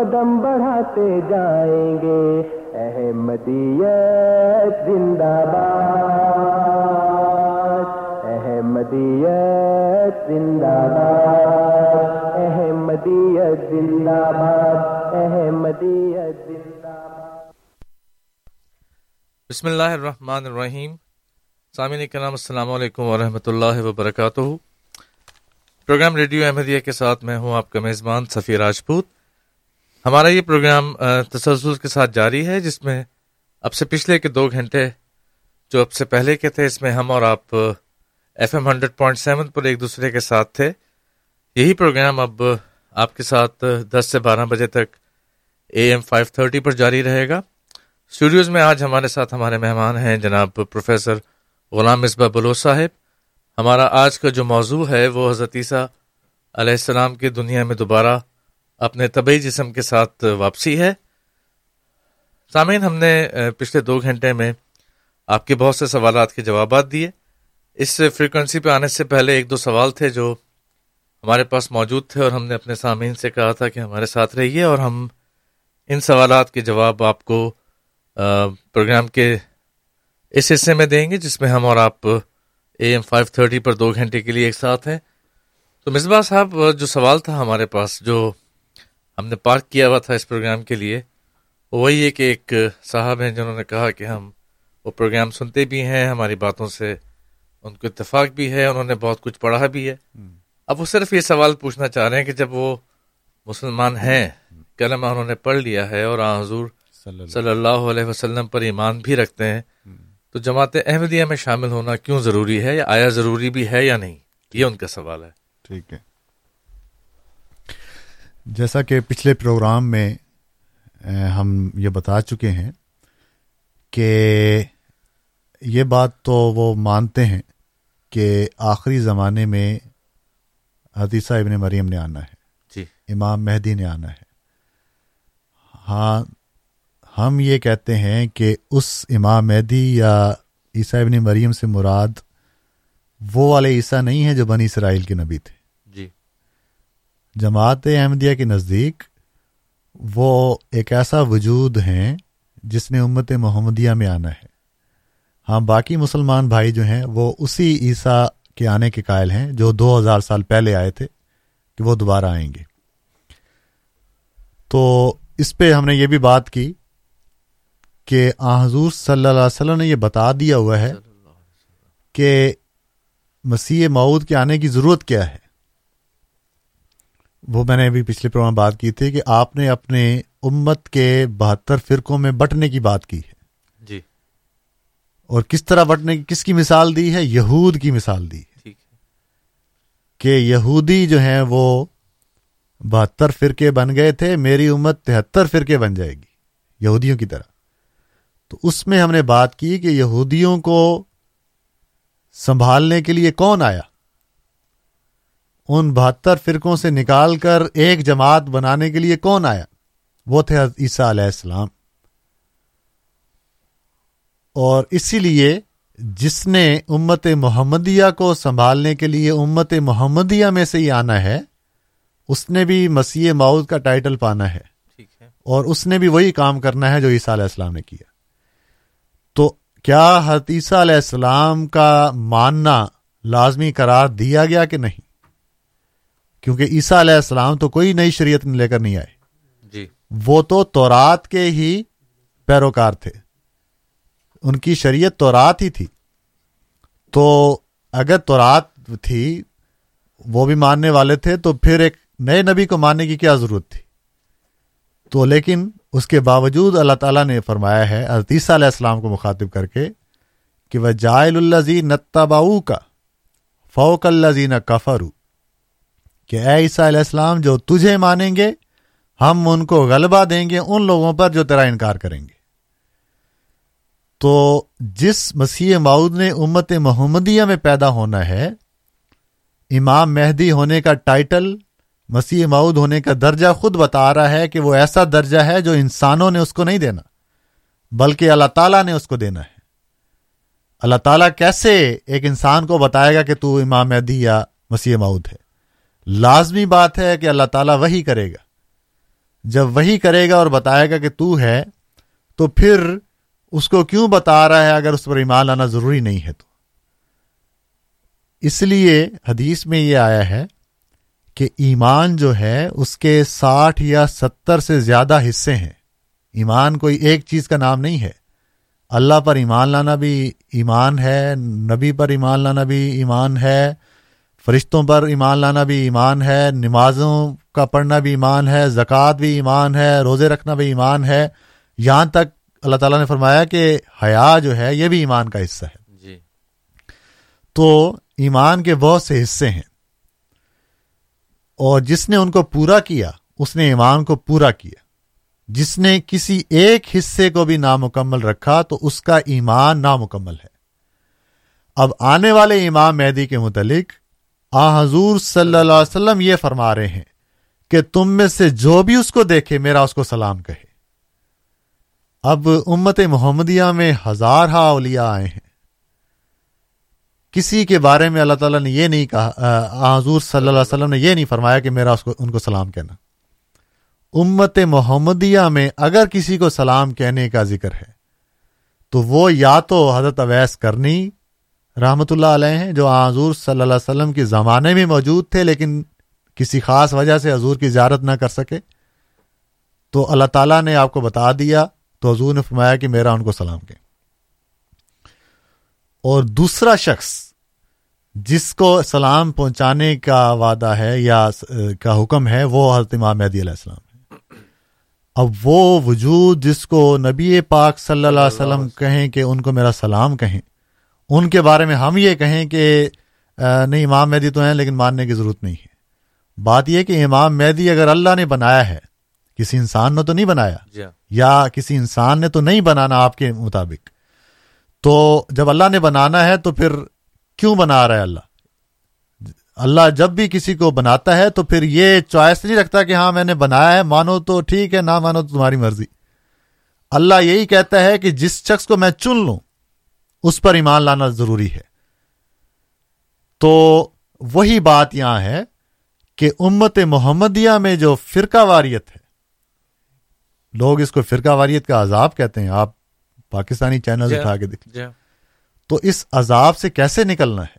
قدم بڑھاتے جائیں گے۔ احمدیت زندہ باد۔ احمدیت زندہ باد۔ احمدیت زندہ باد۔ احمدیت زندہ باد۔ بسم اللہ الرحمن الرحیم۔ سامعین کرام، السلام علیکم ورحمۃ اللہ وبرکاتہ۔ پروگرام ریڈیو احمدیہ کے ساتھ میں ہوں آپ کا میزبان سفیر راجپوت۔ ہمارا یہ پروگرام تسلسل کے ساتھ جاری ہے، جس میں اب سے پچھلے کے دو گھنٹے جو اب سے پہلے کے تھے، اس میں ہم اور آپ F M hundred point seven پر ایک دوسرے کے ساتھ تھے۔ یہی پروگرام اب آپ کے ساتھ دس سے بارہ بجے تک اے ایم فائیو تھرٹی پر جاری رہے گا۔ اسٹوڈیوز میں آج ہمارے ساتھ ہمارے مہمان ہیں، جناب پروفیسر غلام مصباح بلوچ صاحب۔ ہمارا آج کا جو موضوع ہے، وہ حضرت عیسیٰ علیہ السلام کی دنیا میں دوبارہ اپنے طبعی جسم کے ساتھ واپسی ہے۔ سامعین، ہم نے پچھلے دو گھنٹے میں آپ کے بہت سے سوالات کے جوابات دیے۔ اس فریکوینسی پہ آنے سے پہلے ایک دو سوال تھے جو ہمارے پاس موجود تھے اور ہم نے اپنے سامعین سے کہا تھا کہ ہمارے ساتھ رہیے اور ہم ان سوالات کے جواب آپ کو پروگرام کے اس حصے میں دیں گے، جس میں ہم اور آپ اے ایم فائیو تھرٹی پر دو گھنٹے کے لیے ایک ساتھ ہیں۔ تو مصباح صاحب، جو سوال تھا ہمارے پاس، جو ہم نے پارک کیا ہوا تھا اس پروگرام کے لیے۔ وہی ہے کہ ایک صاحب ہیں جنہوں نے کہا کہ ہم وہ پروگرام سنتے بھی ہیں، ہماری باتوں سے ان کو اتفاق بھی ہے، انہوں نے بہت کچھ پڑھا بھی ہے۔ اب وہ صرف یہ سوال پوچھنا چاہ رہے ہیں کہ جب وہ مسلمان ہیں، کلمہ انہوں نے پڑھ لیا ہے اور حضور صلی اللہ علیہ وسلم پر ایمان بھی رکھتے ہیں، تو جماعت احمدیہ میں شامل ہونا کیوں ضروری ہے؟ یا آیا ضروری بھی ہے یا نہیں؟ یہ ان کا سوال ہے۔ ٹھیک ہے۔ جیسا کہ پچھلے پروگرام میں ہم یہ بتا چکے ہیں کہ یہ بات تو وہ مانتے ہیں کہ آخری زمانے میں حدیثہ ابن مریم نے آنا ہے۔ جی۔ امام مہدی نے آنا ہے۔ ہاں ہم یہ کہتے ہیں کہ اس امام مہدی یا عیسیٰ ابن مریم سے مراد وہ والے عیسیٰ نہیں ہیں جو بنی اسرائیل کے نبی تھے۔ جماعت احمدیہ کے نزدیک وہ ایک ایسا وجود ہیں جس نے امت محمدیہ میں آنا ہے۔ ہاں باقی مسلمان بھائی جو ہیں، وہ اسی عیسیٰ کے آنے کے قائل ہیں جو دو ہزار سال پہلے آئے تھے کہ وہ دوبارہ آئیں گے۔ تو اس پہ ہم نے یہ بھی بات کی کہ حضور صلی اللہ علیہ وسلم نے یہ بتا دیا ہوا ہے کہ مسیح معود کے آنے کی ضرورت کیا ہے۔ وہ میں نے ابھی پچھلے پروگرام بات کی تھی کہ آپ نے اپنے امت کے بہتر فرقوں میں بٹنے کی بات کی ہے۔ جی۔ اور کس طرح بٹنے کی کس کی مثال دی ہے؟ یہود کی مثال دی ہے۔ کہ یہودی جو ہیں وہ بہتر فرقے بن گئے تھے میری امت تہتر فرقے بن جائے گی یہودیوں کی طرح۔ تو اس میں ہم نے بات کی کہ یہودیوں کو سنبھالنے کے لیے کون آیا؟ ان بہتر فرقوں سے نکال کر ایک جماعت بنانے کے لیے کون آیا؟ وہ تھے عیسیٰ علیہ السلام۔ اور اسی لیے جس نے امت محمدیہ کو سنبھالنے کے لیے امت محمدیہ میں سے ہی آنا ہے اس نے بھی مسیح ماؤد کا ٹائٹل پانا ہے۔ اور اس نے بھی وہی کام کرنا ہے جو عیسیٰ علیہ السلام نے کیا۔ تو کیا حتیثہ علیہ السلام کا ماننا لازمی قرار دیا گیا کہ نہیں؟ کیونکہ عیسیٰ علیہ السلام تو کوئی نئی شریعت لے کر نہیں آئے۔ جی۔ وہ تو تورات کے ہی پیروکار تھے۔ ان کی شریعت تورات ہی تھی۔ تو اگر تورات تھی وہ بھی ماننے والے تھے تو پھر ایک نئے نبی کو ماننے کی کیا ضرورت تھی؟ تو لیکن اس کے باوجود اللہ تعالیٰ نے فرمایا ہے عزیثہ علیہ السلام کو مخاطب کر کے کہ وہ جائل اللہ نتباؤ کا فوق اللہ کفرو کہ اے عیسیٰ علیہ السلام، جو تجھے مانیں گے، ہم ان کو غلبہ دیں گے، ان لوگوں پر جو تیرا انکار کریں گے۔ تو جس مسیح ماؤد نے امت محمدیہ میں پیدا ہونا ہے، امام مہدی ہونے کا ٹائٹل، مسیح معود ہونے کا درجہ خود بتا رہا ہے کہ وہ ایسا درجہ ہے جو انسانوں نے اس کو نہیں دینا، بلکہ اللہ تعالیٰ نے اس کو دینا ہے۔ اللہ تعالیٰ کیسے ایک انسان کو بتائے گا کہ تو امام مہدی یا مسیح معود ہے؟ لازمی بات ہے کہ اللہ تعالیٰ وہی کرے گا۔ جب وہی کرے گا اور بتائے گا کہ تو ہے، تو پھر اس کو کیوں بتا رہا ہے اگر اس پر ایمان لانا ضروری نہیں ہے تو؟ اس لیے حدیث میں یہ آیا ہے کہ ایمان جو ہے، اس کے ساٹھ یا ستر سے زیادہ حصے ہیں۔ ایمان کوئی ایک چیز کا نام نہیں ہے۔ اللہ پر ایمان لانا بھی ایمان ہے، نبی پر ایمان لانا بھی ایمان ہے۔ فرشتوں پر ایمان لانا بھی ایمان ہے نمازوں کا پڑھنا بھی ایمان ہے زکوٰۃ بھی ایمان ہے روزے رکھنا بھی ایمان ہے۔ یہاں تک اللہ تعالیٰ نے فرمایا کہ حیا جو ہے یہ بھی ایمان کا حصہ ہے۔ جی۔ تو ایمان کے بہت سے حصے ہیں۔ اور جس نے ان کو پورا کیا اس نے ایمان کو پورا کیا۔ جس نے کسی ایک حصے کو بھی نامکمل رکھا تو اس کا ایمان نامکمل ہے۔ اب آنے والے امام مہدی کے متعلق آ حضور صلی اللہ علیہ وسلم یہ فرما رہے ہیں کہ تم میں سے جو بھی اس کو دیکھے میرا اس کو سلام کہے۔ اب امت محمدیہ میں ہزار ہا اولیاء آئے ہیں۔ کسی کے بارے میں اللہ تعالیٰ نے یہ نہیں کہا حضور صلی اللہ علیہ وسلم نے یہ نہیں فرمایا کہ میرا اس کو، ان کو سلام کہنا۔ امت محمدیہ میں اگر کسی کو سلام کہنے کا ذکر ہے، تو وہ یا تو حضرت اویس کرنی رحمۃ اللہ علیہ ہیں، جو حضور صلی اللہ علیہ وسلم کے زمانے میں موجود تھے، لیکن کسی خاص وجہ سے حضور کی زیارت نہ کر سکے۔ تو اللہ تعالیٰ نے آپ کو بتا دیا، تو حضور نے فرمایا کہ میرا ان کو سلام کہ اور دوسرا شخص جس کو سلام پہنچانے کا وعدہ ہے یا کا حکم ہے، وہ حضرت امام مہدی علیہ السلام ہے اب وہ وجود جس کو نبی پاک صلی اللہ علیہ وسلم کہیں کہ ان کو میرا سلام کہیں ان کے بارے میں ہم یہ کہیں کہ نہیں امام مہدی تو ہیں لیکن ماننے کی ضرورت نہیں ہے۔ بات یہ کہ امام مہدی اگر اللہ نے بنایا ہے کسی انسان نے تو نہیں بنایا جی ہاں۔ یا کسی انسان نے تو نہیں بنانا آپ کے مطابق۔ تو جب اللہ نے بنانا ہے تو پھر کیوں بنا رہا ہے اللہ؟ اللہ جب بھی کسی کو بناتا ہے تو پھر یہ چوائس نہیں رکھتا کہ ہاں میں نے بنایا ہے مانو تو ٹھیک ہے نہ مانو تو تمہاری مرضی۔ اللہ یہی کہتا ہے کہ جس شخص کو میں چن لوں اس پر ایمان لانا ضروری ہے۔ تو وہی بات یہاں ہے کہ امت محمدیہ میں جو فرقہ واریت ہے لوگ اس کو فرقہ واریت کا عذاب کہتے ہیں۔ آپ پاکستانی چینل جی۔ اٹھا کے دیکھیں۔ جی۔ تو اس عذاب سے کیسے نکلنا ہے؟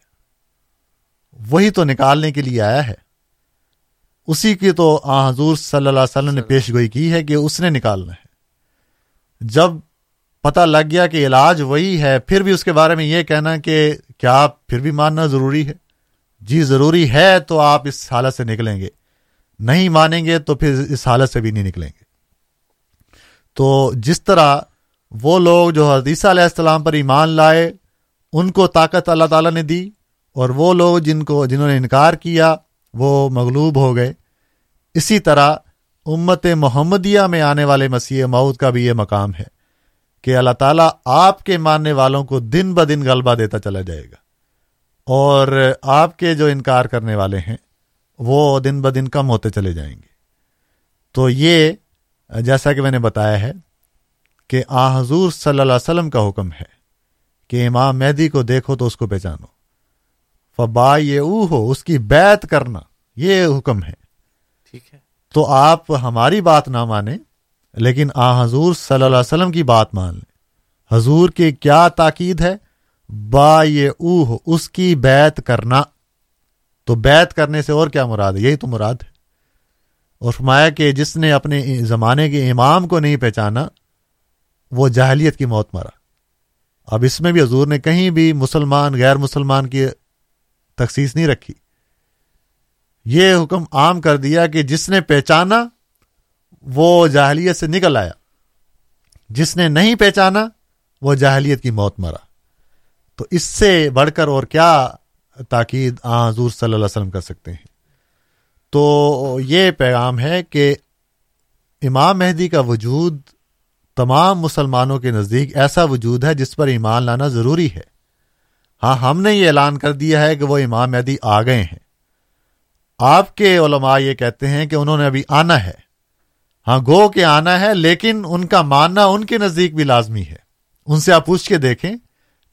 وہی تو نکالنے کے لیے آیا ہے۔ اسی کی تو آ حضور صلی اللہ علیہ وسلم نے پیش گوئی کی ہے کہ اس نے نکالنا ہے۔ جب پتہ لگ گیا کہ علاج وہی ہے، پھر بھی اس کے بارے میں یہ کہنا کہ کیا پھر بھی ماننا ضروری ہے؟ جی ضروری ہے تو آپ اس حالت سے نکلیں گے۔ نہیں مانیں گے تو پھر اس حالت سے بھی نہیں نکلیں گے۔ تو جس طرح وہ لوگ جو حدیثہ علیہ السلام پر ایمان لائے، ان کو طاقت اللہ تعالیٰ نے دی اور وہ لوگ جن کو، جنہوں نے انکار کیا، وہ مغلوب ہو گئے۔ اسی طرح امت محمدیہ میں آنے والے مسیح مود کا بھی یہ مقام ہے۔ کہ اللہ تعالیٰ آپ کے ماننے والوں کو دن بدن غلبہ دیتا چلا جائے گا۔ اور آپ کے جو انکار کرنے والے ہیں وہ دن بدن کم ہوتے چلے جائیں گے۔ تو یہ جیسا کہ میں نے بتایا ہے کہ آ حضور صلی اللہ علیہ وسلم کا حکم ہے کہ امام مہدی کو دیکھو تو اس کو پہچانو۔ فبا یہ او ہو اس کی بیت کرنا یہ حکم ہے۔ ٹھیک ہے۔ تو آپ ہماری بات نہ مانیں لیکن آ حضور صلی اللہ علیہ وسلم کی بات مان لیں۔ حضور کی کیا تاکید ہے؟ با یہ او ہو اس کی بیت کرنا۔ تو بیت کرنے سے اور کیا مراد ہے؟ یہی تو مراد ہے۔ اور فرمایا کہ جس نے اپنے زمانے کے امام کو نہیں پہچانا، وہ جاہلیت کی موت مرا۔ اب اس میں بھی حضور نے کہیں بھی مسلمان، غیر مسلمان کی تخصیص نہیں رکھی۔ یہ حکم عام کر دیا کہ جس نے پہچانا وہ جاہلیت سے نکل آیا۔ جس نے نہیں پہچانا، وہ جاہلیت کی موت مرا۔ تو اس سے بڑھ کر اور کیا تاکید آ حضور صلی اللہ علیہ وسلم کر سکتے ہیں؟ تو یہ پیغام ہے کہ امام مہدی کا وجود تمام مسلمانوں کے نزدیک ایسا وجود ہے جس پر ایمان لانا ضروری ہے۔ ہاں ہم نے یہ اعلان کر دیا ہے کہ وہ امام مہدی آ گئے ہیں۔ آپ کے علماء یہ کہتے ہیں کہ انہوں نے ابھی آنا ہے۔ ہاں گو کے آنا ہے، لیکن ان کا ماننا ان کے نزدیک بھی لازمی ہے۔ ان سے آپ پوچھ کے دیکھیں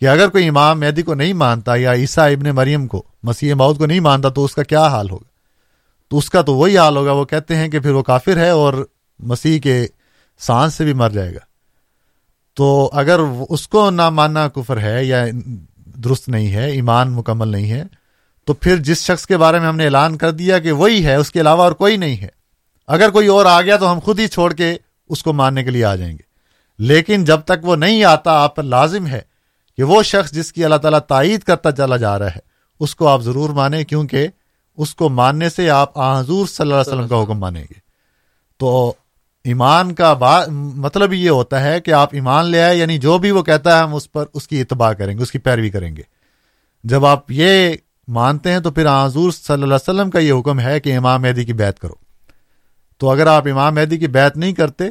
کہ اگر کوئی امام مہدی کو نہیں مانتا یا عیسیٰ ابن مریم کو، مسیح مود کو نہیں مانتا، تو اس کا کیا حال ہوگا؟ تو اس کا تو وہی حال ہوگا، وہ کہتے ہیں کہ پھر وہ کافر ہے اور مسیح کے سانس سے بھی مر جائے گا۔ تو اگر اس کو نہ ماننا کفر ہے یا درست نہیں ہے، ایمان مکمل نہیں ہے، تو پھر جس شخص کے بارے میں ہم نے اعلان کر دیا کہ وہی ہے، اس کے علاوہ اور کوئی نہیں ہے۔ اگر کوئی اور آ گیا تو ہم خود ہی چھوڑ کے اس کو ماننے کے لیے آ جائیں گے۔ لیکن جب تک وہ نہیں آتا، آپ پر لازم ہے کہ وہ شخص جس کی اللہ تعالیٰ تائید کرتا چلا جا رہا ہے، اس کو آپ ضرور مانیں، کیونکہ اس کو ماننے سے آپ حضور صلی اللہ علیہ وسلم کا حکم مانیں گے۔ تو ایمان کا با مطلب یہ ہوتا ہے کہ آپ ایمان لے آئے یعنی جو بھی وہ کہتا ہے، ہم اس پر اس کی اتباع کریں گے، اس کی پیروی کریں گے۔ جب آپ یہ مانتے ہیں تو پھر حضور صلی اللہ علیہ وسلم کا یہ حکم ہے کہ امام مہدی کی بیعت کرو۔ تو اگر آپ امام مہدی کی بیعت نہیں کرتے،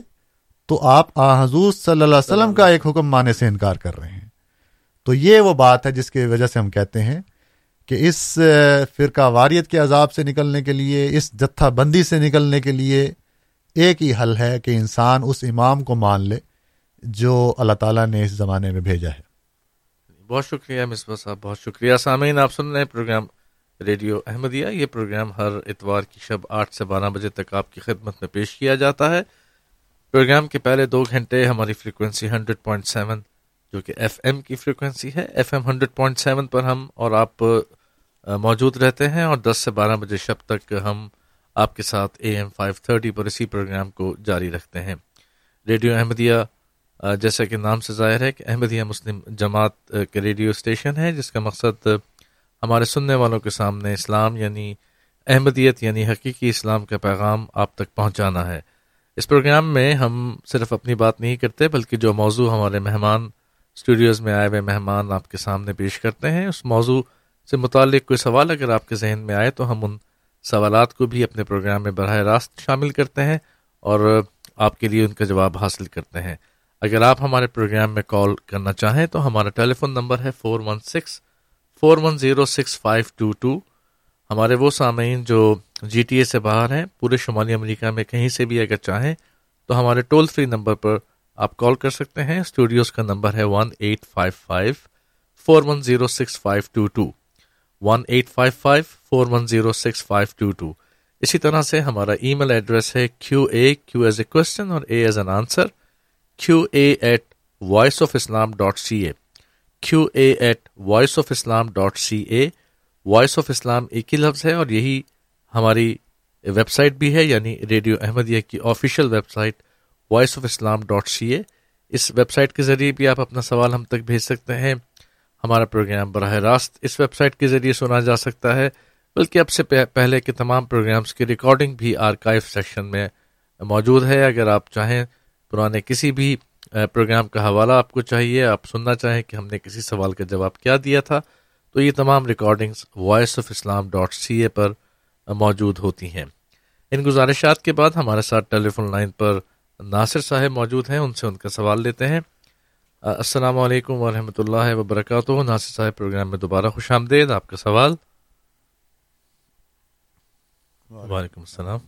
تو آپ آ حضور صلی اللہ علیہ وسلم کا ایک حکم ماننے سے انکار کر رہے ہیں۔ تو یہ وہ بات ہے جس کی وجہ سے ہم کہتے ہیں کہ اس فرقہ واریت کے عذاب سے نکلنے کے لیے، اس جتھا بندی سے نکلنے کے لیے ایک ہی حل ہے کہ انسان اس امام کو مان لے جو اللہ تعالیٰ نے اس زمانے میں بھیجا ہے۔ بہت شکریہ مصباح صاحب، بہت شکریہ۔ سامعین، آپ سن رہے ہیں پروگرام ریڈیو احمدیہ، یہ پروگرام ہر اتوار کی شب آٹھ سے بارہ بجے تک آپ کی خدمت میں پیش کیا جاتا ہے۔ پروگرام کے پہلے دو گھنٹے ہماری فریکوینسی ہنڈریڈ پوائنٹ سیون، جو کہ ایف ایم کی فریکوینسی ہے۔ F M hundred point seven پر ہم اور آپ موجود رہتے ہیں اور دس سے بارہ بجے شب تک ہم آپ کے ساتھ اے ایم فائیو تھرٹی پر اسی پروگرام کو جاری رکھتے ہیں۔ ریڈیو احمدیہ جیسا کہ نام سے ظاہر ہے کہ احمدیہ مسلم جماعت کے ریڈیو اسٹیشن ہے، جس کا مقصد ہمارے سننے والوں کے سامنے اسلام یعنی احمدیت یعنی حقیقی اسلام کا پیغام آپ تک پہنچانا ہے۔ اس پروگرام میں ہم صرف اپنی بات نہیں کرتے، بلکہ جو موضوع ہمارے مہمان اسٹوڈیوز میں آئے ہوئے مہمان آپ کے سامنے پیش کرتے ہیں، اس موضوع سے متعلق کوئی سوال اگر آپ کے ذہن میں آئے تو ہم ان سوالات کو بھی اپنے پروگرام میں براہ راست شامل کرتے ہیں اور آپ کے لیے ان کا جواب حاصل کرتے ہیں۔ اگر آپ ہمارے پروگرام میں کال کرنا چاہیں تو ہمارا ٹیلی فون نمبر ہے four one six four one zero six five two two ہمارے وہ سامعین جو جی ٹی اے سے باہر ہیں، پورے شمالی امریکہ میں کہیں سے بھی اگر چاہیں تو ہمارے ٹول فری نمبر پر آپ کال کر سکتے ہیں۔ اسٹوڈیوز کا نمبر ہے one eight five five four one zero six five two two one eight five five four one zero six five two two اسی طرح سے ہمارا ای میل ایڈریس ہے کیو اے کیو ایز اے کوشچن اور a as an answer Q A at voice of Islam dot C A Q A at voice of Islam dot C A voice of Islam ایک ہی لفظ ہے اور یہی ہماری ویب سائٹ بھی ہے یعنی ریڈیو احمدیہ کی official website voice of Islam dot C A us website کے ذریعے بھی آپ اپنا سوال ہم تک بھیج سکتے ہیں ہمارا پروگرام براہ راست اس ویب سائٹ کے ذریعے سنا جا سکتا ہے بلکہ اب سے پہلے کے تمام پروگرامس کی ریکارڈنگ بھی آرکائیو سیکشن میں موجود ہے اگر آپ چاہیں پرانے کسی بھی پروگرام کا حوالہ آپ کو چاہیے آپ سننا چاہیں کہ ہم نے کسی سوال کا جواب کیا دیا تھا تو یہ تمام recordings voice of Islam dot C A پر موجود ہوتی ہیں۔ ان گزارشات کے بعد ہمارے ساتھ ٹیلی فون لائن پر ناصر صاحب موجود ہیں ان سے ان کا سوال لیتے ہیں۔ السلام علیکم ورحمۃ اللہ وبرکاتہ۔ ناصر صاحب پروگرام میں دوبارہ خوش آمدید۔ آپ کا سوال؟ وعلیکم السلام۔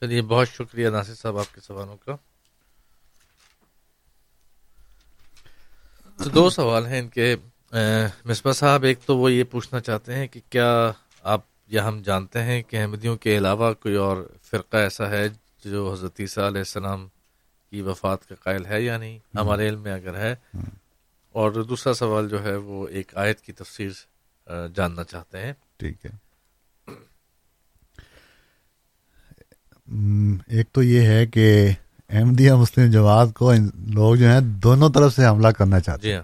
چلیے بہت شکریہ ناصر صاحب آپ کے سوالوں کا۔ تو دو سوال ہیں ان کے۔ مصباح صاحب ایک تو وہ یہ پوچھنا چاہتے ہیں کہ کیا آپ یا ہم جانتے ہیں کہ احمدیوں کے علاوہ کوئی اور فرقہ ایسا ہے جو حضرت عیسیٰ علیہ السلام کی وفات کا قائل ہے یا نہیں؟ ہمارے علم میں اگر ہے۔ اور دوسرا سوال جو ہے وہ ایک آیت کی تفسیر جاننا چاہتے ہیں۔ ٹھیک ہے۔ ایک تو یہ ہے کہ احمدیہ مسلم جماعت کو لوگ جو ہیں دونوں طرف سے حملہ کرنا چاہتے ہیں۔ جی ہاں۔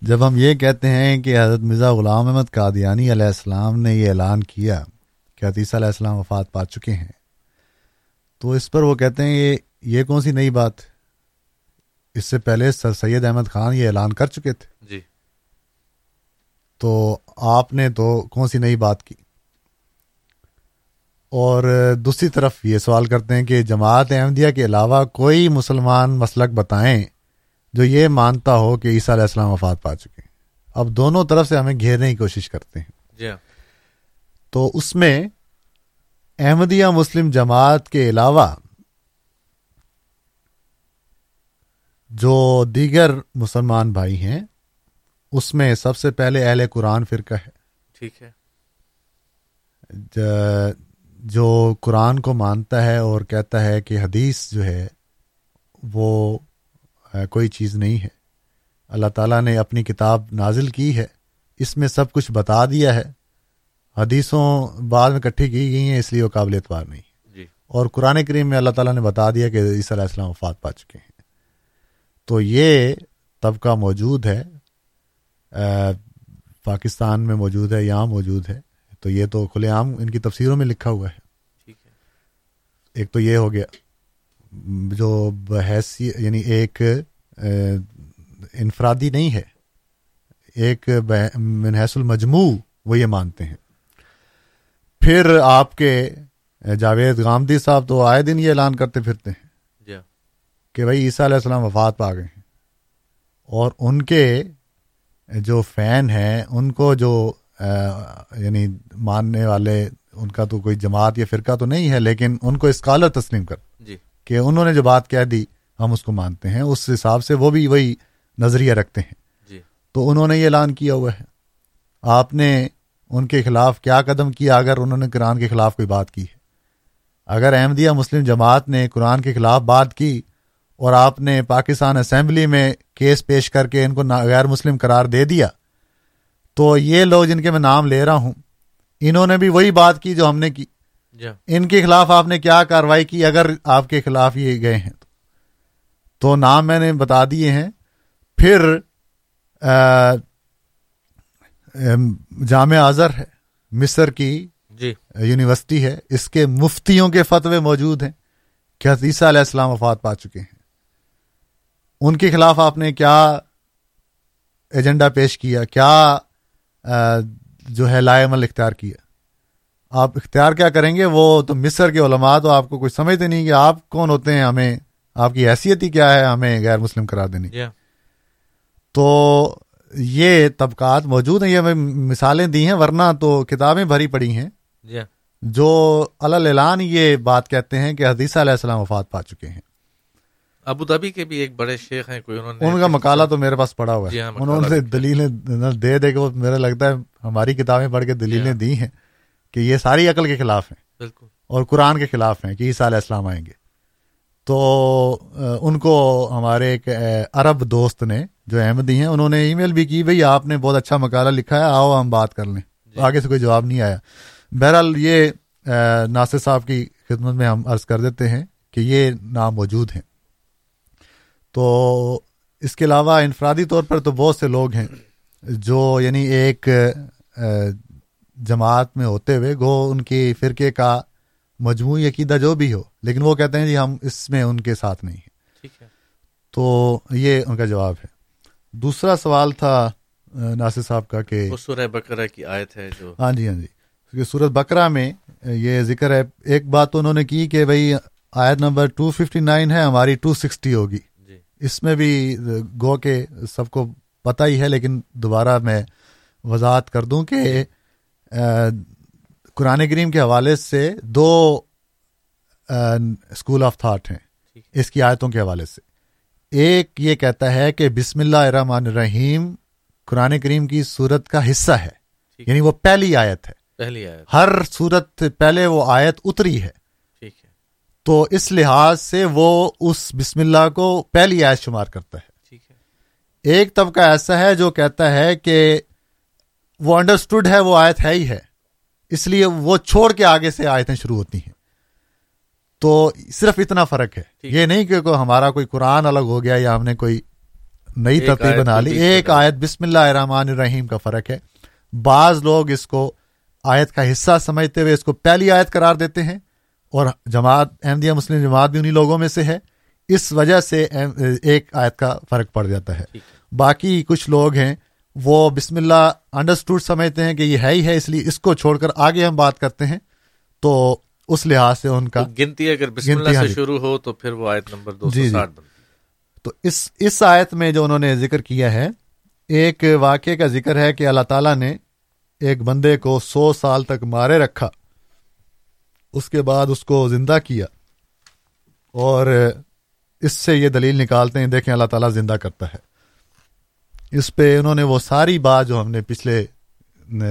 جب ہم یہ کہتے ہیں کہ حضرت مرزا غلام احمد قادیانی علیہ السلام نے یہ اعلان کیا کہ حدیثہ علیہ السلام وفات پا چکے ہیں تو اس پر وہ کہتے ہیں یہ یہ کون سی نئی بات؟ اس سے پہلے سر سید احمد خان یہ اعلان کر چکے تھے۔ جی۔ تو آپ نے تو کون سی نئی بات کی؟ اور دوسری طرف یہ سوال کرتے ہیں کہ جماعت احمدیہ کے علاوہ کوئی مسلمان مسلک بتائیں جو یہ مانتا ہو کہ عیسیٰ علیہ السلام وفات پا چکے ہیں۔ اب دونوں طرف سے ہمیں گھیرنے کی کوشش کرتے ہیں۔ جی ہاں۔ تو اس میں احمدیہ مسلم جماعت کے علاوہ جو دیگر مسلمان بھائی ہیں اس میں سب سے پہلے اہل قرآن فرقہ ہے۔ ٹھیک ہے۔ جو قرآن کو مانتا ہے اور کہتا ہے کہ حدیث جو ہے وہ کوئی چیز نہیں ہے۔ اللہ تعالیٰ نے اپنی کتاب نازل کی ہے۔ اس میں سب کچھ بتا دیا ہے۔ حدیثوں بعد میں اکٹھی کی گئی ہیں اس لیے وہ قابل اعتبار نہیں جی۔ اور قرآن کریم میں اللہ تعالیٰ نے بتا دیا کہ عیسیٰ علیہ السلام وفات پا چکے ہیں۔ تو یہ طبقہ موجود ہے۔ پاکستان میں موجود ہے یہاں موجود ہے۔ تو یہ تو کھلے عام ان کی تفسیروں میں لکھا ہوا ہے۔ ٹھیک ہے۔ ایک تو یہ ہو گیا جو بحیثی یعنی ایک انفرادی نہیں ہے ایک بہ- من حیث المجموع وہ یہ مانتے ہیں۔ پھر آپ کے جاوید غامدی صاحب تو آئے دن یہ اعلان کرتے پھرتے ہیں جی ہاں۔ کہ بھائی عیسیٰ علیہ السلام وفات پا گئے ہیں۔ اور ان کے جو فین ہیں ان کو جو یعنی ماننے والے ان کا تو کوئی جماعت یا فرقہ تو نہیں ہے لیکن ان کو اسکالر تسلیم کر جی۔ کہ انہوں نے جو بات کہہ دی ہم اس کو مانتے ہیں۔ اس حساب سے وہ بھی وہی نظریہ رکھتے ہیں۔ جی۔ تو انہوں نے یہ اعلان کیا ہوا ہے۔ آپ نے ان کے خلاف کیا قدم کیا اگر انہوں نے قرآن کے خلاف کوئی بات کی ہے؟ اگر احمدیہ مسلم جماعت نے قرآن کے خلاف بات کی اور آپ نے پاکستان اسمبلی میں کیس پیش کر کے ان کو غیر مسلم قرار دے دیا تو یہ لوگ جن کے میں نام لے رہا ہوں انہوں نے بھی وہی بات کی جو ہم نے کی۔ جی۔ ان کے خلاف آپ نے کیا کاروائی کی اگر آپ کے خلاف یہ گئے ہیں تو؟ تو نام میں نے بتا دیے ہیں۔ پھر آ، ام، جامع اظہر ہے مصر کی جی۔ یونیورسٹی ہے۔ اس کے مفتیوں کے فتوے موجود ہیں۔ کہ حدیثہ علیہ السلام وفات پا چکے ہیں۔ ان کے خلاف آپ نے کیا ایجنڈا پیش کیا؟ کیا جو ہے لائے عمل اختیار کیا آپ اختیار کیا کریں گے؟ وہ تو مصر کے علماء تو آپ کو کچھ سمجھتے نہیں کہ آپ کون ہوتے ہیں ہمیں آپ کی حیثیت ہی کیا ہے ہمیں غیر مسلم قرار دینے کی تو یہ طبقات موجود ہیں یہ ہمیں مثالیں دی ہیں ورنہ تو کتابیں بھری پڑی ہیں۔ جو علل اعلان یہ بات کہتے ہیں کہ حدیثہ علیہ السلام وفات پا چکے ہیں۔ ابو دھابی کے بھی ایک بڑے شیخ ہیں کوئی انہوں نے ان کا مقالہ تو میرے پاس پڑا ہوا جی ہے ہاں، انہوں نے دلیلیں دے دے کے وہ میرا لگتا ہے ہماری کتابیں پڑھ کے دلیلیں دی ہیں کہ یہ ساری عقل کے خلاف ہیں۔ بالکل۔ اور قرآن کے خلاف ہیں کہ عیسیٰ علیہ السلام آئیں گے۔ تو ان کو ہمارے ایک عرب دوست نے جو احمدی ہیں انہوں نے ای میل بھی کی بھئی آپ نے بہت اچھا مقالہ لکھا ہے آؤ ہم بات کر لیں۔ آگے سے کوئی جواب نہیں آیا۔ بہرحال یہ ناصر صاحب کی خدمت میں ہم عرض کر دیتے ہیں کہ یہ نام موجود ہیں۔ تو اس کے علاوہ انفرادی طور پر تو بہت سے لوگ ہیں جو یعنی ایک جماعت میں ہوتے ہوئے گو ان کی فرقے کا مجموعی عقیدہ جو بھی ہو لیکن وہ کہتے ہیں جی ہم اس میں ان کے ساتھ نہیں ہیں۔ ٹھیک ہے۔ تو یہ ان کا جواب ہے۔ دوسرا سوال تھا ناصر صاحب کا کہ سورہ بقرہ کی آیت ہے جو۔ ہاں جی ہاں جی۔ کیونکہ سورت بکرا میں یہ ذکر ہے ایک بات تو انہوں نے کی کہ بھائی آیت نمبر 259 ہے ہماری 260 ہوگی۔ اس میں بھی گو کے سب کو پتہ ہی ہے لیکن دوبارہ میں وضاحت کر دوں کہ قرآن کریم کے حوالے سے دو اسکول آف تھاٹ ہیں۔ اس کی آیتوں کے حوالے سے۔ ایک یہ کہتا ہے کہ بسم اللہ الرحمن الرحیم قرآن کریم کی صورت کا حصہ ہے۔ یعنی وہ پہلی آیت ہے۔ پہلی آیت۔ ہر صورت پہلے وہ آیت اتری ہے۔ تو اس لحاظ سے وہ اس بسم اللہ کو پہلی آیت شمار کرتا ہے۔ ٹھیک ہے۔ ایک طبقہ ایسا ہے جو کہتا ہے کہ وہ انڈرسٹوڈ ہے وہ آیت ہے ہی ہے۔ اس لیے وہ چھوڑ کے آگے سے آیتیں شروع ہوتی ہیں۔ تو صرف اتنا فرق ہے۔ یہ نہیں کہ کوئی ہمارا کوئی قرآن الگ ہو گیا یا ہم نے کوئی نئی ترتیب بنا لی۔ ایک آیت بسم اللہ الرحمن الرحیم کا فرق ہے۔ بعض لوگ اس کو آیت کا حصہ سمجھتے ہوئے اس کو پہلی آیت قرار دیتے ہیں۔ اور جماعت احمدیہ مسلم جماعت بھی انہی لوگوں میں سے ہے اس وجہ سے ایک آیت کا فرق پڑ جاتا ہے۔ باقی کچھ لوگ ہیں وہ بسم اللہ انڈرسٹوڈ سمجھتے ہیں کہ یہ ہے ہی ہے اس لیے اس کو چھوڑ کر آگے ہم بات کرتے ہیں۔ تو اس لحاظ سے ان کا گنتی اگر بسم گنتی، اللہ ہاں سے جی۔ شروع ہو تو پھر وہ آیت نمبر دو جی، جی۔ تو اس اس آیت میں جو انہوں نے ذکر کیا ہے ایک واقعے کا ذکر ہے کہ اللہ تعالیٰ نے ایک بندے کو سو سال تک مارے رکھا۔ اس کے بعد اس کو زندہ کیا اور اس سے یہ دلیل نکالتے ہیں دیکھیں اللہ تعالیٰ زندہ کرتا ہے۔ اس پہ انہوں نے وہ ساری بات جو ہم نے پچھلے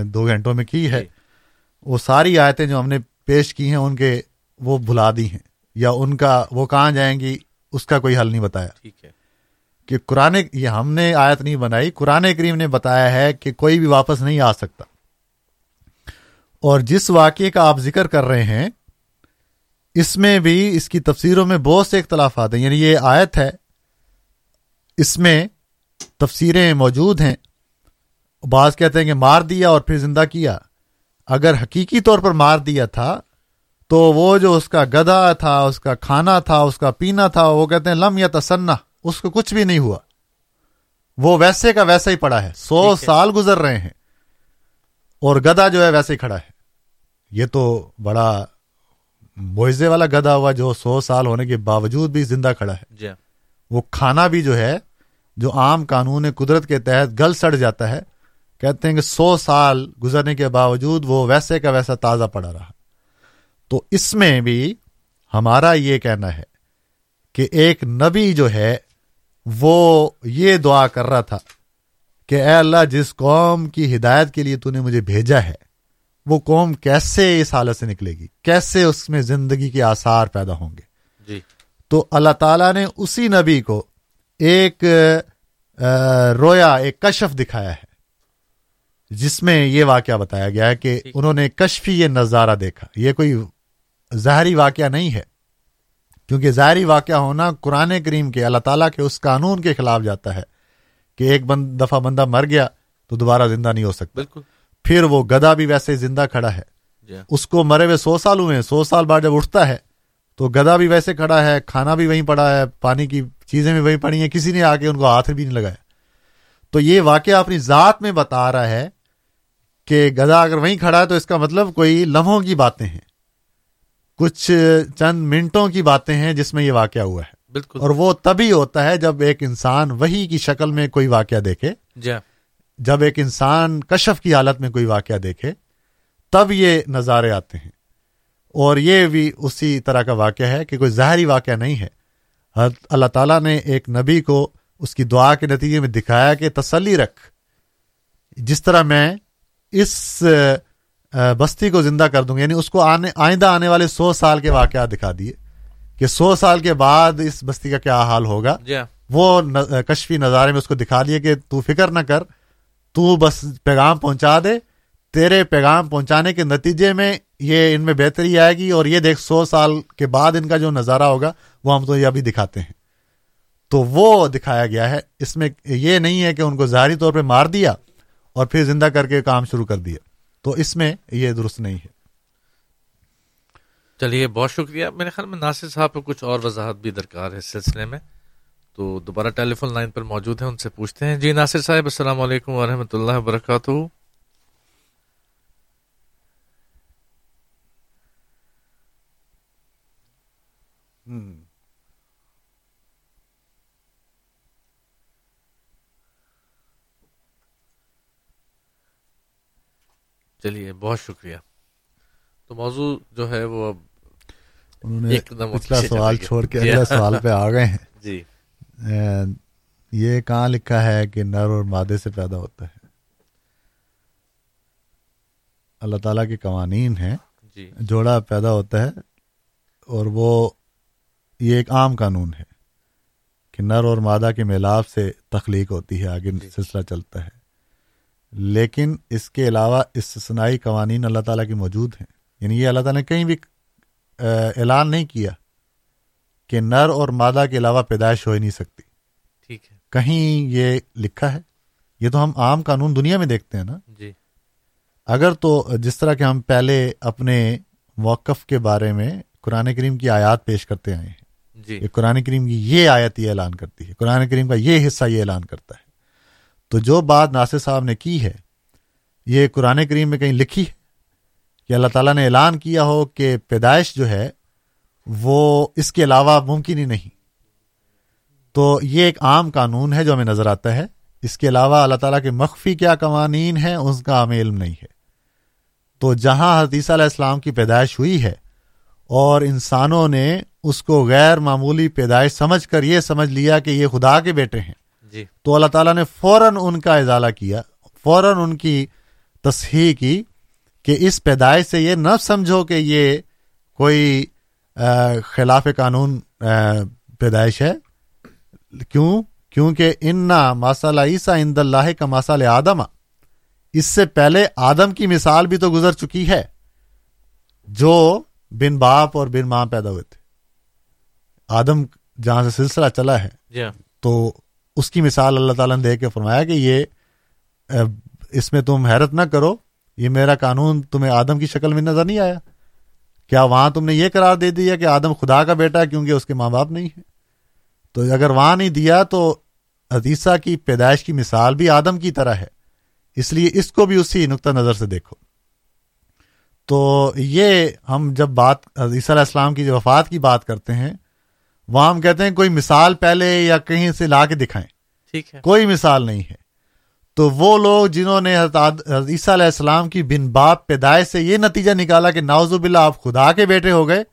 دو گھنٹوں میں کی ہے جی۔ وہ ساری آیتیں جو ہم نے پیش کی ہیں ان کے وہ بھلا دی ہیں۔ یا ان کا وہ کہاں جائیں گی اس کا کوئی حل نہیں بتایا۔ ٹھیک ہے۔ کہ قرآن یہ ہم نے آیت نہیں بنائی قرآن کریم نے بتایا ہے کہ کوئی بھی واپس نہیں آ سکتا۔ اور جس واقعے کا آپ ذکر کر رہے ہیں اس میں بھی اس کی تفسیروں میں بہت سے اختلافات ہیں یعنی یہ آیت ہے اس میں تفسیریں موجود ہیں۔ بعض کہتے ہیں کہ مار دیا اور پھر زندہ کیا۔ اگر حقیقی طور پر مار دیا تھا تو وہ جو اس کا گدھا تھا اس کا کھانا تھا اس کا پینا تھا وہ کہتے ہیں لم یا تسنا اس کو کچھ بھی نہیں ہوا۔ وہ ویسے کا ویسا ہی پڑا ہے سو۔ سال گزر رہے ہیں اور گدھا جو ہے ویسے ہی کھڑا ہے۔ یہ تو بڑا معجزے والا گدھا ہوا جو سو سال ہونے کے باوجود بھی زندہ کھڑا ہے جی ہاں۔ وہ کھانا بھی جو ہے جو عام قانون قدرت کے تحت گل سڑ جاتا ہے کہتے ہیں کہ سو سال گزرنے کے باوجود وہ ویسے کا ویسا تازہ پڑا رہا تو اس میں بھی ہمارا یہ کہنا ہے کہ ایک نبی جو ہے وہ یہ دعا کر رہا تھا کہ اے اللہ جس قوم کی ہدایت کے لیے تو نے مجھے بھیجا ہے وہ قوم کیسے اس حالت سے نکلے گی؟ کیسے اس میں زندگی کے آثار پیدا ہوں گے؟ جی۔ تو اللہ تعالیٰ نے اسی نبی کو ایک رویا ایک کشف دکھایا ہے۔ جس میں یہ واقعہ بتایا گیا ہے کہ۔ انہوں نے کشفی یہ نظارہ دیکھا۔ یہ کوئی ظاہری واقعہ نہیں ہے۔ کیونکہ ظاہری واقعہ ہونا قرآن کریم کے اللہ تعالیٰ کے اس قانون کے خلاف جاتا ہے کہ ایک بند دفعہ بندہ مر گیا تو دوبارہ زندہ نہیں ہو سکتا۔ بالکل۔ پھر وہ گدا بھی ویسے زندہ کھڑا ہے۔ جی۔ ہاں۔ اس کو مرے ہوئے سو سال ہوئے ہیں سو سال بعد جب اٹھتا ہے تو گدا بھی ویسے کھڑا ہے کھانا بھی وہیں پڑا ہے پانی کی چیزیں بھی وہیں پڑی ہیں کسی نے آ کے ان کو ہاتھ بھی نہیں لگایا۔ تو یہ واقعہ اپنی ذات میں بتا رہا ہے کہ گدا اگر وہیں کھڑا ہے تو اس کا مطلب کوئی لمحوں کی باتیں ہیں۔ کچھ چند منٹوں کی باتیں ہیں جس میں یہ واقعہ ہوا ہے۔ بالکل۔ اور وہ تبھی ہوتا ہے جب ایک انسان وہی کی شکل میں کوئی واقعہ دیکھے۔ جی۔ ہاں۔ جب ایک انسان کشف کی حالت میں کوئی واقعہ دیکھے تب یہ نظارے آتے ہیں۔ اور یہ بھی اسی طرح کا واقعہ ہے کہ کوئی ظاہری واقعہ نہیں ہے۔ اللہ تعالیٰ نے ایک نبی کو اس کی دعا کے نتیجے میں دکھایا کہ تسلی رکھ۔ جس طرح میں اس بستی کو زندہ کر دوں گا یعنی اس کو آنے آئندہ آنے والے سو سال کے واقعات دکھا دیے کہ سو سال کے بعد اس بستی کا کیا حال ہوگا۔ جی ہاں۔ وہ کشفی نظارے میں اس کو دکھا دیے کہ تو فکر نہ کر۔ تو بس پیغام پہنچا دے، تیرے پیغام پہنچانے کے نتیجے میں یہ ان میں بہتری آئے گی اور یہ دیکھ سو سال کے بعد ان کا جو نظارہ ہوگا، وہ ہم تو یہ ابھی دکھاتے ہیں۔ تو وہ دکھایا گیا ہے۔ اس میں یہ نہیں ہے کہ ان کو ظاہری طور پہ مار دیا اور پھر زندہ کر کے کام شروع کر دیا۔ تو اس میں یہ درست نہیں ہے۔ چلیے، بہت شکریہ۔ میرے خیال میں ناصر صاحب کو کچھ اور وضاحت بھی درکار ہے اس سلسلے میں۔ تو دوبارہ ٹیلی فون لائن پر موجود ہیں ان سے پوچھتے ہیں۔ جی ناصر صاحب السلام علیکم ورحمۃ اللہ وبرکاتہ۔ چلیے بہت شکریہ۔ تو موضوع جو ہے وہ اب انہوں نے ایک دم پچھلا سوال۔ چھوڑ کے جی اگلا ہاں۔ سوال پہ آ گئے ہیں۔ جی۔ یہ کہاں لکھا ہے کہ نر اور مادے سے پیدا ہوتا ہے؟ اللہ تعالیٰ کے قوانین ہیں جی۔ جوڑا پیدا ہوتا ہے اور وہ یہ ایک عام قانون ہے کہ نر اور مادہ کے میلاپ سے تخلیق ہوتی ہے آگے جی۔ سلسلہ چلتا ہے۔ لیکن اس کے علاوہ استثنائی قوانین اللہ تعالیٰ کے موجود ہیں۔ یعنی یہ اللہ تعالیٰ نے کہیں بھی اعلان نہیں کیا کہ نر اور مادہ کے علاوہ پیدائش ہو ہی نہیں سکتی۔ ٹھیک ہے۔ کہیں یہ لکھا ہے؟ یہ تو ہم عام قانون دنیا میں دیکھتے ہیں نا۔ جی۔ اگر تو جس طرح کہ ہم پہلے اپنے موقف کے بارے میں قرآن کریم کی آیات پیش کرتے آئے ہیں۔ جی۔ قرآن کریم کی یہ آیت یہ اعلان کرتی ہے قرآن کریم کا یہ حصہ یہ اعلان کرتا ہے۔ تو جو بات ناصر صاحب نے کی ہے یہ قرآن کریم میں کہیں لکھی ہے؟ کہ اللہ تعالیٰ نے اعلان کیا ہو کہ پیدائش جو ہے وہ اس کے علاوہ ممکن ہی نہیں۔ تو یہ ایک عام قانون ہے جو ہمیں نظر آتا ہے۔ اس کے علاوہ اللہ تعالیٰ کے مخفی کیا قوانین ہیں اس کا ہمیں علم نہیں ہے۔ تو جہاں حدیث علیہ السلام کی پیدائش ہوئی ہے اور انسانوں نے اس کو غیر معمولی پیدائش سمجھ کر یہ سمجھ لیا کہ یہ خدا کے بیٹے ہیں۔ جی۔ تو اللہ تعالیٰ نے فوراً ان کا ازالہ کیا فوراً ان کی تصحیح کی کہ اس پیدائش سے یہ نہ سمجھو کہ یہ کوئی خلاف قانون پیدائش ہے۔ کیوں؟ کیونکہ انا ماسال عیسیٰ اند اللہ کا ماسال آدم۔ اس سے پہلے آدم کی مثال بھی تو گزر چکی ہے جو بن باپ اور بن ماں پیدا ہوئے تھے۔ آدم جہاں سے سلسلہ چلا ہے۔ جی ہاں۔ تو اس کی مثال اللہ تعالیٰ نے دے کے فرمایا کہ یہ اس میں تم حیرت نہ کرو یہ میرا قانون تمہیں آدم کی شکل میں نظر نہیں آیا۔ کیا وہاں تم نے یہ قرار دے دیا کہ آدم خدا کا بیٹا ہے کیونکہ اس کے ماں باپ نہیں ہے تو اگر وہاں نہیں دیا تو حدیثہ کی پیدائش کی مثال بھی آدم کی طرح ہے۔ اس لیے اس کو بھی اسی نقطہ نظر سے دیکھو۔ تو یہ ہم جب بات عیسیٰ علیہ السلام کی جو وفات کی بات کرتے ہیں وہاں ہم کہتے ہیں کوئی مثال پہلے یا کہیں سے لا کے دکھائیں۔ ٹھیک ہے۔ کوئی مثال نہیں ہے۔ تو وہ لوگ جنہوں نے حضرت عیسیٰ علیہ السلام کی بن باپ پیدائش سے یہ نتیجہ نکالا کہ ناوز باللہ آپ خدا کے بیٹے ہو گئے،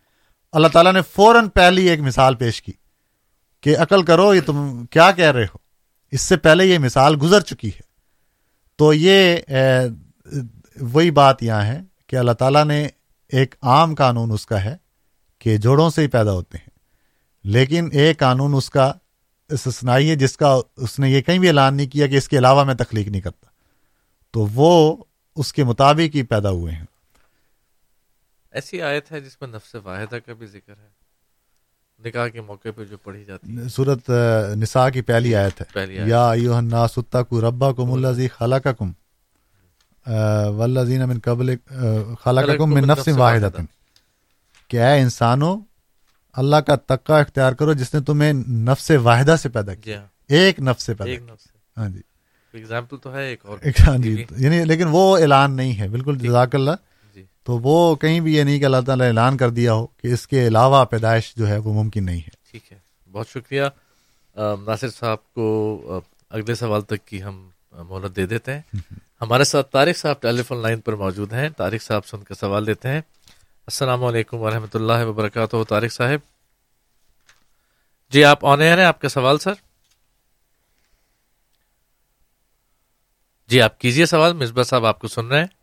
اللہ تعالیٰ نے فوراً پہلی ایک مثال پیش کی کہ عقل کرو، یہ تم کیا کہہ رہے ہو؟ اس سے پہلے یہ مثال گزر چکی ہے۔ تو یہ وہی بات یہاں ہے کہ اللہ تعالیٰ نے ایک عام قانون اس کا ہے کہ جوڑوں سے ہی پیدا ہوتے ہیں، لیکن ایک قانون اس کا استثنائی ہے جس کا اس نے یہ کہیں بھی اعلان نہیں کیا کہ اس کے علاوہ میں تخلیق نہیں کرتا۔ تو وہ اس کے مطابق ہی پیدا ہوئے ہیں۔ ایسی آیت ہے جس میں نفس واحدہ کا بھی ذکر ہے۔ نکاح کے موقع پہ جو پڑھی جاتی ہے۔ صورت نساء کی پہلی آیت ہے۔ پہلی آیت۔ یا ایوہ الناس اتقوا ربکم الذی خلقکم۔ والذین من قبل خلقکم من نفس واحدۃ کہ اے انسانوں اللہ کا تقوی اختیار کرو جس نے تمہیں نفس واحدہ سے پیدا جی کیا ہاں۔ ایک نفس سے پیدا کیا۔ ہاں جی۔ تو ہے ایک اور۔ ہاں جی۔ یعنی لیکن وہ اعلان نہیں ہے۔ بالکل جزاک اللہ۔ جی۔ تو وہ کہیں بھی یہ نہیں کہ اللہ تعالیٰ اعلان کر دیا ہو کہ اس کے علاوہ پیدائش جو ہے وہ ممکن نہیں ہے۔ ٹھیک ہے۔ بہت شکریہ۔ ناصر صاحب کو اگلے سوال تک کی ہم مہلت دے دیتے ہیں۔ ہمارے ساتھ طارق صاحب ٹیلی فون لائن پر موجود ہیں۔ طارق صاحب سے ان کا سوال لیتے ہیں۔ السلام علیکم ورحمۃ اللہ وبرکاتہ، طارق صاحب۔ جی آپ آن ایئر ہیں آپ کا سوال، سر؟ جی آپ کیجیے سوال، مصباح صاحب آپ کو سن رہے ہیں۔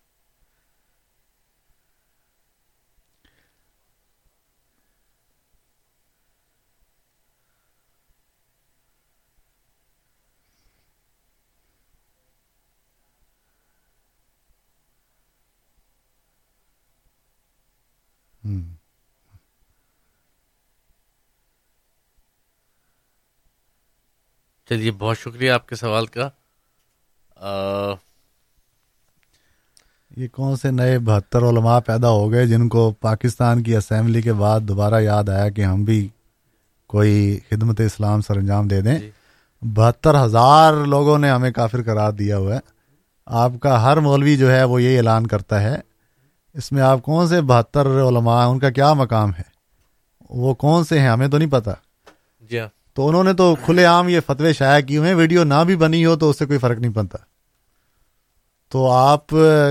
چلیے بہت شکریہ آپ کے سوال کا۔ آ، یہ کون سے نئے بہتر علماء پیدا ہو گئے جن کو پاکستان کی اسمبلی کے بعد دوبارہ یاد آیا کہ ہم بھی کوئی خدمت اسلام سر انجام دے دیں؟ جی۔ بہتر ہزار لوگوں نے ہمیں کافر قرار دیا ہوا ہے۔ آپ کا ہر مولوی جو ہے وہ یہ اعلان کرتا ہے۔ اس میں آپ کون سے بہتر علماء ہیں؟ ان کا کیا مقام ہے؟ وہ کون سے ہیں؟ ہمیں تو نہیں پتا۔ جی ہاں۔ تو انہوں نے تو کھلے عام یہ فتوے شائع کیے ہوئے ہیں ویڈیو نہ بھی بنی ہو تو اس سے کوئی فرق نہیں پڑتا۔ تو آپ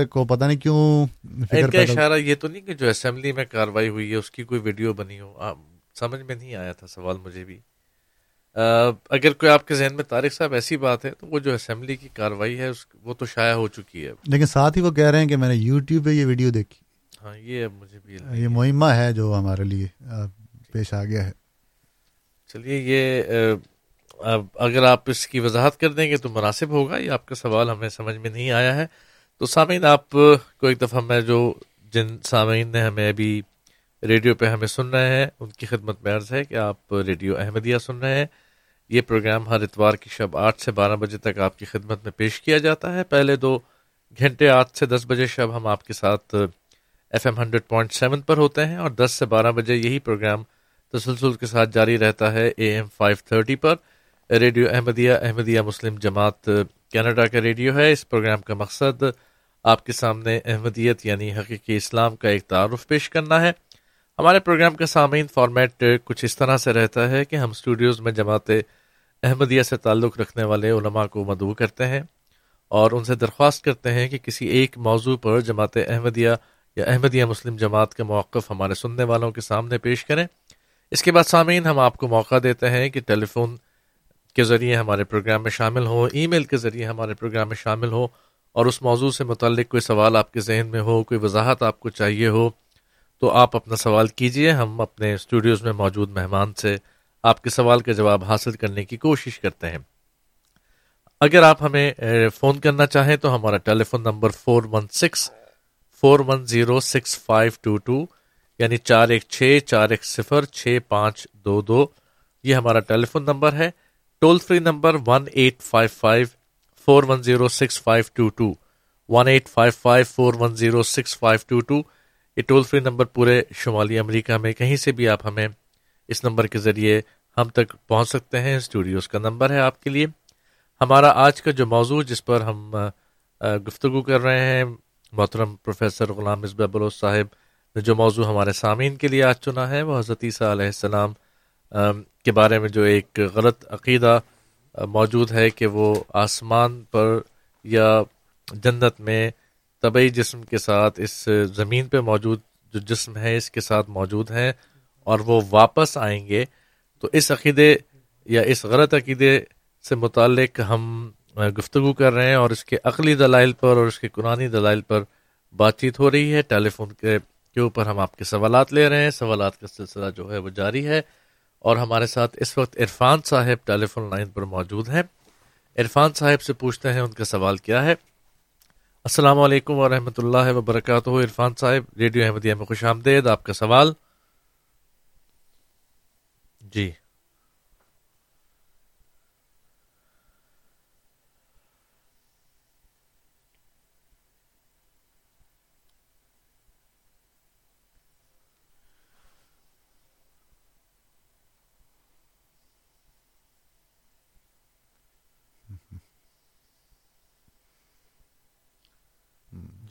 کو پتہ نہیں کیوں ان کا اشارہ یہ تو نہیں کہ جو اسمبلی میں کاروائی ہوئی ہے اس کی کوئی ویڈیو بنی ہو۔ سمجھ میں نہیں آیا تھا سوال مجھے بھی۔ آ، اگر کوئی آپ کے ذہن میں طارق صاحب ایسی بات ہے تو وہ جو اسمبلی کی کاروائی ہے اس وہ تو شائع ہو چکی ہے۔ لیکن ساتھ ہی وہ کہہ رہے ہیں کہ میں نے یوٹیوب پہ یہ ویڈیو دیکھی۔ ہاں یہ مجھے بھی یہ مہمہ ہے جو ہمارے لیے پیش آ گیا ہے۔ چلیے، یہ اگر آپ اس کی وضاحت کر دیں گے تو مناسب ہوگا، یہ آپ کا سوال ہمیں سمجھ میں نہیں آیا ہے۔ تو سامعین، آپ کو ایک دفعہ میں جو جن سامعین نے ہمیں ابھی ریڈیو پہ ہمیں سن رہے ہیں، ان کی خدمت میں عرض ہے کہ آپ ریڈیو احمدیہ سن رہے ہیں۔ یہ پروگرام ہر اتوار کی شب آٹھ سے بارہ بجے تک آپ کی خدمت میں پیش کیا جاتا ہے۔ پہلے دو گھنٹے آٹھ سے دس بجے شب ہم آپ کے ساتھ F M hundred point seven پر ہوتے ہیں اور دس سے بارہ بجے یہی پروگرام تسلسل کے ساتھ جاری رہتا ہے اے ایم فائیو تھرٹی پر۔ ریڈیو احمدیہ احمدیہ مسلم جماعت کینیڈا کا ریڈیو ہے۔ اس پروگرام کا مقصد آپ کے سامنے احمدیت یعنی حقیقی اسلام کا ایک تعارف پیش کرنا ہے۔ ہمارے پروگرام کا سامعین فارمیٹ کچھ اس طرح سے رہتا ہے کہ ہم اسٹوڈیوز میں جماعت احمدیہ سے تعلق رکھنے والے علماء کو مدعو کرتے ہیں اور ان سے درخواست کرتے ہیں کہ کسی ایک موضوع پر جماعت احمدیہ یا احمدیہ مسلم جماعت کے موقف ہمارے سننے والوں کے سامنے پیش کریں۔ اس کے بعد سامعین ہم آپ کو موقع دیتے ہیں کہ ٹیلی فون کے ذریعے ہمارے پروگرام میں شامل ہوں، ای میل کے ذریعے ہمارے پروگرام میں شامل ہوں، اور اس موضوع سے متعلق کوئی سوال آپ کے ذہن میں ہو، کوئی وضاحت آپ کو چاہیے ہو، تو آپ اپنا سوال کیجیے، ہم اپنے اسٹوڈیوز میں موجود مہمان سے آپ کے سوال کا جواب حاصل کرنے کی کوشش کرتے ہیں۔ اگر آپ ہمیں فون کرنا چاہیں تو ہمارا telephone number four one six, four one zero six five two two یعنی چار ایک چھ، چار ایک صفر، چھ پانچ دو دو۔ یہ ہمارا ٹیلی فون نمبر ہے، toll free number one eight five five four one zero six five two two. One eight five five four one zero six five two two. یہ ٹول فری نمبر پورے شمالی امریکہ میں، کہیں سے بھی آپ ہمیں اس نمبر کے ذریعے ہم تک پہنچ سکتے ہیں۔ اسٹوڈیوز کا نمبر ہے آپ کے لیے۔ ہمارا آج کا جو موضوع، جس پر ہم گفتگو کر رہے ہیں، محترم پروفیسر غلام مصباح بلوچ صاحب جو موضوع ہمارے سامعین کے لیے آج چنا ہے، وہ حضرت عیسیٰ علیہ السلام کے بارے میں جو ایک غلط عقیدہ موجود ہے کہ وہ آسمان پر یا جنت میں طبعی جسم کے ساتھ اس زمین پہ موجود جو جسم ہے، اس کے ساتھ موجود ہیں اور وہ واپس آئیں گے۔ تو اس عقیدے یا اس غلط عقیدے سے متعلق ہم گفتگو کر رہے ہیں اور اس کے عقلی دلائل پر اور اس کے قرآن دلائل پر بات چیت ہو رہی ہے۔ ٹیلی فون کے کے اوپر ہم آپ کے سوالات لے رہے ہیں۔ سوالات کا سلسلہ جو ہے وہ جاری ہے اور ہمارے ساتھ اس وقت عرفان صاحب ٹیلی فون لائن پر موجود ہیں۔ عرفان صاحب سے پوچھتے ہیں ان کا سوال کیا ہے۔ السلام علیکم ورحمۃ اللہ وبرکاتہ۔ عرفان صاحب، ریڈیو احمدیہ میں خوش آمدید۔ آپ کا سوال؟ جی۔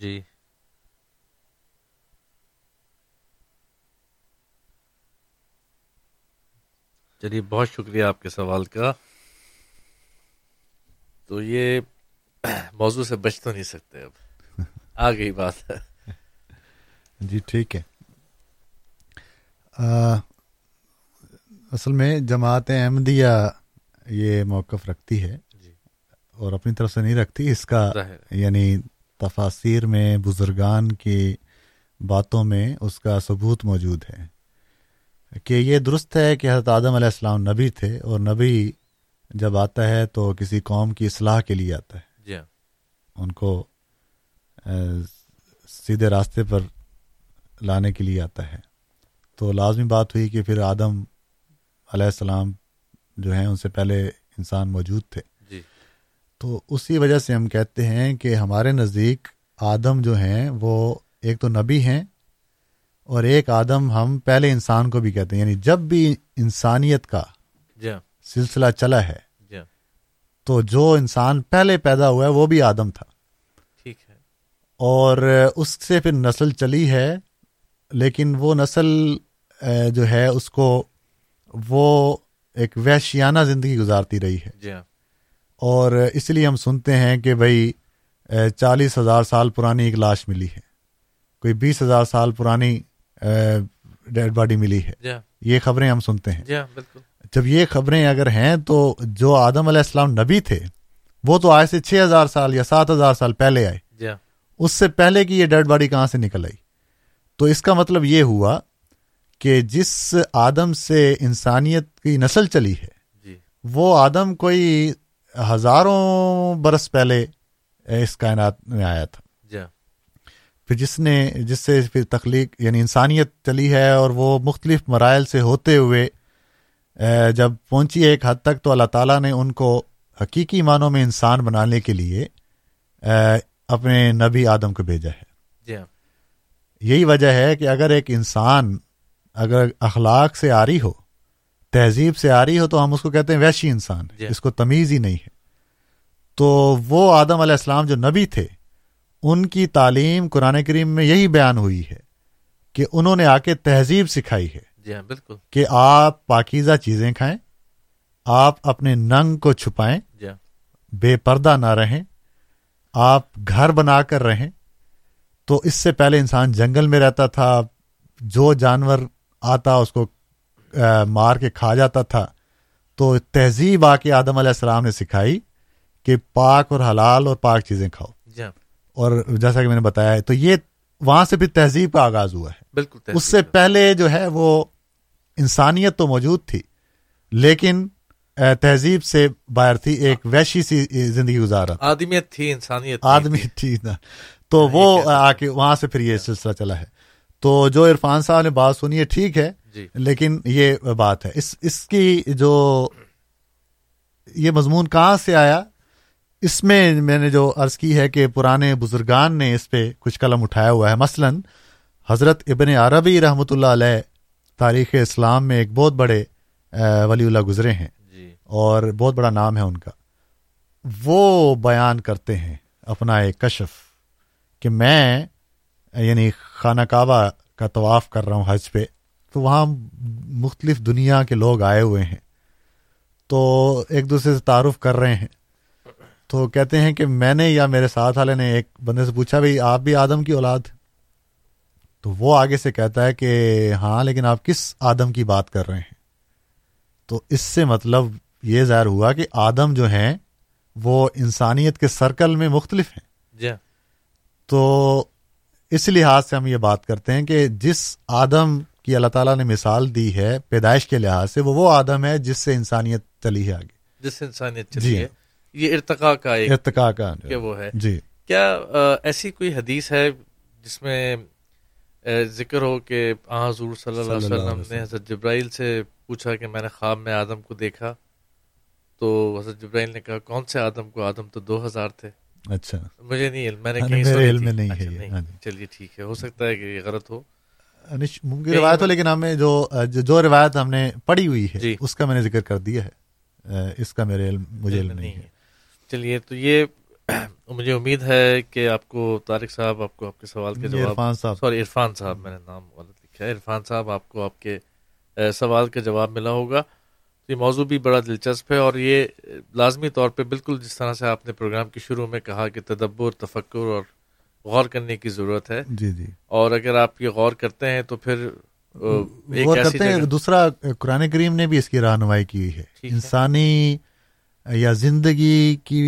جی۔ چلیے بہت شکریہ آپ کے سوال کا۔ تو یہ موضوع سے بچ تو نہیں سکتے اب۔ آ گئی بات۔ ہے جی ٹھیک ہے۔ اصل میں جماعت احمدیہ یہ موقف رکھتی ہے جی۔ اور اپنی طرف سے نہیں رکھتی اس کا یعنی تفاصیر میں بزرگان کی باتوں میں اس کا ثبوت موجود ہے کہ یہ درست ہے کہ حضرت آدم علیہ السلام نبی تھے اور نبی جب آتا ہے تو کسی قوم کی اصلاح کے لیے آتا ہے۔ جی ہاں۔ ان کو سیدھے راستے پر لانے کے لیے آتا ہے۔ تو لازمی بات ہوئی کہ پھر آدم علیہ السلام جو ہیں ان سے پہلے انسان موجود تھے۔ تو اسی وجہ سے ہم کہتے ہیں کہ ہمارے نزدیک آدم جو ہیں وہ ایک تو نبی ہیں اور ایک آدم ہم پہلے انسان کو بھی کہتے ہیں۔ یعنی جب بھی انسانیت کا جی۔ سلسلہ چلا ہے جی۔ تو جو انسان پہلے پیدا ہوا ہے وہ بھی آدم تھا۔ ٹھیک ہے۔ اور اس سے پھر نسل چلی ہے لیکن وہ نسل جو ہے اس کو وہ ایک وحشیانہ زندگی گزارتی رہی ہے۔ جی۔ اور اس لیے ہم سنتے ہیں کہ بھائی چالیس ہزار سال پرانی ایک لاش ملی ہے۔ کوئی بیس ہزار سال پرانی ڈیڈ باڈی ملی ہے۔ جی ہاں۔ یہ خبریں ہم سنتے ہیں۔ جی ہاں بالکل۔ جب یہ خبریں اگر ہیں تو جو آدم علیہ السلام نبی تھے وہ تو آئے سے چھ ہزار سال یا سات ہزار سال پہلے آئے۔ جی ہاں۔ اس سے پہلے کی یہ ڈیڈ باڈی کہاں سے نکل آئی؟ تو اس کا مطلب یہ ہوا کہ جس آدم سے انسانیت کی نسل چلی ہے وہ آدم کوئی ہزاروں برس پہلے اس کائنات میں آیا تھا۔ جی۔ پھر جس نے جس سے پھر تخلیق یعنی انسانیت چلی ہے اور وہ مختلف مراحل سے ہوتے ہوئے جب پہنچی ایک حد تک تو اللہ تعالیٰ نے ان کو حقیقی معنوں میں انسان بنانے کے لیے اپنے نبی آدم کو بھیجا ہے۔ جی۔ یہی وجہ ہے کہ اگر ایک انسان اگر اخلاق سے آری ہو تہذیب سے آری ہو تو ہم اس کو کہتے ہیں ویشی انسان جی۔ اس کو تمیز ہی نہیں ہے۔ تو وہ آدم علیہ السلام جو نبی تھے ان کی تعلیم قرآن کریم میں یہی بیان ہوئی ہے کہ انہوں نے آ کے تہذیب سکھائی ہے جی ہاں بالکل۔ کہ آپ پاکیزہ چیزیں کھائیں آپ اپنے ننگ کو چھپائیں جی ہاں۔ بے پردہ نہ رہیں آپ گھر بنا کر رہیں۔ تو اس سے پہلے انسان جنگل میں رہتا تھا جو جانور آتا اس کو آ، مار کے کھا جاتا تھا۔ تو تہذیب آ کے آدم علیہ السلام نے سکھائی کہ پاک اور حلال اور پاک چیزیں کھاؤ۔ جی ہاں۔ اور جیسا کہ میں نے بتایا ہے تو یہ وہاں سے بھی تہذیب کا آغاز ہوا ہے۔ بالکل اس سے پہلے جو ہے وہ انسانیت تو موجود تھی لیکن تہذیب سے باہر تھی ایک ویشی سی زندگی گزار رہا تھا آدمیت تھی انسانیت تھی۔ آدمی تھی نا۔ تو وہ آ کے وہاں سے پھر یہ سلسلہ چلا ہے۔ تو جو عرفان صاحب نے بات سنی ہے ٹھیک ہے۔ جی۔ لیکن یہ بات ہے۔ اس اس کی جو یہ مضمون کہاں سے آیا؟ اس میں میں نے جو عرض کی ہے کہ پرانے بزرگان نے اس پہ کچھ قلم اٹھایا ہوا ہے۔ مثلا حضرت ابن عربی رحمۃ اللہ علیہ تاریخ اسلام میں ایک بہت بڑے ولی اللہ گزرے ہیں۔ جی۔ اور بہت بڑا نام ہے ان کا۔ وہ بیان کرتے ہیں اپنا ایک کشف کہ میں یعنی خانہ کعبہ کا طواف کر رہا ہوں حج پہ۔ تو وہاں مختلف دنیا کے لوگ آئے ہوئے ہیں۔ تو ایک دوسرے سے تعارف کر رہے ہیں۔ تو کہتے ہیں کہ میں نے یا میرے ساتھ والے نے ایک بندے سے پوچھا بھائی آپ بھی آدم کی اولاد تو وہ آگے سے کہتا ہے کہ ہاں لیکن آپ کس آدم کی بات کر رہے ہیں؟ تو اس سے مطلب یہ ظاہر ہوا کہ آدم جو ہیں وہ انسانیت کے سرکل میں مختلف ہیں۔ جی ہاں۔ تو اس لحاظ سے ہم یہ بات کرتے ہیں کہ جس آدم کی اللہ تعالیٰ نے مثال دی ہے پیدائش کے لحاظ سے وہ وہ آدم ہے جس سے انسانیت چلی ہے آگے۔ جس سے انسانیت جی۔ چلی ہے۔ یہ ارتقا کا ایک ارتقا کا کہ وہ ہے۔ جی۔ کیا ایسی کوئی حدیث ہے جس میں ذکر ہو کہ حضور صلی اللہ علیہ وسلم نے حضرت جبرائیل سے پوچھا کہ میں نے خواب میں آدم کو دیکھا؟ تو حضرت جبرائیل نے کہا کون سے آدم کو؟ آدم تو دو ہزار تھے۔ اچھا۔ مجھے نہیں علم میں نے ہاں، کہیں علم۔ میں نہیں ہے اچھا، ہاں جی۔ چلیے ٹھیک ہے۔ ہو سکتا ہے کہ یہ غلط ہو۔ انش- ممکن روایت ہو لیکن ہمیں جو جو- روایت ہم نے پڑھی ہوئی ہے جی۔ اس کا میں نے ذکر کر دیا ہے۔ اس کا میرے علم مجھے علم نہیں ہے۔ چلیے تو یہ مجھے امید ہے کہ آپ کو طارق صاحب آپ کو آپ کے سوال کے یہ جواب عرفان صاحب۔ سوری عرفان صاحب میں نے نام غلط لکھا ہے۔ عرفان صاحب آپ کو آپ کے سوال کا جواب ملا ہوگا۔ تو یہ موضوع بھی بڑا دلچسپ ہے اور یہ لازمی طور پہ بالکل جس طرح سے آپ نے پروگرام کے شروع میں کہا کہ تدبر تفکر اور غور کرنے کی ضرورت ہے۔ جی جی۔ اور اگر آپ یہ غور کرتے ہیں تو پھر غور کرتے ہیں دوسرا قرآن کریم نے بھی اس کی رہنمائی کی ہے۔ انسانی یا زندگی کی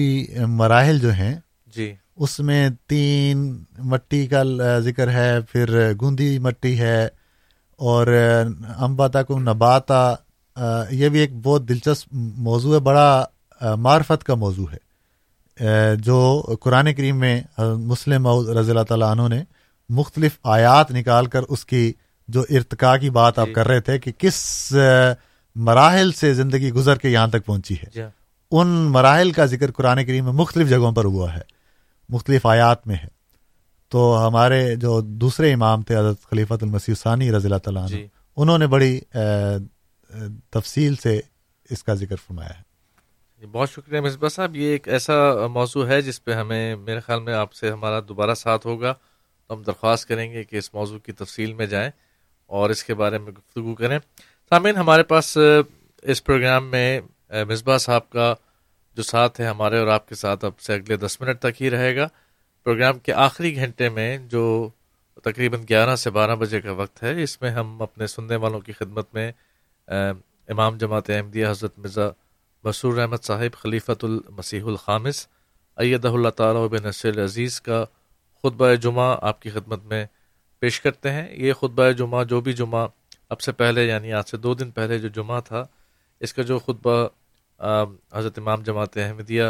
مراحل جو ہیں جی۔ اس میں تین مٹی کا ذکر ہے پھر گوندی مٹی ہے اور امباتا کو نباتا یہ بھی ایک بہت دلچسپ موضوع ہے بڑا معرفت کا موضوع ہے۔ جو قرآن کریم میں مسلم رضی اللہ تعالیٰ عنہ نے مختلف آیات نکال کر اس کی جو ارتقاء کی بات آپ جی۔ کر رہے تھے کہ کس مراحل سے زندگی گزر کے یہاں تک پہنچی ہے۔ جی۔ ان مراحل کا ذکر قرآن کریم میں مختلف جگہوں پر ہوا ہے مختلف آیات میں ہے۔ تو ہمارے جو دوسرے امام تھے حضرت خلیفۃ المسیح ثانی رضی اللہ تعالیٰ عنہ جی۔ انہوں نے بڑی تفصیل سے اس کا ذکر فرمایا ہے۔ بہت شکریہ مصباح صاحب، یہ ایک ایسا موضوع ہے جس پہ ہمیں میرے خیال میں آپ سے ہمارا دوبارہ ساتھ ہوگا۔ تو ہم درخواست کریں گے کہ اس موضوع کی تفصیل میں جائیں اور اس کے بارے میں گفتگو کریں۔ سامعین، ہمارے پاس اس پروگرام میں مصباح صاحب کا جو ساتھ ہے ہمارے اور آپ کے ساتھ اب سے اگلے دس منٹ تک ہی رہے گا۔ پروگرام کے آخری گھنٹے میں جو تقریباً گیارہ سے بارہ بجے کا وقت ہے، اس میں ہم اپنے سننے والوں کی خدمت میں امام جماعت احمدیہ حضرت مرزا مسور احمد صاحب خلیفۃ المسیح الخامس، ایدہ اللہ تعالیٰ بن نصر عزیز کا خطبہ جمعہ آپ کی خدمت میں پیش کرتے ہیں۔ یہ خطبہ جمعہ جو بھی جمعہ اب سے پہلے یعنی آج سے دو دن پہلے جو جمعہ تھا، اس کا جو خطبہ حضرت امام جماعت احمدیہ،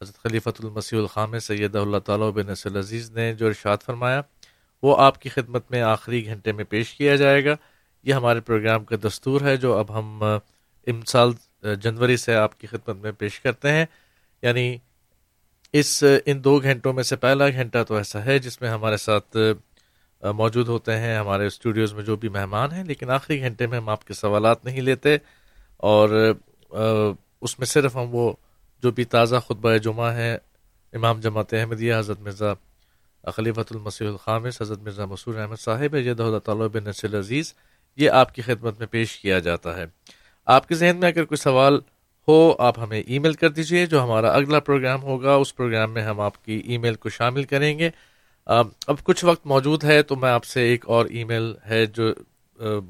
حضرت خلیفۃ المسیح الخامس سیدہ اللہ تعالیٰ بن نصر عزیز نے جو ارشاد فرمایا، وہ آپ کی خدمت میں آخری گھنٹے میں پیش کیا جائے گا۔ یہ ہمارے پروگرام کا دستور ہے جو اب ہم امسال جنوری سے آپ کی خدمت میں پیش کرتے ہیں۔ یعنی اس، ان دو گھنٹوں میں سے پہلا گھنٹہ تو ایسا ہے جس میں ہمارے ساتھ موجود ہوتے ہیں ہمارے اسٹوڈیوز میں جو بھی مہمان ہیں، لیکن آخری گھنٹے میں ہم آپ کے سوالات نہیں لیتے اور اس میں صرف ہم وہ جو بھی تازہ خطبہ جمعہ ہے امام جماعت احمدیہ، حضرت مرزا خلیفۃ المسیح الخامس، حضرت مرزا مسور احمد صاحب یہ اللہ تعالیٰ بن نصر عزیز یہ آپ کی خدمت میں پیش کیا جاتا ہے۔ آپ کے ذہن میں اگر کوئی سوال ہو، آپ ہمیں ای میل کر دیجیے، جو ہمارا اگلا پروگرام ہوگا، اس پروگرام میں ہم آپ کی ای میل کو شامل کریں گے۔ اب کچھ وقت موجود ہے تو میں آپ سے ایک اور ای میل ہے جو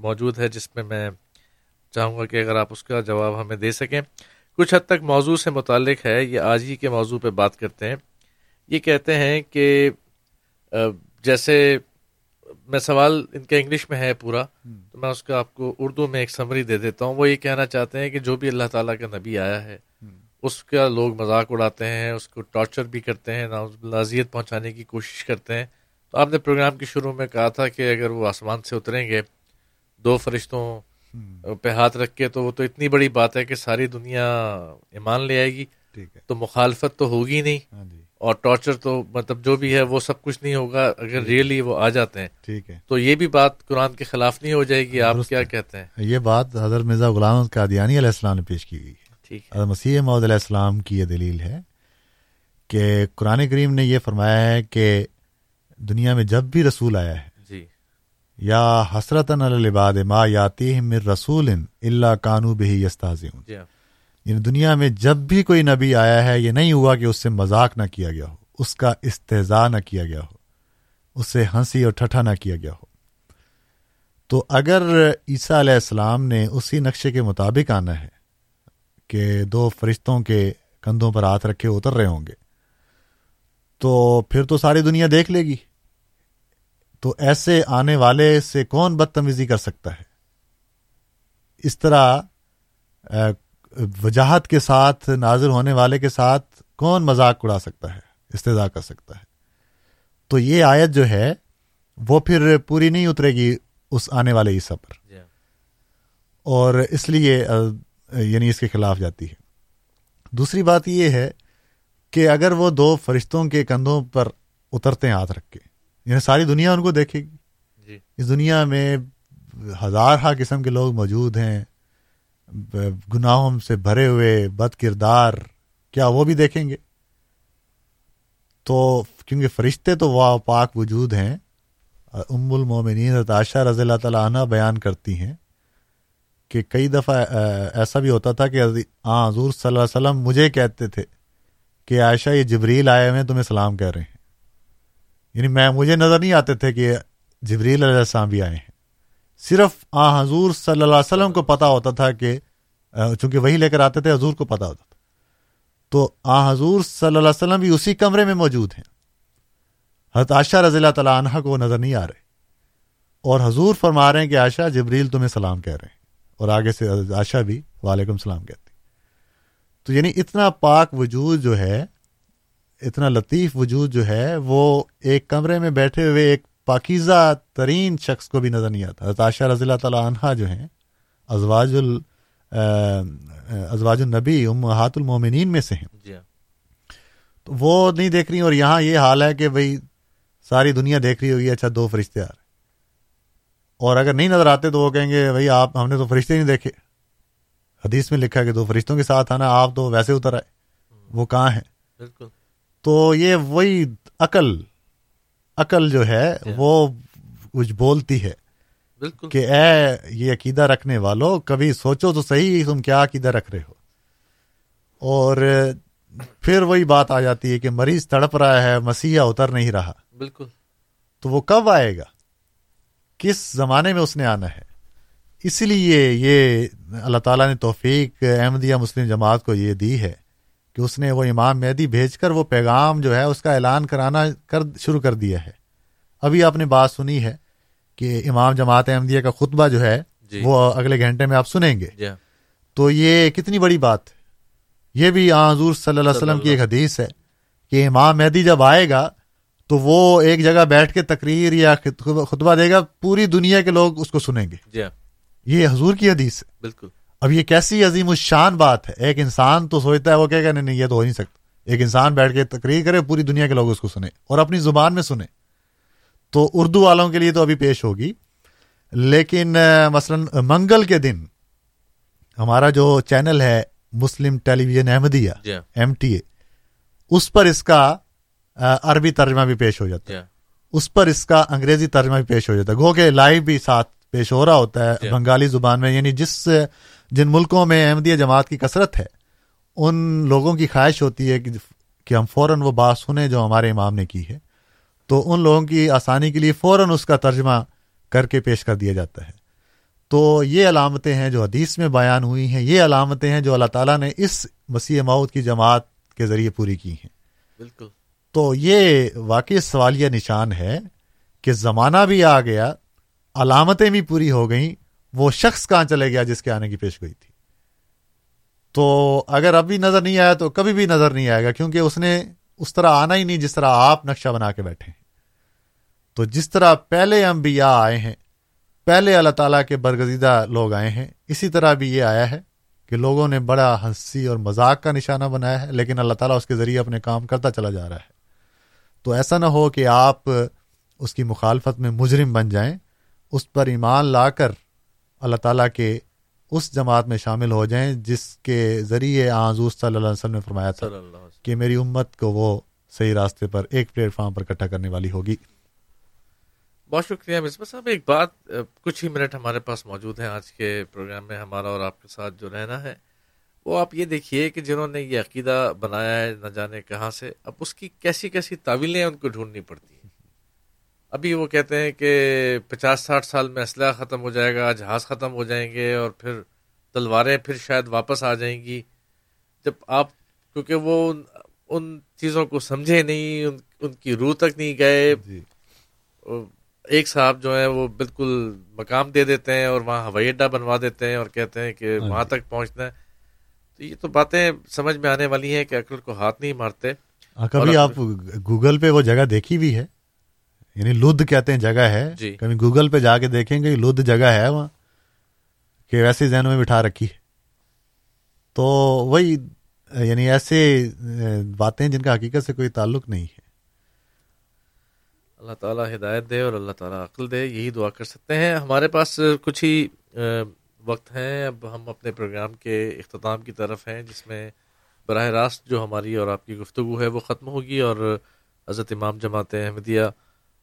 موجود ہے، جس میں میں چاہوں گا کہ اگر آپ اس کا جواب ہمیں دے سکیں۔ کچھ حد تک موضوع سے متعلق ہے، یہ آج ہی کے موضوع پہ بات کرتے ہیں۔ یہ کہتے ہیں کہ جیسے میں سوال ان کا انگلش میں ہے پورا تو میں اس کا آپ کو اردو میں ایک سمری دے دیتا ہوں۔ وہ یہ کہنا چاہتے ہیں کہ جو بھی اللہ تعالیٰ کا نبی آیا ہے اس کا لوگ مذاق اڑاتے ہیں اس کو ٹارچر بھی کرتے ہیں نازیت پہنچانے کی کوشش کرتے ہیں۔ تو آپ نے پروگرام کے شروع میں کہا تھا کہ اگر وہ آسمان سے اتریں گے دو فرشتوں پہ ہاتھ رکھ کے تو وہ تو اتنی بڑی بات ہے کہ ساری دنیا ایمان لے آئے گی۔ تو مخالفت تو ہوگی نہیں۔ ہاں جی۔ اور ٹارچر تو مطلب جو بھی ہے وہ سب کچھ نہیں ہوگا اگر ریئلی وہ آ جاتے ہیں ٹھیک ہے۔ تو یہ بھی بات قرآن کے خلاف نہیں ہو جائے گی آپ کیا کہتے ہیں؟ یہ بات حضرت مرزا غلام قادیانی علیہ السلام نے پیش کی گئی ٹھیک ہے۔ مسیح محدود علیہ السلام کی یہ دلیل ہے کہ قرآن کریم نے یہ فرمایا ہے کہ دنیا میں جب بھی رسول آیا ہے جی۔ یا حسرت الباد ما یاتی مر رسول اللہ کانو بہی یستاز یعنی دنیا میں جب بھی کوئی نبی آیا ہے، یہ نہیں ہوا کہ اس سے مذاق نہ کیا گیا ہو، اس کا استضاء نہ کیا گیا ہو، اس سے ہنسی اور ٹھٹھا نہ کیا گیا ہو۔ تو اگر عیسیٰ علیہ السلام نے اسی نقشے کے مطابق آنا ہے کہ دو فرشتوں کے کندھوں پر ہاتھ رکھے اتر رہے ہوں گے، تو پھر تو ساری دنیا دیکھ لے گی۔ تو ایسے آنے والے سے کون بدتمیزی کر سکتا ہے؟ اس طرح وجاہت کے ساتھ نازر ہونے والے کے ساتھ کون مذاق اڑا سکتا ہے استضاء کر سکتا ہے؟ تو یہ آیت جو ہے وہ پھر پوری نہیں اترے گی اس آنے والے عیسیٰ پر۔ اور اس لیے یعنی اس کے خلاف جاتی ہے۔ دوسری بات یہ ہے کہ اگر وہ دو فرشتوں کے کندھوں پر اترتے ہیں ہاتھ رکھ کے یعنی ساری دنیا ان کو دیکھے گی۔ جی۔ اس دنیا میں ہزار ہا قسم کے لوگ موجود ہیں۔ گناہوں سے بھرے ہوئے بد کردار، کیا وہ بھی دیکھیں گے؟ تو کیونکہ فرشتے تو وہ پاک وجود ہیں، ام المومنین عائشہ رضی اللہ تعالیٰ عنہ بیان کرتی ہیں کہ کئی دفعہ ایسا بھی ہوتا تھا کہ ہاں حضور صلی اللہ علیہ وسلم مجھے کہتے تھے کہ عائشہ، یہ جبریل آئے ہوئے تمہیں سلام کہہ رہے ہیں۔ یعنی میں، مجھے نظر نہیں آتے تھے کہ جبریل علیہ السلام بھی آئے ہیں۔ صرف آ، حضور صلی اللہ علیہ وسلم کو پتا ہوتا تھا کہ چونکہ وہی لے کر آتے تھے، حضور کو پتا ہوتا تھا۔ تو آ، حضور صلی اللہ علیہ وسلم بھی اسی کمرے میں موجود ہیں۔ حضرت عائشہ رضی اللہ تعالیٰ عنہ کو وہ نظر نہیں آ رہے۔ اور حضور فرما رہے ہیں کہ عائشہ، جبریل تمہیں سلام کہہ رہے ہیں۔ اور آگے سے عائشہ بھی وعلیکم السلام کہتی تو یعنی اتنا پاک وجود جو ہے، اتنا لطیف وجود جو ہے، وہ ایک کمرے میں بیٹھے ہوئے، ایک پاکیزہ ترین شخص کو بھی نظر نہیں آتا۔ عائشہ رضی اللہ تعالیٰ عنہ جو ہیں ازواج ال ازواج النبی ام ہات المومنین میں سے ہیں۔ جی ہاں۔ تو وہ نہیں دیکھ رہی اور یہاں یہ حال ہے کہ بھائی ساری دنیا دیکھ رہی ہوگی اچھا دو فرشتے آ رہے اور اگر نہیں نظر آتے تو وہ کہیں گے بھائی آپ ہم نے تو فرشتے نہیں دیکھے۔ حدیث میں لکھا کہ دو فرشتوں کے ساتھ آنا آپ تو ویسے اتر آئے۔ وہ کہاں ہیں؟ بالکل۔ تو یہ وہی عقل عقل جو ہے وہ کچھ بولتی ہے بالکل۔ کہ اے یہ عقیدہ رکھنے والوں کبھی سوچو تو صحیح تم کیا عقیدہ رکھ رہے ہو۔ اور پھر وہی بات آ جاتی ہے کہ مریض تڑپ رہا ہے مسیحا اتر نہیں رہا۔ بالکل۔ تو وہ کب آئے گا؟ کس زمانے میں اس نے آنا ہے؟ اس لیے یہ اللہ تعالیٰ نے توفیق احمدیہ مسلم جماعت کو یہ دی ہے کہ اس نے وہ امام مہدی بھیج کر وہ پیغام جو ہے اس کا اعلان کرانا کر شروع کر دیا ہے۔ ابھی آپ نے بات سنی ہے کہ امام جماعت احمدیہ کا خطبہ جو ہے جی۔ وہ اگلے گھنٹے میں آپ سنیں گے۔ جی۔ تو یہ کتنی بڑی بات ہے۔ یہ بھی حضور صلی اللہ علیہ وسلم کی ایک حدیث ہے کہ امام مہدی جب آئے گا تو وہ ایک جگہ بیٹھ کے تقریر یا خطبہ دے گا پوری دنیا کے لوگ اس کو سنیں گے۔ جی۔ یہ حضور کی حدیث ہے۔ بالکل۔ اب یہ کیسی عظیم الشان بات ہے؟ ایک انسان تو سوچتا ہے وہ کہے گا نہیں نہیں یہ تو ہو نہیں سکتا۔ ایک انسان بیٹھ کے تقریر کرے پوری دنیا کے لوگ اس کو سنیں اور اپنی زبان میں سنیں۔ تو اردو والوں کے لیے تو ابھی پیش ہوگی۔ لیکن مثلا منگل کے دن ہمارا جو چینل ہے مسلم ٹیلی ویژن احمدیہ جی ہاں، ایم ٹی اے اس پر اس کا عربی ترجمہ بھی پیش ہو جاتا جی ہے ہاں، اس پر اس کا انگریزی ترجمہ بھی پیش ہو جاتا ہے۔ گو کہ لائیو بھی ساتھ پیش ہو رہا ہوتا جی ہے بنگالی زبان میں یعنی جس جن ملکوں میں احمدیہ جماعت کی کثرت ہے ان لوگوں کی خواہش ہوتی ہے کہ کہ ہم فوراً وہ بات سنیں جو ہمارے امام نے کی ہے۔ تو ان لوگوں کی آسانی کے لیے فوراً اس کا ترجمہ کر کے پیش کر دیا جاتا ہے۔ تو یہ علامتیں ہیں جو حدیث میں بیان ہوئی ہیں یہ علامتیں ہیں جو اللہ تعالیٰ نے اس مسیح ماؤد کی جماعت کے ذریعے پوری کی ہیں۔ بالکل۔ تو یہ واقعی سوالیہ نشان ہے کہ زمانہ بھی آ گیا علامتیں بھی پوری ہو گئیں وہ شخص کہاں چلے گیا جس کے آنے کی پیش گئی تھی؟ تو اگر اب بھی نظر نہیں آیا تو کبھی بھی نظر نہیں آئے گا، کیونکہ اس نے اس طرح آنا ہی نہیں جس طرح آپ نقشہ بنا کے بیٹھے ہیں۔ تو جس طرح پہلے انبیاء آئے ہیں، پہلے اللہ تعالیٰ کے برگزیدہ لوگ آئے ہیں، اسی طرح بھی یہ آیا ہے کہ لوگوں نے بڑا ہنسی اور مذاق کا نشانہ بنایا ہے، لیکن اللہ تعالیٰ اس کے ذریعے اپنے کام کرتا چلا جا رہا ہے۔ تو ایسا نہ ہو کہ آپ اس کی مخالفت میں مجرم بن جائیں، اس پر ایمان لا کر اللہ تعالیٰ کے اس جماعت میں شامل ہو جائیں جس کے ذریعے آزوز صلی اللہ علیہ وسلم نے فرمایا تھا کہ میری امت کو وہ صحیح راستے پر ایک پلیٹ فارم پر اکٹھا کرنے والی ہوگی۔ بہت شکریہ مصباح صاحب ایک بات کچھ ہی منٹ ہمارے پاس موجود ہیں آج کے پروگرام میں ہمارا اور آپ کے ساتھ جو رہنا ہے۔ وہ آپ یہ دیکھیے کہ جنہوں نے یہ عقیدہ بنایا ہے نہ جانے کہاں سے اب اس کی کیسی کیسی تعویلیں ان کو ڈھونڈنی پڑتی ہیں؟ ابھی وہ کہتے ہیں کہ پچاس ساٹھ سال میں اسلحہ ختم ہو جائے گا جہاز ختم ہو جائیں گے اور پھر تلواریں پھر شاید واپس آ جائیں گی۔ جب آپ کیونکہ وہ ان, ان چیزوں کو سمجھے نہیں ان, ان کی روح تک نہیں گئے۔ جی۔ ایک صاحب جو ہیں وہ بالکل مقام دے دیتے ہیں اور وہاں ہوائی اڈا بنوا دیتے ہیں اور کہتے ہیں کہ ہاں وہاں جی۔ تک پہنچنا ہے۔ تو یہ تو باتیں سمجھ میں آنے والی ہیں کہ عقل کو ہاتھ نہیں مارتے۔ کبھی آپ گوگل پہ وہ جگہ دیکھی بھی ہے۔ یعنی لدھ کہتے ہیں جگہ ہے۔ جی۔ کبھی گوگل پہ جا کے دیکھیں گے لدھ جگہ ہے وہاں۔ کہ ویسے ذہنوں میں بٹھا رکھی تو وہی یعنی ایسے باتیں جن کا حقیقت سے کوئی تعلق نہیں ہے۔ اللہ تعالیٰ ہدایت دے اور اللہ تعالیٰ عقل دے یہی دعا کر سکتے ہیں۔ ہمارے پاس کچھ ہی وقت ہیں۔ اب ہم اپنے پروگرام کے اختتام کی طرف ہیں جس میں براہ راست جو ہماری اور آپ کی گفتگو ہے وہ ختم ہوگی اور حضرت امام جماعت احمدیہ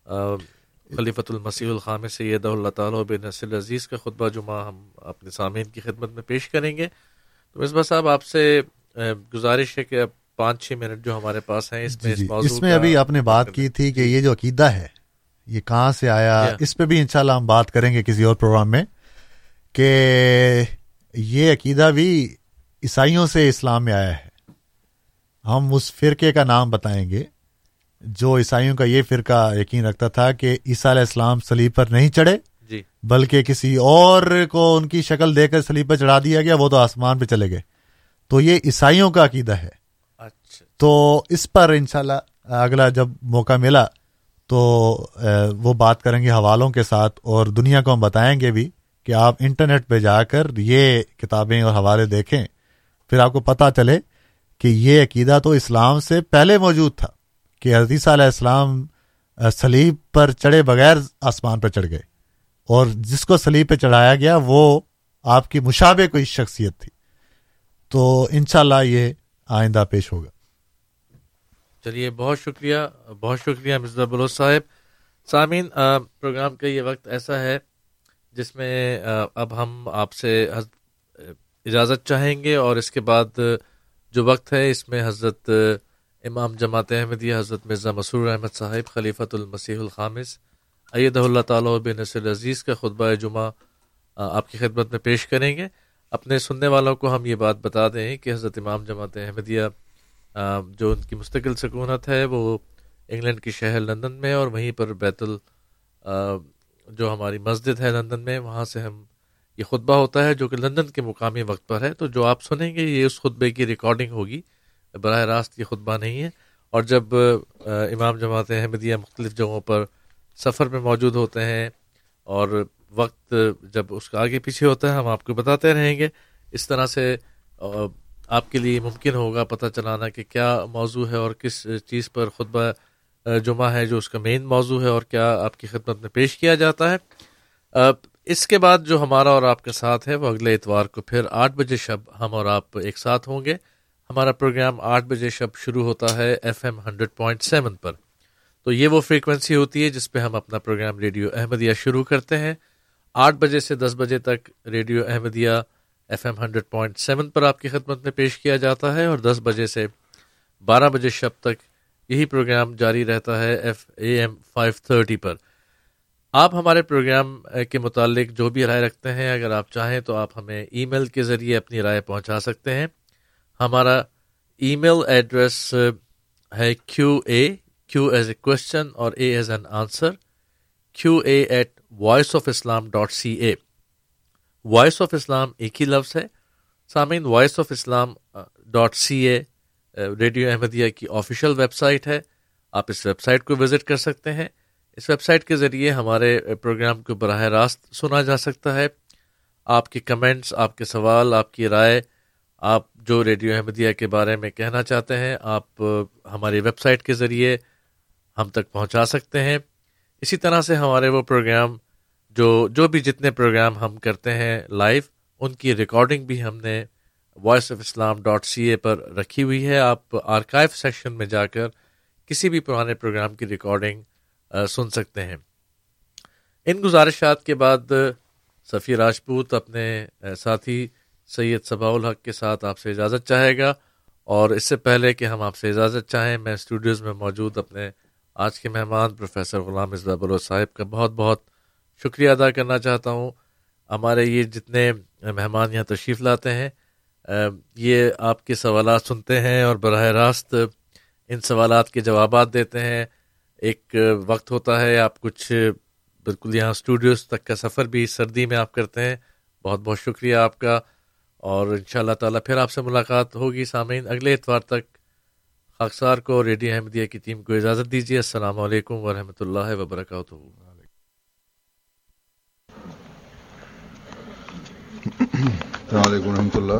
خلیفۃ المسیح الخام سید اللہ تعالیٰ بن نصر عزیز کا خطبہ جمعہ ہم اپنے سامعین کی خدمت میں پیش کریں گے۔ تو مصباح صاحب آپ سے گزارش ہے کہ اب پانچ چھ منٹ جو ہمارے پاس ہیں اس میں جی اس جی موضوع اس میں ابھی آپ نے بات کی تھی کہ یہ جو عقیدہ ہے یہ کہاں سے آیا۔ اس پہ بھی انشاءاللہ ہم بات کریں گے کسی اور پروگرام میں کہ یہ عقیدہ بھی عیسائیوں سے اسلام میں آیا ہے۔ ہم اس فرقے کا نام بتائیں گے۔ جو عیسائیوں کا یہ فرقہ یقین رکھتا تھا کہ عیسیٰ علیہ السلام سلیب پر نہیں چڑھے جی۔ بلکہ کسی اور کو ان کی شکل دے کر سلیب پر چڑھا دیا گیا وہ تو آسمان پہ چلے گئے۔ تو یہ عیسائیوں کا عقیدہ ہے۔ اچھا۔ تو اس پر انشاءاللہ اگلا جب موقع ملا تو وہ بات کریں گے حوالوں کے ساتھ اور دنیا کو ہم بتائیں گے بھی کہ آپ انٹرنیٹ پہ جا کر یہ کتابیں اور حوالے دیکھیں پھر آپ کو پتہ چلے کہ یہ عقیدہ تو اسلام سے پہلے موجود تھا۔ کہ حدیثہ علیہ السلام سلیب پر چڑھے بغیر آسمان پر چڑھ گئے۔ اور جس کو سلیب پہ چڑھایا گیا، وہ آپ کی مشابہ کوئی شخصیت تھی۔ تو انشاءاللہ یہ آئندہ پیش ہوگا۔ چلیے، بہت شکریہ بہت شکریہ مرزا بلوچ صاحب۔ سامعین پروگرام کا یہ وقت ایسا ہے جس میں اب ہم آپ سے اجازت چاہیں گے اور اس کے بعد جو وقت ہے اس میں حضرت امام جماعت احمدیہ حضرت مرزا مسرور احمد صاحب، خلیفۃ المسیح الخامس، ایدہ اللہ تعالیٰ بن نصر عزیز کا خطبہ جمعہ آپ کی خدمت میں پیش کریں گے۔ اپنے سننے والوں کو ہم یہ بات بتا دیں کہ حضرت امام جماعت احمدیہ جو ان کی مستقل سکونت ہے، وہ انگلینڈ کی شہر لندن میں اور وہیں پر بیت ال جو ہماری مسجد ہے لندن میں، وہاں سے ہم یہ خطبہ ہوتا ہے جو کہ لندن کے مقامی وقت پر ہے۔ تو جو آپ سنیں گے، یہ اس خطبے کی ریکارڈنگ ہوگی۔ براہ راست یہ خطبہ نہیں ہے۔ اور جب امام جماعت احمدیہ مختلف جگہوں پر سفر میں موجود ہوتے ہیں اور وقت جب اس کا آگے پیچھے ہوتا ہے، ہم آپ کو بتاتے رہیں گے۔ اس طرح سے آپ کے لیے ممکن ہوگا پتہ چلانا کہ کیا موضوع ہے اور کس چیز پر خطبہ جمعہ ہے جو اس کا مین موضوع ہے اور کیا آپ کی خدمت میں پیش کیا جاتا ہے۔ اس کے بعد جو ہمارا اور آپ کا ساتھ ہے، وہ اگلے اتوار کو پھر آٹھ بجے شب ہم اور آپ ایک ساتھ ہوں گے۔ ہمارا پروگرام آٹھ بجے شب شروع ہوتا ہے F M hundred point seven پر۔ تو یہ وہ فریکوینسی ہوتی ہے جس پہ ہم اپنا پروگرام ریڈیو احمدیہ شروع کرتے ہیں۔ آٹھ بجے سے دس بجے تک radio Ahmadiyya F M hundred point seven پر آپ کی خدمت میں پیش کیا جاتا ہے اور دس بجے سے بارہ بجے شب تک یہی پروگرام جاری رہتا ہے F A M five thirty پر۔ آپ ہمارے پروگرام کے متعلق جو بھی رائے رکھتے ہیں، اگر آپ چاہیں تو آپ ہمیں ای میل کے ذریعے اپنی رائے پہنچا سکتے ہیں۔ ہمارا ای میل ایڈریس ہے کیو اے، کیو ایز اے کوشچن اور a as an answer, Q A at voice of Islam dot C A. Voice of Islam ایک ہی لفظ ہے۔ سامعین voice of Islam dot C A radio Ahmadiyya کی آفیشیل ویب سائٹ ہے۔ آپ اس ویب سائٹ کو وزٹ کر سکتے ہیں۔ اس ویب سائٹ کے ذریعے ہمارے پروگرام کو براہ راست سنا جا سکتا ہے۔ آپ کے کمنٹس، آپ کے سوال، آپ کی رائے، آپ جو ریڈیو احمدیہ کے بارے میں کہنا چاہتے ہیں، آپ ہماری ویب سائٹ کے ذریعے ہم تک پہنچا سکتے ہیں۔ اسی طرح سے ہمارے وہ پروگرام جو جو بھی جتنے پروگرام ہم کرتے ہیں لائیو، ان کی ریکارڈنگ بھی ہم نے voice of Islam dot C A پر رکھی ہوئی ہے۔ آپ آرکائیو سیکشن میں جا کر کسی بھی پرانے پروگرام کی ریکارڈنگ سن سکتے ہیں۔ ان گزارشات کے بعد سفیر راجپوت اپنے ساتھی سید صباء الحق کے ساتھ آپ سے اجازت چاہے گا اور اس سے پہلے کہ ہم آپ سے اجازت چاہیں، میں اسٹوڈیوز میں موجود اپنے آج کے مہمان پروفیسر غلام اصبا بلو صاحب کا بہت بہت شکریہ ادا کرنا چاہتا ہوں۔ ہمارے یہ جتنے مہمان یہاں تشریف لاتے ہیں یہ آپ کے سوالات سنتے ہیں اور براہ راست ان سوالات کے جوابات دیتے ہیں۔ ایک وقت ہوتا ہے، آپ کچھ بالکل یہاں اسٹوڈیوز تک کا سفر بھی سردی میں آپ کرتے ہیں۔ بہت بہت شکریہ آپ کا۔ اور ان شاء اللہ تعالیٰ پھر آپ سے ملاقات ہوگی سامعین اگلے اتوار تک. خاکسار کو ریڈیو احمدیہ کی ٹیم کو اجازت دیجیے. السلام علیکم ورحمۃ اللہ وبرکاتہ. السلام علیکم ورحمۃ اللہ.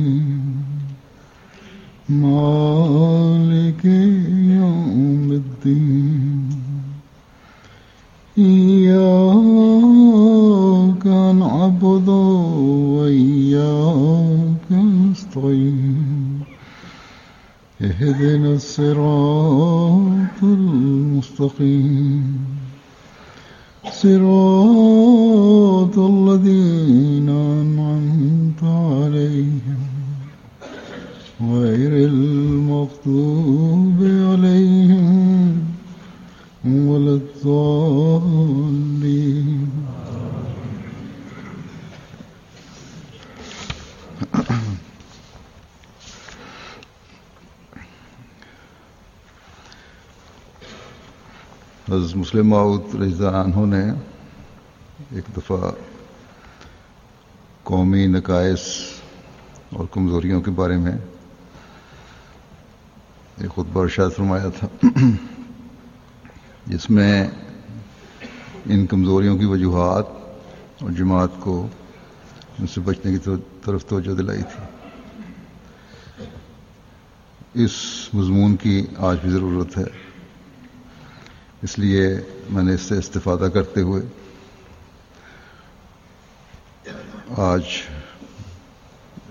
مالك يوم الدين إياك نعبد وإياك نستعين اهدنا الصراط المستقيم صراط مسلم معود رضا عنہ نے ایک دفعہ قومی نقائص اور کمزوریوں کے بارے میں ایک خطبہ ارشاد فرمایا تھا، جس میں ان کمزوریوں کی وجوہات اور جماعت کو ان سے بچنے کی طرف توجہ دلائی تھی۔ اس مضمون کی آج بھی ضرورت ہے۔ اس لیے میں نے اس سے استفادہ کرتے ہوئے آج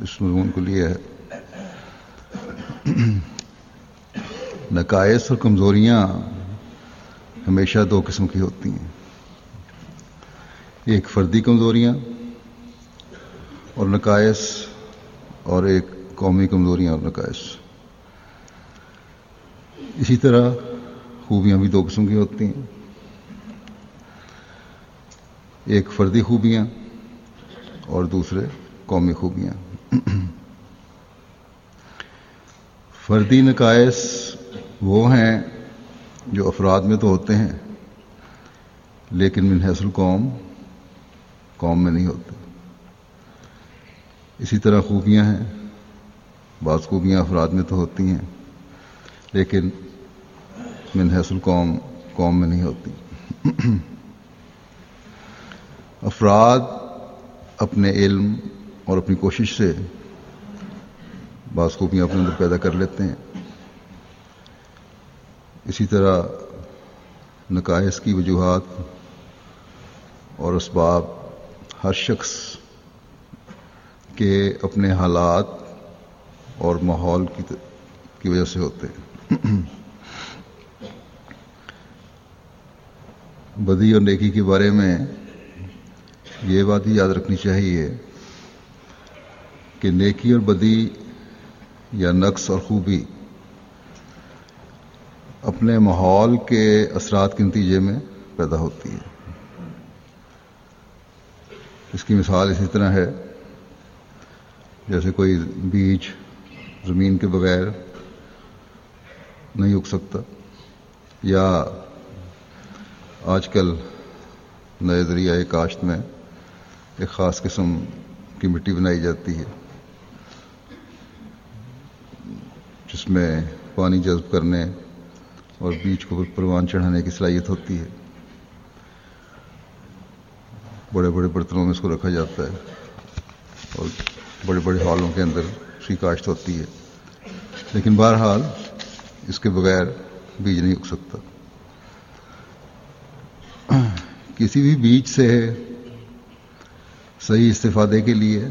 اس مضمون کو لیا ہے۔ نقائص اور کمزوریاں ہمیشہ دو قسم کی ہوتی ہیں۔ ایک فردی کمزوریاں اور نقائص اور ایک قومی کمزوریاں اور نقائص۔ اسی طرح خوبیاں بھی دو قسم کی ہوتی ہیں۔ ایک فردی خوبیاں اور دوسرے قومی خوبیاں۔ فردی نقائص وہ ہیں جو افراد میں تو ہوتے ہیں، لیکن من حیث القوم قوم میں نہیں ہوتے۔ اسی طرح خوبیاں ہیں، بعض خوبیاں افراد میں تو ہوتی ہیں، لیکن من حیث القوم، قوم میں نہیں ہوتی۔ افراد اپنے علم اور اپنی کوشش سے بعض خوبیاں اپنے اندر پیدا کر لیتے ہیں۔ اسی طرح نقائص کی وجوہات اور اسباب ہر شخص کے اپنے حالات اور ماحول کی کی وجہ سے ہوتے ہیں۔ بدی اور نیکی کے بارے میں یہ بات بھی یاد رکھنی چاہیے کہ نیکی اور بدی یا نقص اور خوبی اپنے ماحول کے اثرات کے نتیجے میں پیدا ہوتی ہے۔ اس کی مثال اسی طرح ہے۔ جیسے کوئی بیج زمین کے بغیر نہیں اگ سکتا یا آج کل نئے دریائے کاشت میں ایک خاص قسم کی مٹی بنائی جاتی ہے، جس میں پانی جذب کرنے اور بیج کو پروان چڑھانے کی صلاحیت ہوتی ہے۔ بڑے بڑے برتنوں میں اس کو رکھا جاتا ہے اور بڑے بڑے ہالوں کے اندر اس کی کاشت ہوتی ہے، لیکن بہرحال اس کے بغیر بیج نہیں اگ سکتا۔ کسی بھی بیج سے صحیح استفادے کے لیے،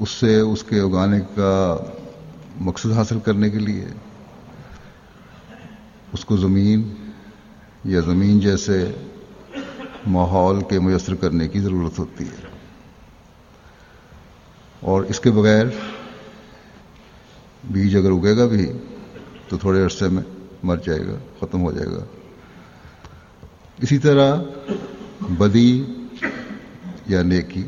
اس سے اس کے اگانے کا مقصد حاصل کرنے کے لیے، اس کو زمین یا زمین جیسے ماحول کے میسر کرنے کی ضرورت ہوتی ہے۔ اور اس کے بغیر بیج اگر اگے گا بھی تو تھوڑے عرصے میں مر جائے گا، ختم ہو جائے گا۔ اسی طرح بدی یا نیکی،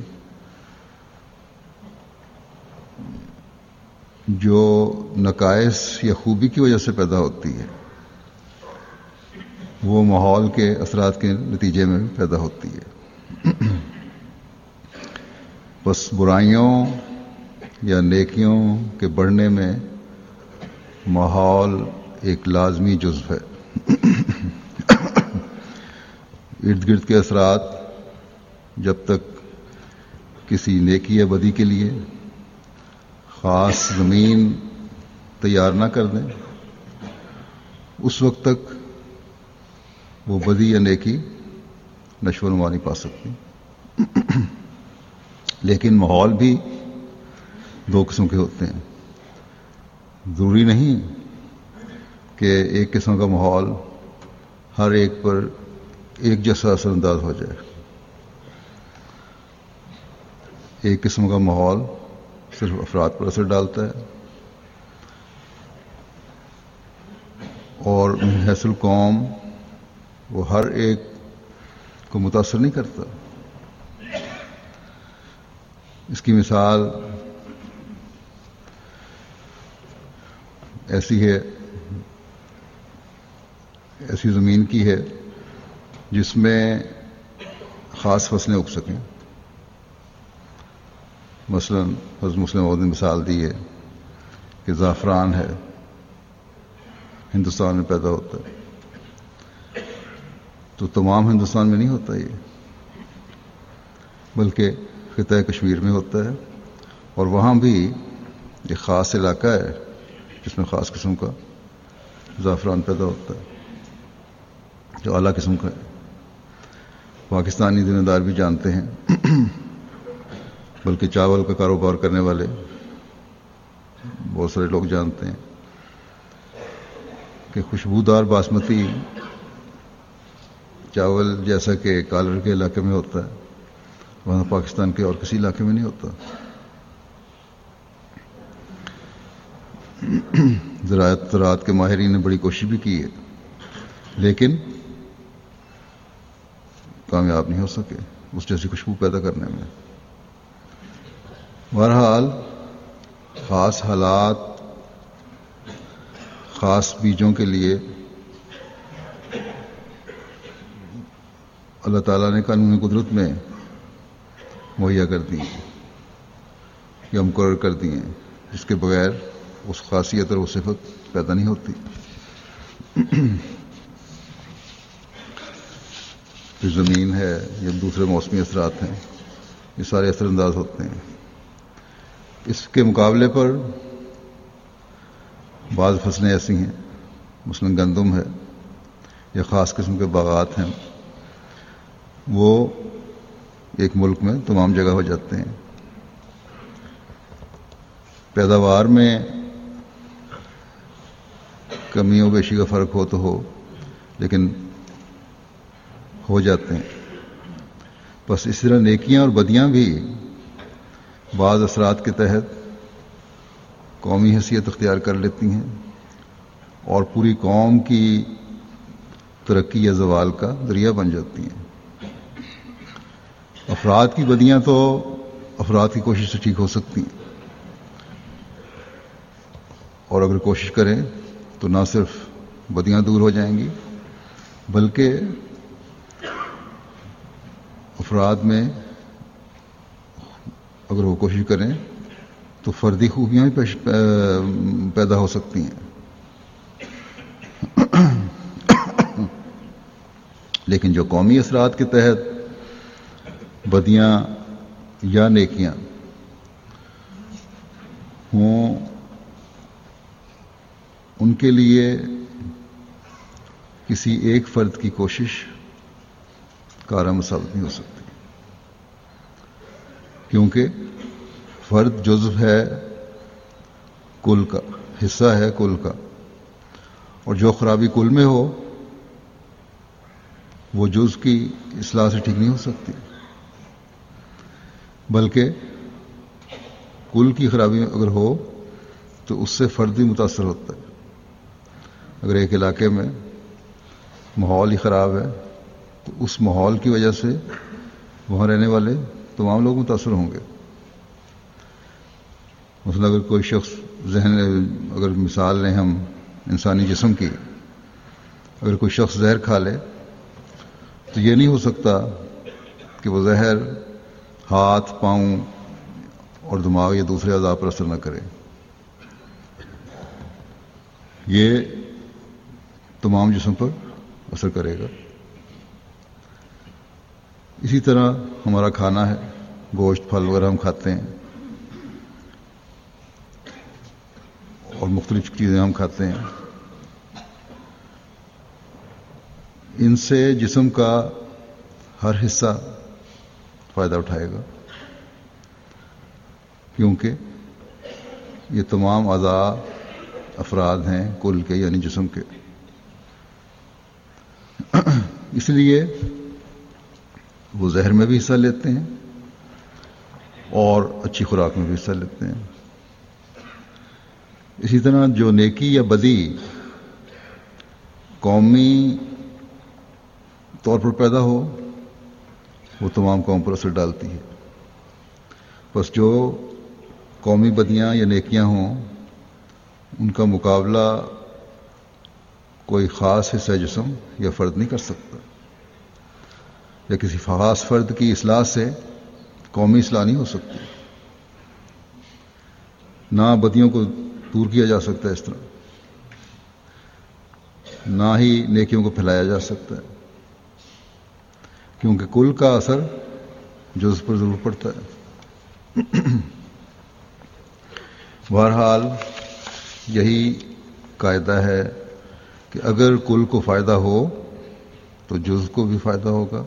جو نقائص یا خوبی کی وجہ سے پیدا ہوتی ہے، وہ ماحول کے اثرات کے نتیجے میں پیدا ہوتی ہے۔ بس برائیوں یا نیکیوں کے بڑھنے میں ماحول ایک لازمی جزو ہے۔ ارد گرد کے اثرات جب تک کسی نیکی یا بدی کے لیے خاص زمین تیار نہ کر دیں، اس وقت تک وہ بدی یا نیکی نشو و نما نہیں پا سکتی۔ لیکن ماحول بھی دو قسم کے ہوتے ہیں۔ ضروری نہیں کہ ایک قسم کا ماحول ہر ایک پر ایک جیسا اثر انداز ہو جائے۔ ایک قسم کا ماحول صرف افراد پر اثر ڈالتا ہے۔ اور حیث القوم وہ ہر ایک کو متاثر نہیں کرتا۔ اس کی مثال ایسی ہے، ایسی زمین کی ہے۔ جس میں خاص فصلیں اگ سکیں۔ مثلا حضرت مسلم عہد نے مثال دی ہے کہ زعفران ہے، ہندوستان میں پیدا ہوتا ہے۔ تو تمام ہندوستان میں نہیں ہوتا یہ، بلکہ خطۂ کشمیر میں ہوتا ہے۔ اور وہاں بھی ایک خاص علاقہ ہے جس میں خاص قسم کا زعفران پیدا ہوتا ہے، جو اعلیٰ قسم کا ہے۔ پاکستانی ذمہ دار بھی جانتے ہیں۔ بلکہ چاول کا کاروبار کرنے والے بہت سارے لوگ جانتے ہیں کہ خوشبودار باسمتی چاول جیسا کہ کالر کے علاقے میں ہوتا ہے، وہاں پاکستان کے اور کسی علاقے میں نہیں ہوتا۔ زراعت زراعت کے ماہرین نے بڑی کوشش بھی کی ہے، لیکن کامیاب نہیں ہو سکے، اس جیسی خوشبو پیدا کرنے میں۔ بہرحال، خاص حالات، خاص بیجوں کے لیے اللہ تعالیٰ نے قانونی قدرت میں مہیا کر دی یا مقرر کر دی ہیں، جس کے بغیر اس خاصیت اور وہ صفت پیدا نہیں ہوتی۔ جو زمین ہے یا دوسرے موسمی اثرات ہیں، یہ سارے اثر انداز ہوتے ہیں۔ اس کے مقابلے پر بعض فصلیں ایسی ہیں، مثلاً گندم ہے یا خاص قسم کے باغات ہیں، وہ ایک ملک میں تمام جگہ ہو جاتے ہیں۔ پیداوار میں کمی و بیشی کا فرق ہو تو ہو، لیکن ہو جاتے ہیں۔ بس اس طرح نیکیاں اور بدیاں بھی بعض اثرات کے تحت قومی حیثیت اختیار کر لیتی ہیں اور پوری قوم کی ترقی یا زوال کا ذریعہ بن جاتی ہیں۔ افراد کی بدیاں تو افراد کی کوشش سے ٹھیک ہو سکتی ہیں۔ اور اگر کوشش کریں تو نہ صرف بدیاں دور ہو جائیں گی، بلکہ افراد میں اگر وہ کوشش کریں تو فردی خوبیاں بھی پیدا ہو سکتی ہیں۔ لیکن جو قومی اثرات کے تحت بدیاں یا نیکیاں ہوں، ان کے لیے کسی ایک فرد کی کوشش کارا ثابت نہیں ہو سکتی۔ کیونکہ فرد جزو ہے کل کا، حصہ ہے کل کا۔ اور جو خرابی کل میں ہو، وہ جز کی اصلاح سے ٹھیک نہیں ہو سکتی۔ بلکہ کل کی خرابی اگر ہو، تو اس سے فرد بھی متاثر ہوتا ہے۔ اگر ایک علاقے میں ماحول ہی خراب ہے، تو اس ماحول کی وجہ سے وہاں رہنے والے تمام لوگ متاثر ہوں گے۔ مثلا اگر کوئی شخص ذہن اگر مثال لیں ہم انسانی جسم کی، اگر کوئی شخص زہر کھا لے، تو یہ نہیں ہو سکتا کہ وہ زہر، ہاتھ، پاؤں اور دماغ یا دوسرے اعضاء پر اثر نہ کرے۔ یہ تمام جسم پر اثر کرے گا۔ اسی طرح ہمارا کھانا ہے۔ گوشت پھل وغیرہ ہم کھاتے ہیں اور مختلف چیزیں ہم کھاتے ہیں۔ ان سے جسم کا ہر حصہ فائدہ اٹھائے گا۔ کیونکہ یہ تمام اعضاء افراد ہیں کل کے یعنی جسم کے۔ اس لیے وہ زہر میں بھی حصہ لیتے ہیں۔ اور اچھی خوراک میں بھی حصہ لیتے ہیں۔ اسی طرح جو نیکی یا بدی قومی طور پر پیدا ہو، وہ تمام قوم پر اثر ڈالتی ہے۔ بس جو قومی بدیاں یا نیکیاں ہوں، ان کا مقابلہ کوئی خاص حصہ جسم یا فرد نہیں کر سکتا۔ یا کسی خاص فرد کی اصلاح سے قومی اصلاح نہیں ہو سکتی۔ نہ بدیوں کو دور کیا جا سکتا ہے اس طرح۔ نہ ہی نیکیوں کو پھیلایا جا سکتا ہے۔ کیونکہ کل کا اثر جو اس پر ضرور پڑتا ہے۔ بہرحال یہی قاعدہ ہے کہ اگر کل کو فائدہ ہو تو جز کو بھی فائدہ ہوگا۔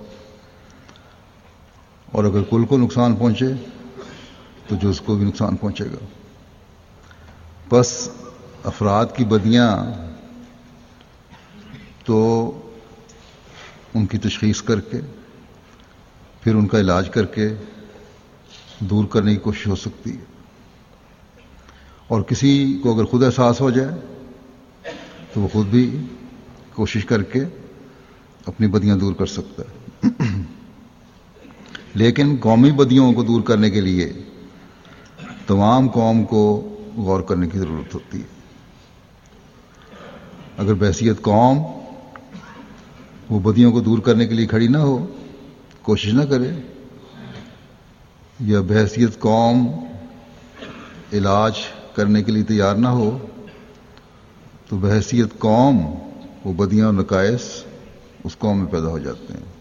اور اگر کل کو نقصان پہنچے تو جز کو بھی نقصان پہنچے گا۔ بس افراد کی بدیاں تو ان کی تشخیص کر کے، پھر ان کا علاج کر کے دور کرنے کی کوشش ہو سکتی ہے۔ اور کسی کو اگر خود احساس ہو جائے تو وہ خود بھی کوشش کر کے اپنی بدیاں دور کر سکتا ہے۔ لیکن قومی بدیوں کو دور کرنے کے لیے تمام قوم کو غور کرنے کی ضرورت ہوتی ہے۔ اگر بحثیت قوم وہ بدیوں کو دور کرنے کے لیے کھڑی نہ ہو، کوشش نہ کرے، یا بحثیت قوم علاج کرنے کے لیے تیار نہ ہو، تو بحثیت قوم وہ بدیاں اور نقائص اس قوم میں پیدا ہو جاتے ہیں۔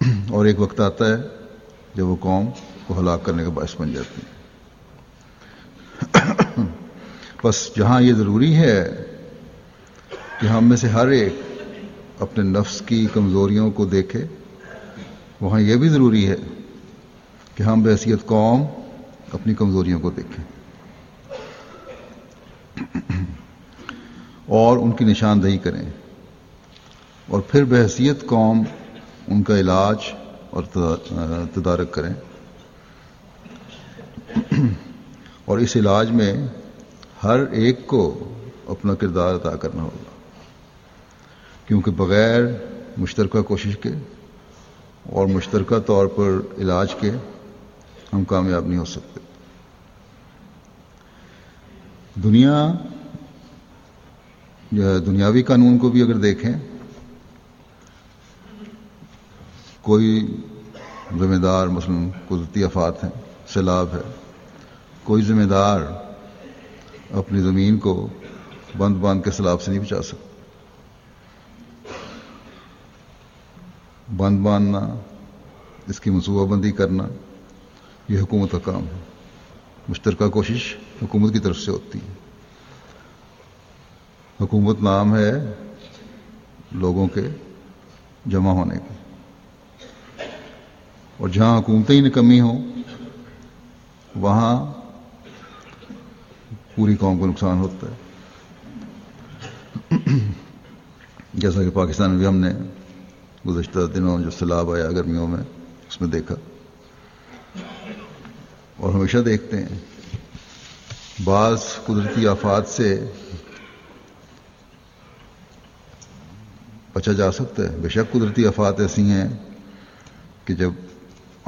اور ایک وقت آتا ہے جب وہ قوم کو ہلاک کرنے کا باعث بن جاتی ہے۔ بس جہاں یہ ضروری ہے کہ ہم میں سے ہر ایک اپنے نفس کی کمزوریوں کو دیکھے، وہاں یہ بھی ضروری ہے کہ ہم بحثیت قوم اپنی کمزوریوں کو دیکھیں۔ اور ان کی نشاندہی کریں۔ اور پھر بحثیت قوم ان کا علاج اور تدارک کریں۔ اور اس علاج میں ہر ایک کو اپنا کردار ادا کرنا ہوگا۔ کیونکہ بغیر مشترکہ کوشش کے اور مشترکہ طور پر علاج کے ہم کامیاب نہیں ہو سکتے۔ دنیا دنیاوی قانون کو بھی اگر دیکھیں کوئی ذمہ دار مثلا قدرتی افات ہیں، سیلاب ہے، کوئی ذمہ دار اپنی زمین کو بند باندھ کے سیلاب سے نہیں بچا سکتا۔ بند باندھنا، اس کی منصوبہ بندی کرنا، یہ حکومت کا کام ہے۔ مشترکہ کوشش حکومت کی طرف سے ہوتی ہے۔ حکومت نام ہے لوگوں کے جمع ہونے کا اور جہاں حکومتیں ہی نکمی ہوں، وہاں پوری قوم کو نقصان ہوتا ہے۔ جیسا کہ پاکستان میں بھی ہم نے گزشتہ دنوں جو سیلاب آیا گرمیوں میں، اس میں دیکھا۔ اور ہمیشہ دیکھتے ہیں۔ بعض قدرتی آفات سے بچا جا سکتا ہے۔ بے شک قدرتی آفات ایسی ہیں کہ جب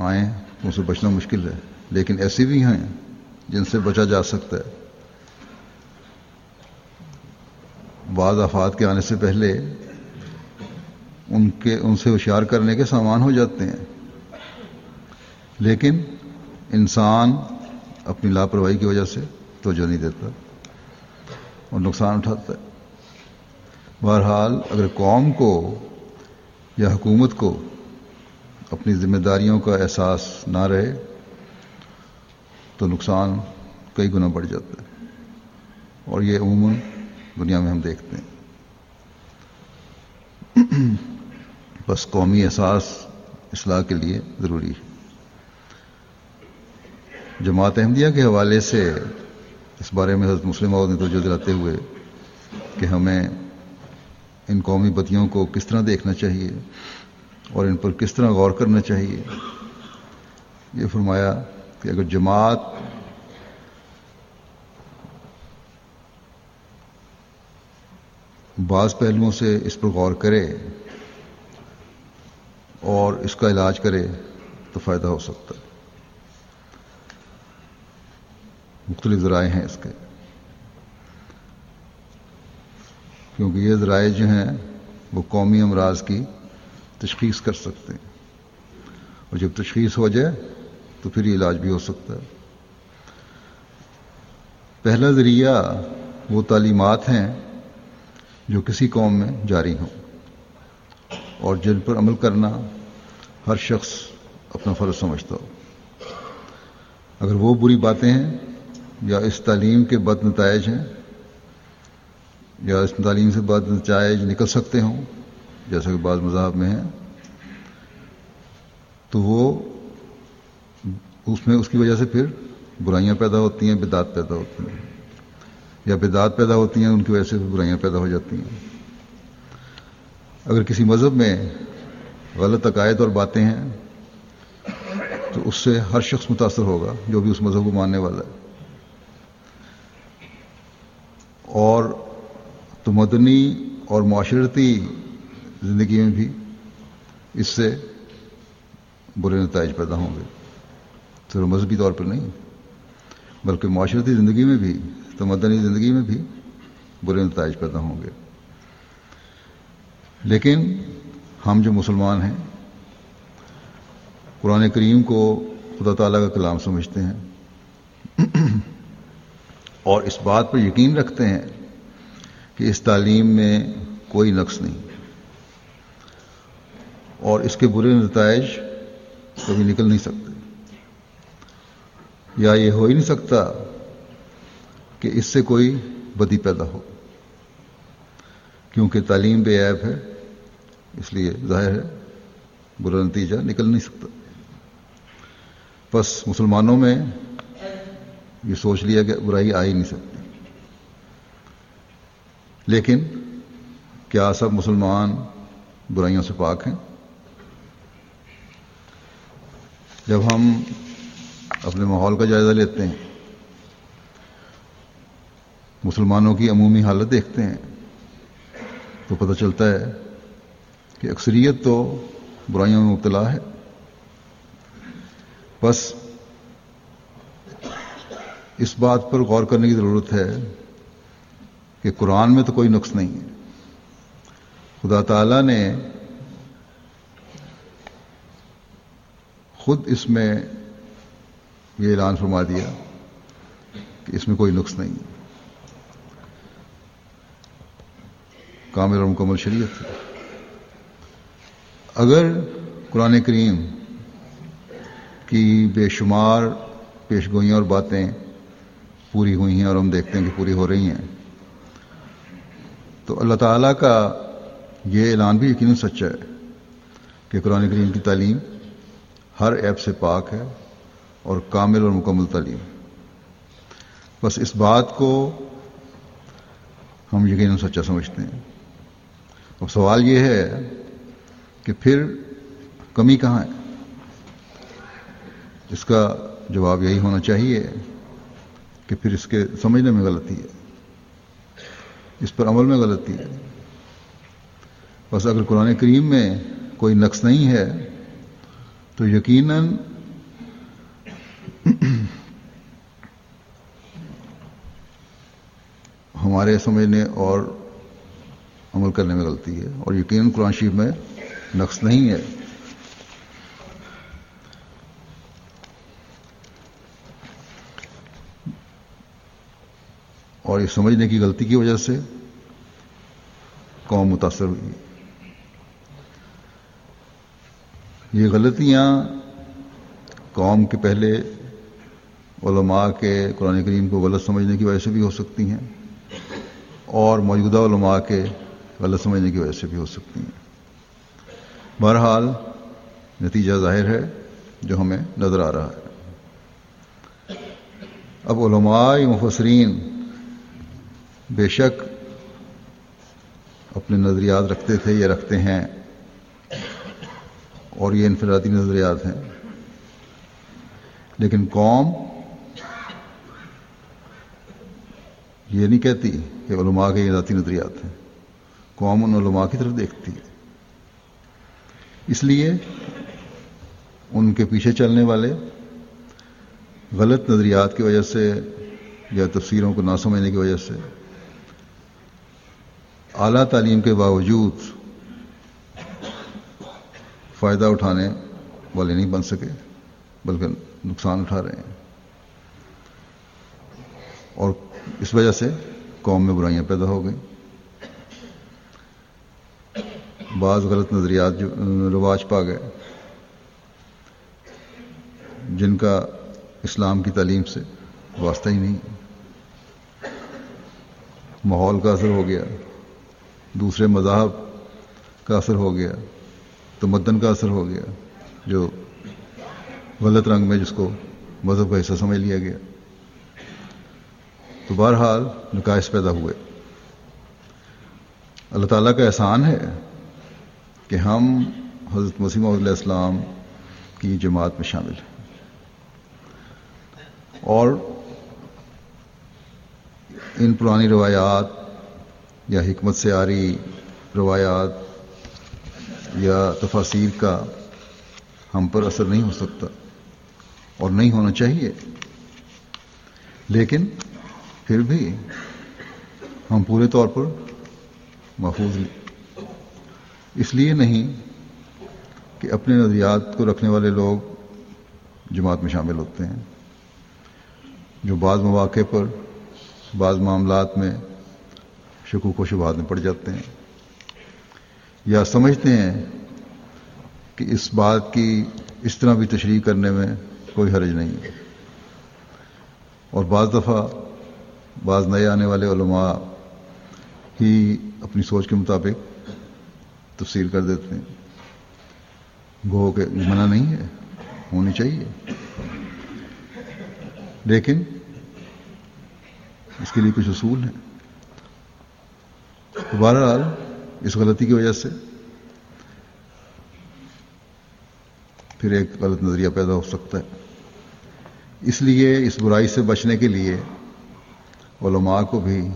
آئیں، ان سے بچنا مشکل ہے۔ لیکن ایسی بھی ہیں جن سے بچا جا سکتا ہے۔ بعض آفات کے آنے سے پہلے ان کے، ان سے ہوشیار کرنے کے سامان ہو جاتے ہیں۔ لیکن انسان اپنی لاپرواہی کی وجہ سے توجہ نہیں دیتا اور نقصان اٹھاتا ہے۔ بہرحال اگر قوم کو یا حکومت کو اپنی ذمہ داریوں کا احساس نہ رہے تو نقصان کئی گنا بڑھ جاتا ہے۔ اور یہ عموماً دنیا میں ہم دیکھتے ہیں۔ بس قومی احساس اصلاح کے لیے ضروری ہے۔ جماعت احمدیہ کے حوالے سے اس بارے میں حضرت مسلم عورت نے توجہ دلاتے ہوئے کہ ہمیں ان قومی بتیوں کو کس طرح دیکھنا چاہیے۔ اور ان پر کس طرح غور کرنا چاہیے؟ یہ فرمایا کہ اگر جماعت بعض پہلوؤں سے اس پر غور کرے اور اس کا علاج کرے تو فائدہ ہو سکتا ہے۔ مختلف ذرائع ہیں اس کے۔ کیونکہ یہ ذرائع جو ہیں وہ قومی امراض کی تشخیص کر سکتے ہیں۔ اور جب تشخیص ہو جائے تو پھر یہ علاج بھی ہو سکتا ہے۔ پہلا ذریعہ وہ تعلیمات ہیں جو کسی قوم میں جاری ہوں اور جن پر عمل کرنا ہر شخص اپنا فرض سمجھتا ہو۔ اگر وہ بری باتیں ہیں یا اس تعلیم کے بد نتائج ہیں یا اس تعلیم سے بد نتائج نکل سکتے ہوں جیسا کہ بعض مذاہب میں ہیں، تو وہ اس میں اس کی وجہ سے پھر برائیاں پیدا ہوتی ہیں بدعت پیدا ہوتی ہیں۔ یا بدعت پیدا ہوتی ہیں، ان کی وجہ سے برائیاں پیدا ہو جاتی ہیں۔ اگر کسی مذہب میں غلط عقائد اور باتیں ہیں، تو اس سے ہر شخص متاثر ہوگا، جو بھی اس مذہب کو ماننے والا ہے۔ اور تو مدنی اور معاشرتی زندگی میں بھی اس سے برے نتائج پیدا ہوں گے۔ صرف مذہبی طور پر نہیں، بلکہ معاشرتی زندگی میں بھی تو مدنی زندگی میں بھی برے نتائج پیدا ہوں گے۔ لیکن ہم جو مسلمان ہیں، قرآن کریم کو خدا تعالیٰ کا کلام سمجھتے ہیں۔ اور اس بات پر یقین رکھتے ہیں کہ اس تعلیم میں کوئی نقص نہیں۔ اور اس کے برے نتائج کبھی نکل نہیں سکتے۔ یا یہ ہو ہی نہیں سکتا کہ اس سے کوئی بدی پیدا ہو۔ کیونکہ تعلیم بے عیب ہے، اس لیے ظاہر ہے برا نتیجہ نکل نہیں سکتا۔ بس مسلمانوں میں یہ سوچ لیا کہ برائی آ ہی نہیں سکتی۔ لیکن کیا سب مسلمان برائیوں سے پاک ہیں؟ جب ہم اپنے ماحول کا جائزہ لیتے ہیں، مسلمانوں کی عمومی حالت دیکھتے ہیں، تو پتہ چلتا ہے کہ اکثریت تو برائیوں میں مبتلا ہے۔ بس اس بات پر غور کرنے کی ضرورت ہے کہ قرآن میں تو کوئی نقص نہیں ہے۔ خدا تعالی نے خود اس میں یہ اعلان فرما دیا کہ اس میں کوئی نقص نہیں۔ کامل اور مکمل شریعت۔ ہے اگر قرآن کریم کی بے شمار پیش گوئیاں اور باتیں پوری ہوئی ہیں اور ہم دیکھتے ہیں کہ پوری ہو رہی ہیں، تو اللہ تعالیٰ کا یہ اعلان بھی یقیناً سچا ہے کہ قرآن کریم کی تعلیم ہر ایپ سے پاک ہے اور کامل اور مکمل تعلیم۔ بس اس بات کو ہم یقیناً سچا سمجھتے ہیں۔ اب سوال یہ ہے کہ پھر کمی کہاں ہے؟ اس کا جواب یہی ہونا چاہیے کہ پھر اس کے سمجھنے میں غلطی ہے۔ اس پر عمل میں غلطی ہے۔ بس اگر قرآن کریم میں کوئی نقص نہیں ہے تو یقیناً ہمارے سمجھنے اور عمل کرنے میں غلطی ہے اور یقیناً قرآن شریف میں نقص نہیں ہے۔ اور یہ سمجھنے کی غلطی کی وجہ سے قوم متاثر ہوئی۔ یہ غلطیاں قوم کے پہلے علماء کے قرآن کریم کو غلط سمجھنے کی وجہ سے بھی ہو سکتی ہیں اور موجودہ علماء کے غلط سمجھنے کی وجہ سے بھی ہو سکتی ہیں۔ بہرحال نتیجہ ظاہر ہے جو ہمیں نظر آ رہا ہے۔ اب علماء مفسرین بے شک اپنے نظریات رکھتے تھے یا رکھتے ہیں۔ اور یہ انفرادی نظریات ہیں۔ لیکن قوم یہ نہیں کہتی کہ علماء کے یہ ذاتی نظریات ہیں۔ قوم ان علماء کی طرف دیکھتی ہے۔ اس لیے ان کے پیچھے چلنے والے غلط نظریات کی وجہ سے یا تفسیروں کو نہ سمجھنے کی وجہ سے اعلیٰ تعلیم کے باوجود فائدہ اٹھانے والے نہیں بن سکے، بلکہ نقصان اٹھا رہے ہیں۔ اور اس وجہ سے قوم میں برائیاں پیدا ہو گئیں۔ بعض غلط نظریات جو رواج پا گئے، جن کا اسلام کی تعلیم سے واسطہ ہی نہیں۔ ماحول کا اثر ہو گیا، دوسرے مذاہب کا اثر ہو گیا۔ تمدن کا اثر ہو گیا، جو غلط رنگ میں جس کو مذہب کا حصہ سمجھ لیا گیا۔ تو بہرحال نکائش پیدا ہوئے۔ اللہ تعالیٰ کا احسان ہے کہ ہم حضرت مسیم علیہ السلام کی جماعت میں شامل ہیں۔ اور ان پرانی روایات یا حکمت سے آری روایات یا تفاصیر کا ہم پر اثر نہیں ہو سکتا اور نہیں ہونا چاہیے۔ لیکن پھر بھی ہم پورے طور پر محفوظ اس لیے نہیں کہ اپنے نظریات کو رکھنے والے لوگ جماعت میں شامل ہوتے ہیں۔ جو بعض مواقع پر بعض معاملات میں شکوک و شبہات میں پڑ جاتے ہیں۔ یا سمجھتے ہیں کہ اس بات کی اس طرح بھی تشریح کرنے میں کوئی حرج نہیں ہے۔ اور بعض دفعہ بعض نئے آنے والے علماء ہی اپنی سوچ کے مطابق تفصیل کر دیتے ہیں۔ گو کہ منع نہیں ہے، ہونی چاہیے۔ لیکن اس کے لیے کچھ اصول ہیں۔ بہرحال اس غلطی کی وجہ سے۔ پھر ایک غلط نظریہ پیدا ہو سکتا ہے۔ اس لیے اس برائی سے بچنے کے لیے علماء کو بھی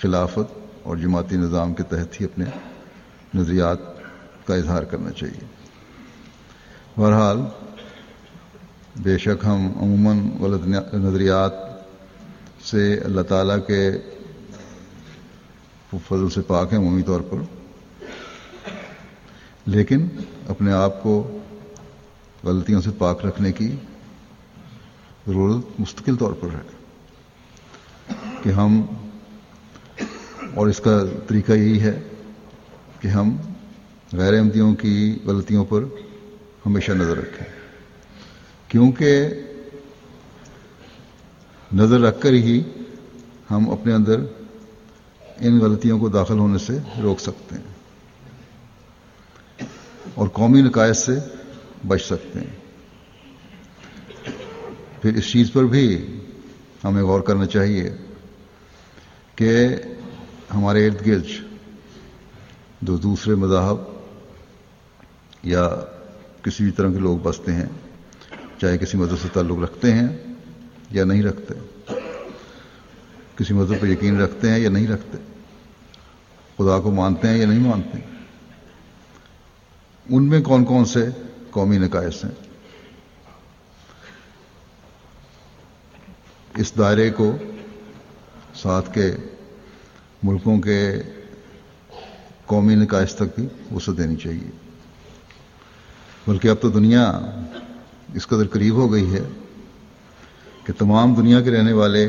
خلافت اور جماعتی نظام کے تحت ہی اپنے نظریات کا اظہار کرنا چاہیے۔ بہرحال، بے شک ہم عموماً غلط نظریات سے اللہ تعالیٰ کے فضل سے پاک ہیں عمومی طور پر۔ لیکن اپنے آپ کو غلطیوں سے پاک رکھنے کی ضرورت مستقل طور پر ہے کہ ہم، اور اس کا طریقہ یہی ہے کہ ہم غیر احمدیوں کی غلطیوں پر ہمیشہ نظر رکھیں۔ کیونکہ نظر رکھ کر ہی ہم اپنے اندر ان غلطیوں کو داخل ہونے سے روک سکتے ہیں اور قومی نکائش سے بچ سکتے ہیں۔ پھر اس چیز پر بھی ہمیں غور کرنا چاہیے کہ ہمارے ارد گرد جو دوسرے مذاہب یا کسی بھی طرح کے لوگ بستے ہیں، چاہے کسی مذہب سے تعلق رکھتے ہیں یا نہیں رکھتے، کسی مذہب پر یقین رکھتے ہیں یا نہیں رکھتے خدا کو مانتے ہیں یا نہیں مانتے ان میں کون کون سے قومی نکائش ہیں؟ اس دائرے کو ساتھ کے ملکوں کے قومی نکائش تک بھی وسعت دینی چاہیے۔ بلکہ اب تو دنیا اس قدر قریب ہو گئی ہے کہ تمام دنیا کے رہنے والے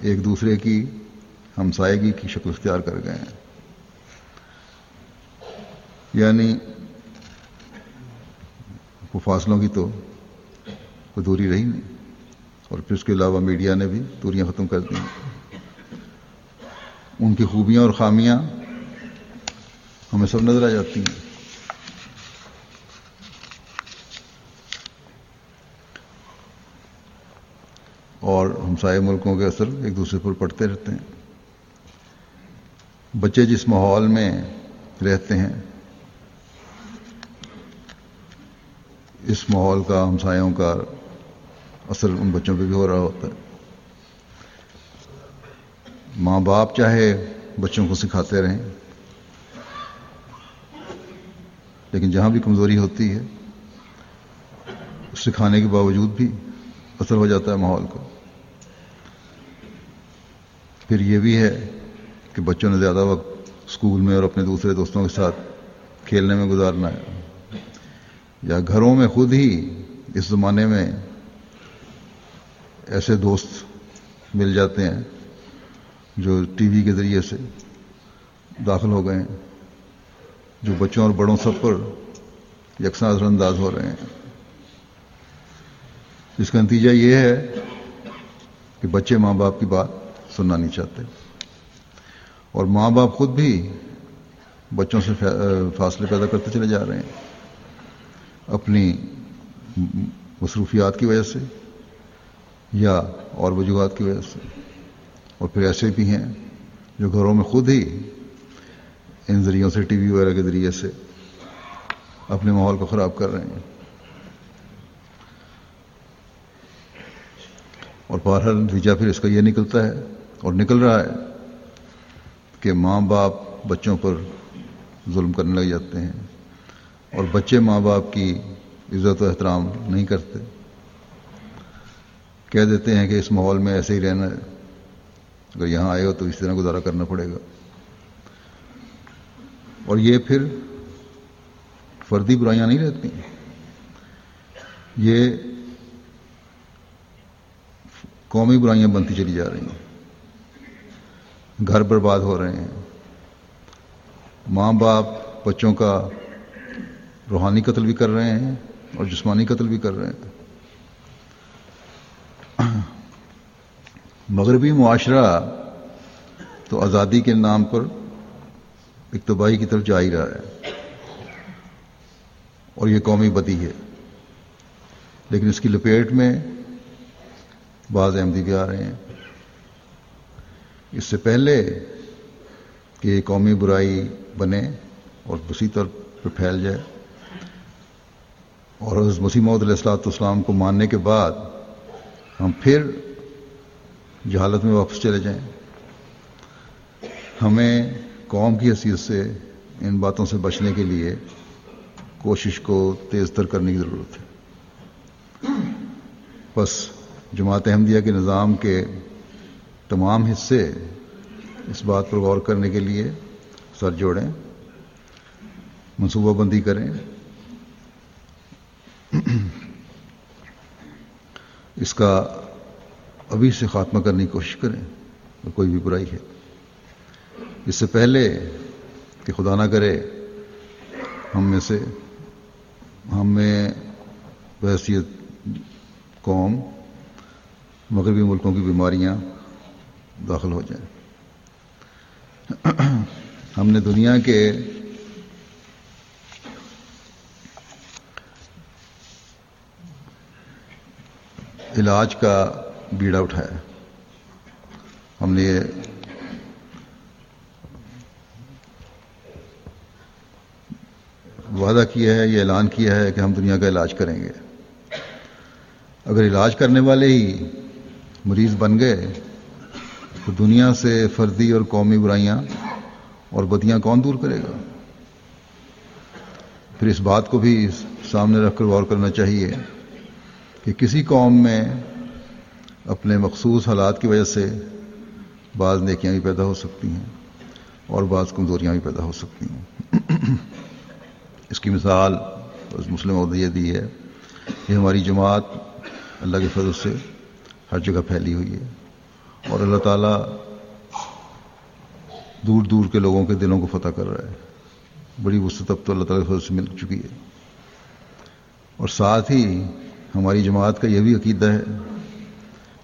ایک دوسرے کی ہمسائیگی کی شکل اختیار کر گئے ہیں۔ یعنی وہ فاصلوں کی تو کوئی دوری رہی نہیں، اور پھر اس کے علاوہ میڈیا نے بھی دوریاں ختم کر دی ان کی خوبیاں اور خامیاں ہمیں سب نظر آ جاتی ہیں۔ اور ہمسائے ملکوں کے اثر ایک دوسرے پر پڑتے رہتے ہیں۔ بچے جس ماحول میں رہتے ہیں، اس ماحول کا، ہمسایوں کا اثر ان بچوں پہ بھی ہو رہا ہوتا ہے۔ ماں باپ چاہے بچوں کو سکھاتے رہیں، لیکن جہاں بھی کمزوری ہوتی ہے، سکھانے کے باوجود بھی اثر ہو جاتا ہے ماحول کا پھر یہ بھی ہے کہ بچوں نے زیادہ وقت اسکول میں اور اپنے دوسرے دوستوں کے ساتھ کھیلنے میں گزارنا ہے۔ یا گھروں میں خود ہی اس زمانے میں ایسے دوست مل جاتے ہیں جو ٹی وی کے ذریعے سے داخل ہو گئے ہیں، جو بچوں اور بڑوں سب پر یکساں اثر انداز ہو رہے ہیں۔ اس کا نتیجہ یہ ہے کہ بچے ماں باپ کی بات سننا نہیں چاہتے۔ اور ماں باپ خود بھی بچوں سے فاصلے پیدا کرتے چلے جا رہے ہیں۔ اپنی مصروفیات کی وجہ سے یا اور وجوہات کی وجہ سے۔ اور پھر ایسے بھی ہیں جو گھروں میں خود ہی ان ذریعوں سے ٹی وی وغیرہ کے ذریعے سے اپنے ماحول کو خراب کر رہے ہیں۔ اور بہرحال نتیجہ پھر اس کا یہ نکلتا ہے اور نکل رہا ہے کہ ماں باپ بچوں پر ظلم کرنے لگ جاتے ہیں اور بچے ماں باپ کی عزت و احترام نہیں کرتے۔ کہہ دیتے ہیں کہ اس ماحول میں ایسے ہی رہنا ہے۔ اگر یہاں آئے ہو تو اس طرح گزارا کرنا پڑے گا۔ اور یہ پھر فردی برائیاں نہیں رہتی۔ یہ قومی برائیاں بنتی چلی جا رہی ہیں۔ گھر برباد ہو رہے ہیں۔ ماں باپ، بچوں کا روحانی قتل بھی کر رہے ہیں اور جسمانی قتل بھی کر رہے ہیں۔ مغربی معاشرہ تو آزادی کے نام پر اقتبائی کی طرف جا ہی رہا ہے اور یہ قومی بدی ہے۔ لیکن اس کی لپیٹ میں بعض احمدی بھی آ رہے ہیں۔ اس سے پہلے کہ یہ قومی برائی بنے اور اسی طور پر پھیل جائے اور اس مسیم علیہ السلاۃ والسلام کو ماننے کے بعد ہم پھر جہالت میں واپس چلے جائیں۔ ہمیں قوم کی حیثیت سے ان باتوں سے بچنے کے لیے کوشش کو تیز تر کرنے کی ضرورت ہے۔ بس جماعت احمدیہ کے نظام کے تمام حصے اس بات پر غور کرنے کے لیے سر جوڑیں، منصوبہ بندی کریں۔ اس کا ابھی سے خاتمہ کرنے کی کوشش کریں کوئی بھی برائی ہے۔ اس سے پہلے کہ خدا نہ کرے، ہم میں سے، ہم میں بحثیت قوم، مغربی ملکوں کی بیماریاں داخل ہو جائیں ہم نے دنیا کے علاج کا بیڑا اٹھایا۔ ہم نے یہ وعدہ کیا ہے، یہ اعلان کیا ہے کہ ہم دنیا کا علاج کریں گے۔ اگر علاج کرنے والے ہی مریض بن گئے تو دنیا سے فردی اور قومی برائیاں اور بدیاں کون دور کرے گا؟ پھر اس بات کو بھی سامنے رکھ کر غور کرنا چاہیے کہ کسی قوم میں اپنے مخصوص حالات کی وجہ سے بعض نیکیاں بھی پیدا ہو سکتی ہیں اور بعض کمزوریاں بھی پیدا ہو سکتی ہیں۔ اس کی مثال مسلم عہدیہ دی ہے یہ ہماری جماعت اللہ کے فضل سے ہر جگہ پھیلی ہوئی ہے۔ اور اللہ تعالیٰ دور دور کے لوگوں کے دلوں کو فتح کر رہا ہے۔ بڑی وسط اب تو اللہ تعالیٰ کے سے مل چکی ہے۔ اور ساتھ ہی ہماری جماعت کا یہ بھی عقیدہ ہے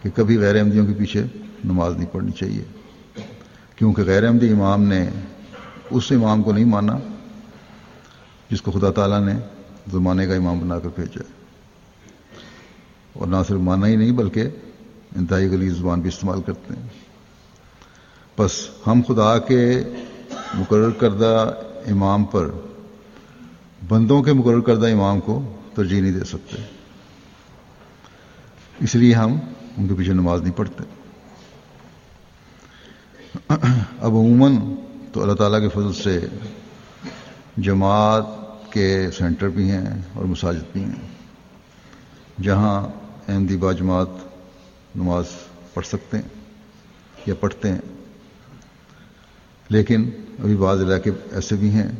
کہ کبھی غیر احمدیوں کے پیچھے نماز نہیں پڑھنی چاہیے۔ کیونکہ غیر احمدی امام نے اس امام کو نہیں مانا جس کو خدا تعالیٰ نے زمانے کا امام بنا کر بھیجا ہے۔ اور نہ صرف مانا ہی نہیں، بلکہ انتہائی گلی زبان بھی استعمال کرتے ہیں۔ بس ہم خدا کے مقرر کردہ امام پر، بندوں کے مقرر کردہ امام کو ترجیح نہیں دے سکتے۔ اس لیے ہم ان کے پیچھے نماز نہیں پڑھتے۔ اب عموماً تو اللہ تعالیٰ کے فضل سے جماعت کے سینٹر بھی ہیں اور مساجد بھی ہیں۔ جہاں احمدی با جماعت نماز پڑھ سکتے ہیں یا پڑھتے ہیں۔ لیکن ابھی بعض علاقے ایسے بھی ہیں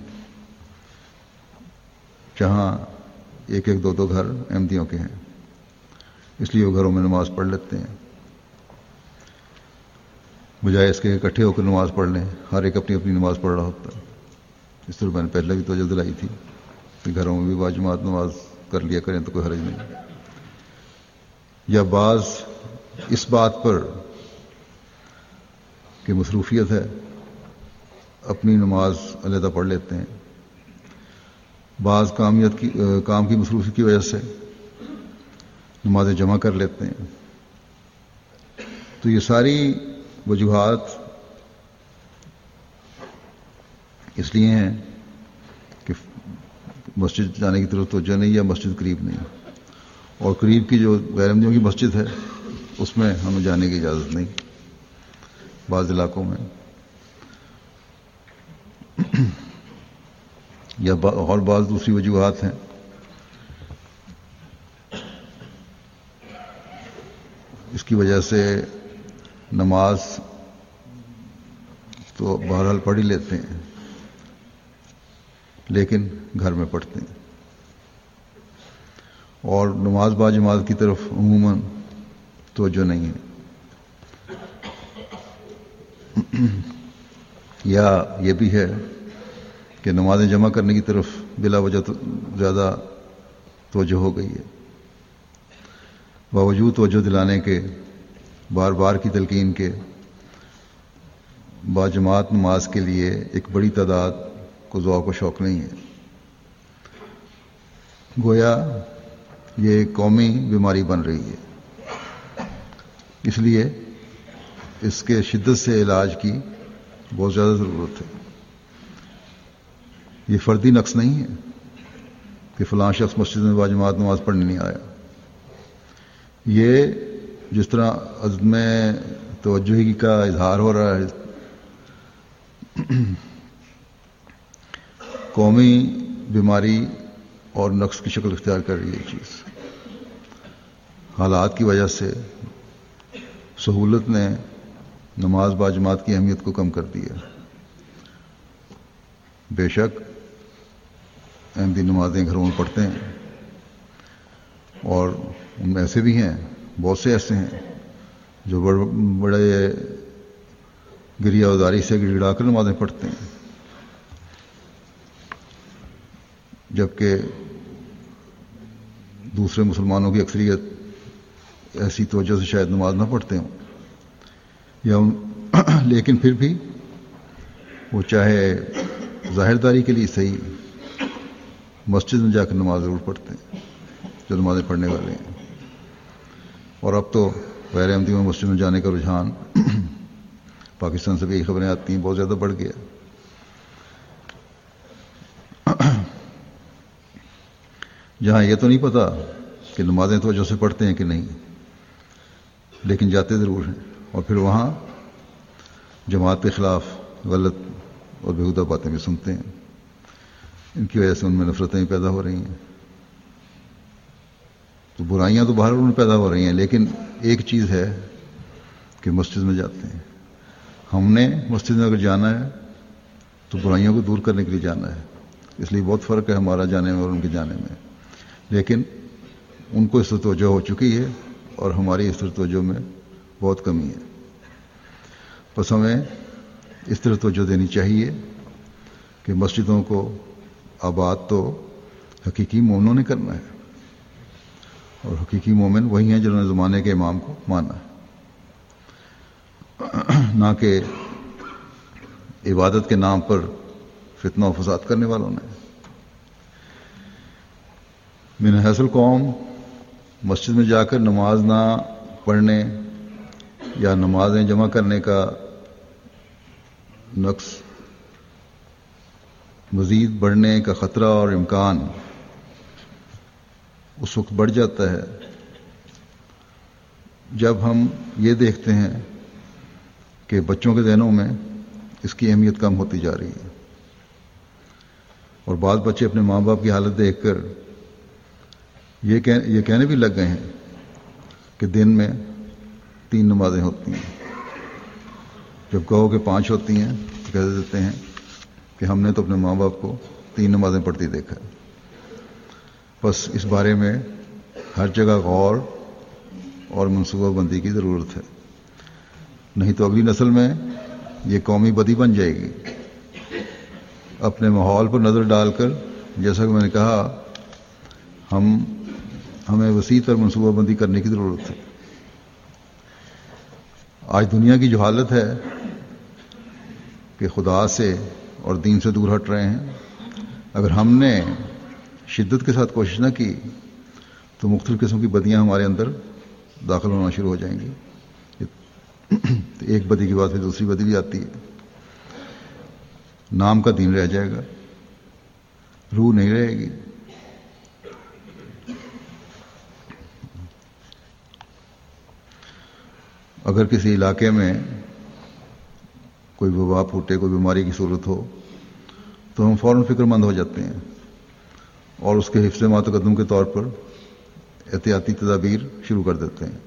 جہاں ایک ایک دو دو گھر احمدیوں کے ہیں، اس لیے وہ گھروں میں نماز پڑھ لیتے ہیں۔ بجائے اس کے اکٹھے ہو کر نماز پڑھ لیں، ہر ایک اپنی اپنی نماز پڑھ رہا ہوتا۔ ہے اس طرح میں نے پہلے بھی توجہ دلائی تھی کہ گھروں میں بھی باجماعت نماز کر لیا کریں تو کوئی حرج نہیں۔ یا بعض اس بات پر کہ مصروفیت ہے، اپنی نماز علیحدہ پڑھ لیتے ہیں۔ بعض کامیت کی، کام کی مصروفی کی وجہ سے نمازیں جمع کر لیتے ہیں۔ تو یہ ساری وجوہات اس لیے ہیں کہ مسجد جانے کی طرف توجہ نہیں یا مسجد قریب نہیں۔ اور قریب کی جو غیرمندیوں کی مسجد ہے اس میں ہمیں جانے کی اجازت نہیں بعض علاقوں میں یا اور بعض دوسری وجوہات ہیں۔ اس کی وجہ سے نماز تو بہرحال پڑھ ہی لیتے ہیں، لیکن گھر میں پڑھتے ہیں۔ اور نماز با جماعت کی طرف عموماً توجہ نہیں ہے۔ یا یہ بھی ہے کہ نمازیں جمع کرنے کی طرف بلا وجہ تو زیادہ توجہ ہو گئی ہے۔ باوجود توجہ دلانے کے، بار بار کی تلقین کے، باجماعت نماز کے لیے ایک بڑی تعداد کو ذوق و شوق نہیں ہے۔ گویا یہ قومی بیماری بن رہی ہے۔ اس لیے اس کے شدت سے علاج کی بہت زیادہ ضرورت ہے۔ یہ فردی نقص نہیں ہے کہ فلاں شخص مسجد میں باجماعت نماز پڑھنے نہیں آیا۔ یہ جس طرح عزم توجہی کا اظہار ہو رہا ہے، قومی بیماری اور نقص کی شکل اختیار کر رہی ہے یہ چیز۔ حالات کی وجہ سے سہولت نے نماز باجماعت کی اہمیت کو کم کر دیا۔ بے شک احمدی نمازیں گھروں میں پڑھتے ہیں اور ان میں ایسے بھی ہیں، بہت سے ایسے ہیں جو بڑے بڑے گریا اداری سے گڑ گڑا کر نمازیں پڑھتے ہیں۔ جبکہ دوسرے مسلمانوں کی اکثریت ایسی توجہ سے شاید نماز نہ پڑھتے ہوں۔ یا لیکن پھر بھی وہ چاہے ظاہر داری کے لیے صحیح مسجد میں جا کر نماز ضرور پڑھتے ہیں، جو نمازیں پڑھنے والے ہیں۔ اور اب تو غیر احمدی میں مسجد میں جانے کا رجحان پاکستان سے بھی یہی خبریں آتی ہیں، بہت زیادہ بڑھ گیا۔ جہاں یہ تو نہیں پتا کہ نمازیں توجہ سے پڑھتے ہیں کہ نہیں۔ لیکن جاتے ضرور ہیں۔ اور پھر وہاں جماعت کے خلاف غلط اور بےحدہ باتیں بھی سنتے ہیں۔ ان کی وجہ سے ان میں نفرتیں پیدا ہو رہی ہیں۔ تو برائیاں تو باہر ان پیدا ہو رہی ہیں، لیکن ایک چیز ہے کہ مسجد میں جاتے ہیں۔ ہم نے مسجد میں اگر جانا ہے تو برائیوں کو دور کرنے کے لیے جانا ہے۔ اس لیے بہت فرق ہے ہمارا جانے میں اور ان کے جانے میں۔ لیکن ان کو اس طرح توجہ ہو چکی ہے اور ہماری اس طرح توجہ میں بہت کمی ہے۔ بس ہمیں اس طرح توجہ دینی چاہیے کہ مسجدوں کو آباد تو حقیقی مومنوں نے کرنا ہے اور حقیقی مومن وہی ہیں جنہوں نے زمانے کے امام کو مانا ہے۔ نہ کہ عبادت کے نام پر فتنہ و فساد کرنے والوں نے۔ من حیث قوم مسجد میں جا کر نماز نہ پڑھنے یا نمازیں جمع کرنے کا نقص، مزید بڑھنے کا خطرہ اور امکان اس وقت بڑھ جاتا ہے۔ جب ہم یہ دیکھتے ہیں کہ بچوں کے ذہنوں میں اس کی اہمیت کم ہوتی جا رہی ہے اور بعض بچے اپنے ماں باپ کی حالت دیکھ کر یہ یہ کہنے بھی لگ گئے ہیں کہ دن میں تین نمازیں ہوتی ہیں۔ جب کہو کہ پانچ ہوتی ہیں، تو کہہ دیتے ہیں کہ ہم نے تو اپنے ماں باپ کو تین نمازیں پڑھتی دیکھا۔ ہے بس اس بارے میں ہر جگہ غور اور منصوبہ بندی کی ضرورت ہے۔ نہیں تو اگلی نسل میں یہ قومی بدی بن جائے گی۔ اپنے ماحول پر نظر ڈال کر، جیسا کہ میں نے کہا، ہم ہمیں وسیع تر منصوبہ بندی کرنے کی ضرورت ہے۔ آج دنیا کی جو حالت ہے کہ خدا سے اور دین سے دور ہٹ رہے ہیں۔ اگر ہم نے شدت کے ساتھ کوشش نہ کی تو مختلف قسم کی بدیاں ہمارے اندر داخل ہونا شروع ہو جائیں گی۔ ایک بدی کے بعد پھر دوسری بدی بھی آتی ہے۔ نام کا دین رہ جائے گا، روح نہیں رہے گی۔ اگر کسی علاقے میں کوئی وبا پھوٹے، کوئی بیماری کی صورت ہو، تو ہم فوراً فکر مند ہو جاتے ہیں۔ اور اس کے حفظ ماتقدم کے طور پر احتیاطی تدابیر شروع کر دیتے ہیں۔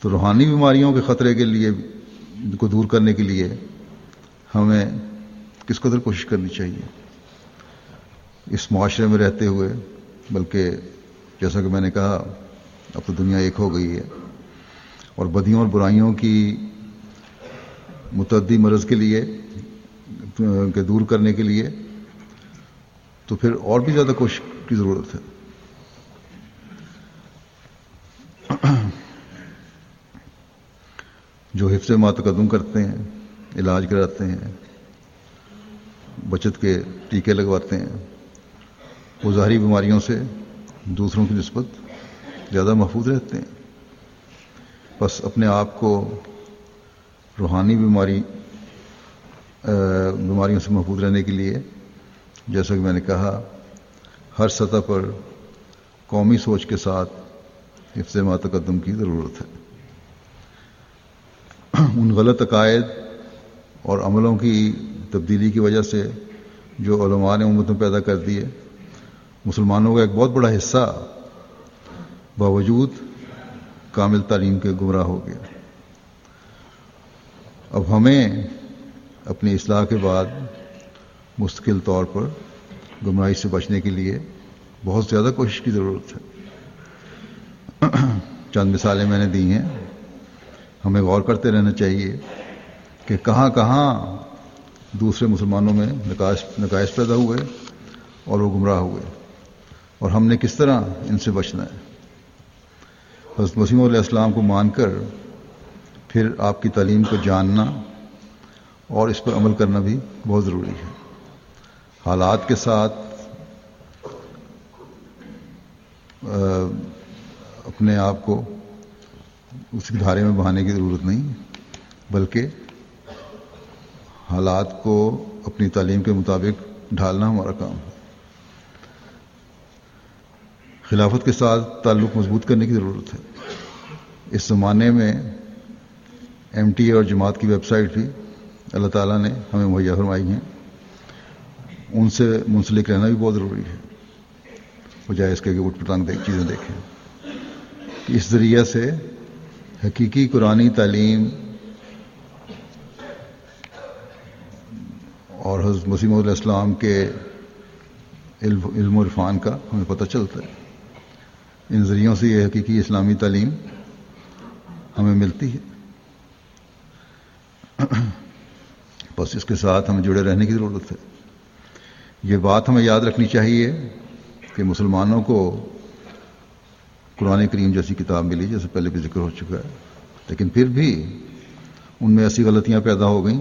تو روحانی بیماریوں کے خطرے کے لیے، کو دور کرنے کے لیے ہمیں کس قدر کوشش کرنی چاہیے؟ اس معاشرے میں رہتے ہوئے، بلکہ جیسا کہ میں نے کہا، اب تو دنیا ایک ہو گئی ہے۔ اور بدیوں اور برائیوں کی متعدی مرض کے لیے، کے دور کرنے کے لیے تو پھر اور بھی زیادہ کوشش کی ضرورت ہے۔ جو حفظ ماتقدم کرتے ہیں، علاج کراتے ہیں، بچت کے ٹیکے لگواتے ہیں، وہ ظاہری بیماریوں سے دوسروں کی نسبت زیادہ محفوظ رہتے ہیں۔ بس اپنے آپ کو روحانی بیماری بیماریوں سے محفوظ رہنے کے لیے، جیسا کہ میں نے کہا، ہر سطح پر قومی سوچ کے ساتھ حفظ ماتقدم کی ضرورت ہے۔ ان غلط عقائد اور عملوں کی تبدیلی کی وجہ سے جو علماء نے امت میں پیدا کر دیے، مسلمانوں کا ایک بہت بڑا حصہ باوجود کامل تعلیم کے گمراہ ہو گیا اب ہمیں اپنی اصلاح کے بعد مستقل طور پر گمراہی سے بچنے کے لیے بہت زیادہ کوشش کی ضرورت ہے۔ چند مثالیں میں نے دی ہیں۔ ہمیں غور کرتے رہنا چاہیے کہ کہاں کہاں دوسرے مسلمانوں میں نقائش نقائص پیدا ہوئے اور وہ گمراہ ہوئے اور ہم نے کس طرح ان سے بچنا ہے۔ حضرت مسیم علیہ السلام کو مان کر پھر آپ کی تعلیم کو جاننا اور اس پر عمل کرنا بھی بہت ضروری ہے۔ حالات کے ساتھ اپنے آپ کو اس دھارے میں بہانے کی ضرورت نہیں، بلکہ حالات کو اپنی تعلیم کے مطابق ڈھالنا ہمارا کام ہے۔ خلافت کے ساتھ تعلق مضبوط کرنے کی ضرورت ہے۔ اس زمانے میں ایم ٹی اے اور جماعت کی ویب سائٹ بھی اللہ تعالیٰ نے ہمیں مہیا فرمائی ہیں۔ ان سے منسلک رہنا بھی بہت ضروری ہے۔ بجائے اس کے کہ اٹھ پٹانگ دیکھ چیزیں دیکھیں۔ اس ذریعے سے حقیقی قرآن تعلیم اور حضرت مسیم علیہ السلام کے علم و عرفان کا ہمیں پتہ چلتا ہے۔ ان ذریعوں سے یہ حقیقی اسلامی تعلیم ہمیں ملتی ہے۔ بس اس کے ساتھ ہمیں جڑے رہنے کی ضرورت ہے۔ یہ بات ہمیں یاد رکھنی چاہیے کہ مسلمانوں کو قرآن کریم جیسی کتاب ملی جیسے پہلے بھی ذکر ہو چکا ہے، لیکن پھر بھی ان میں ایسی غلطیاں پیدا ہو گئیں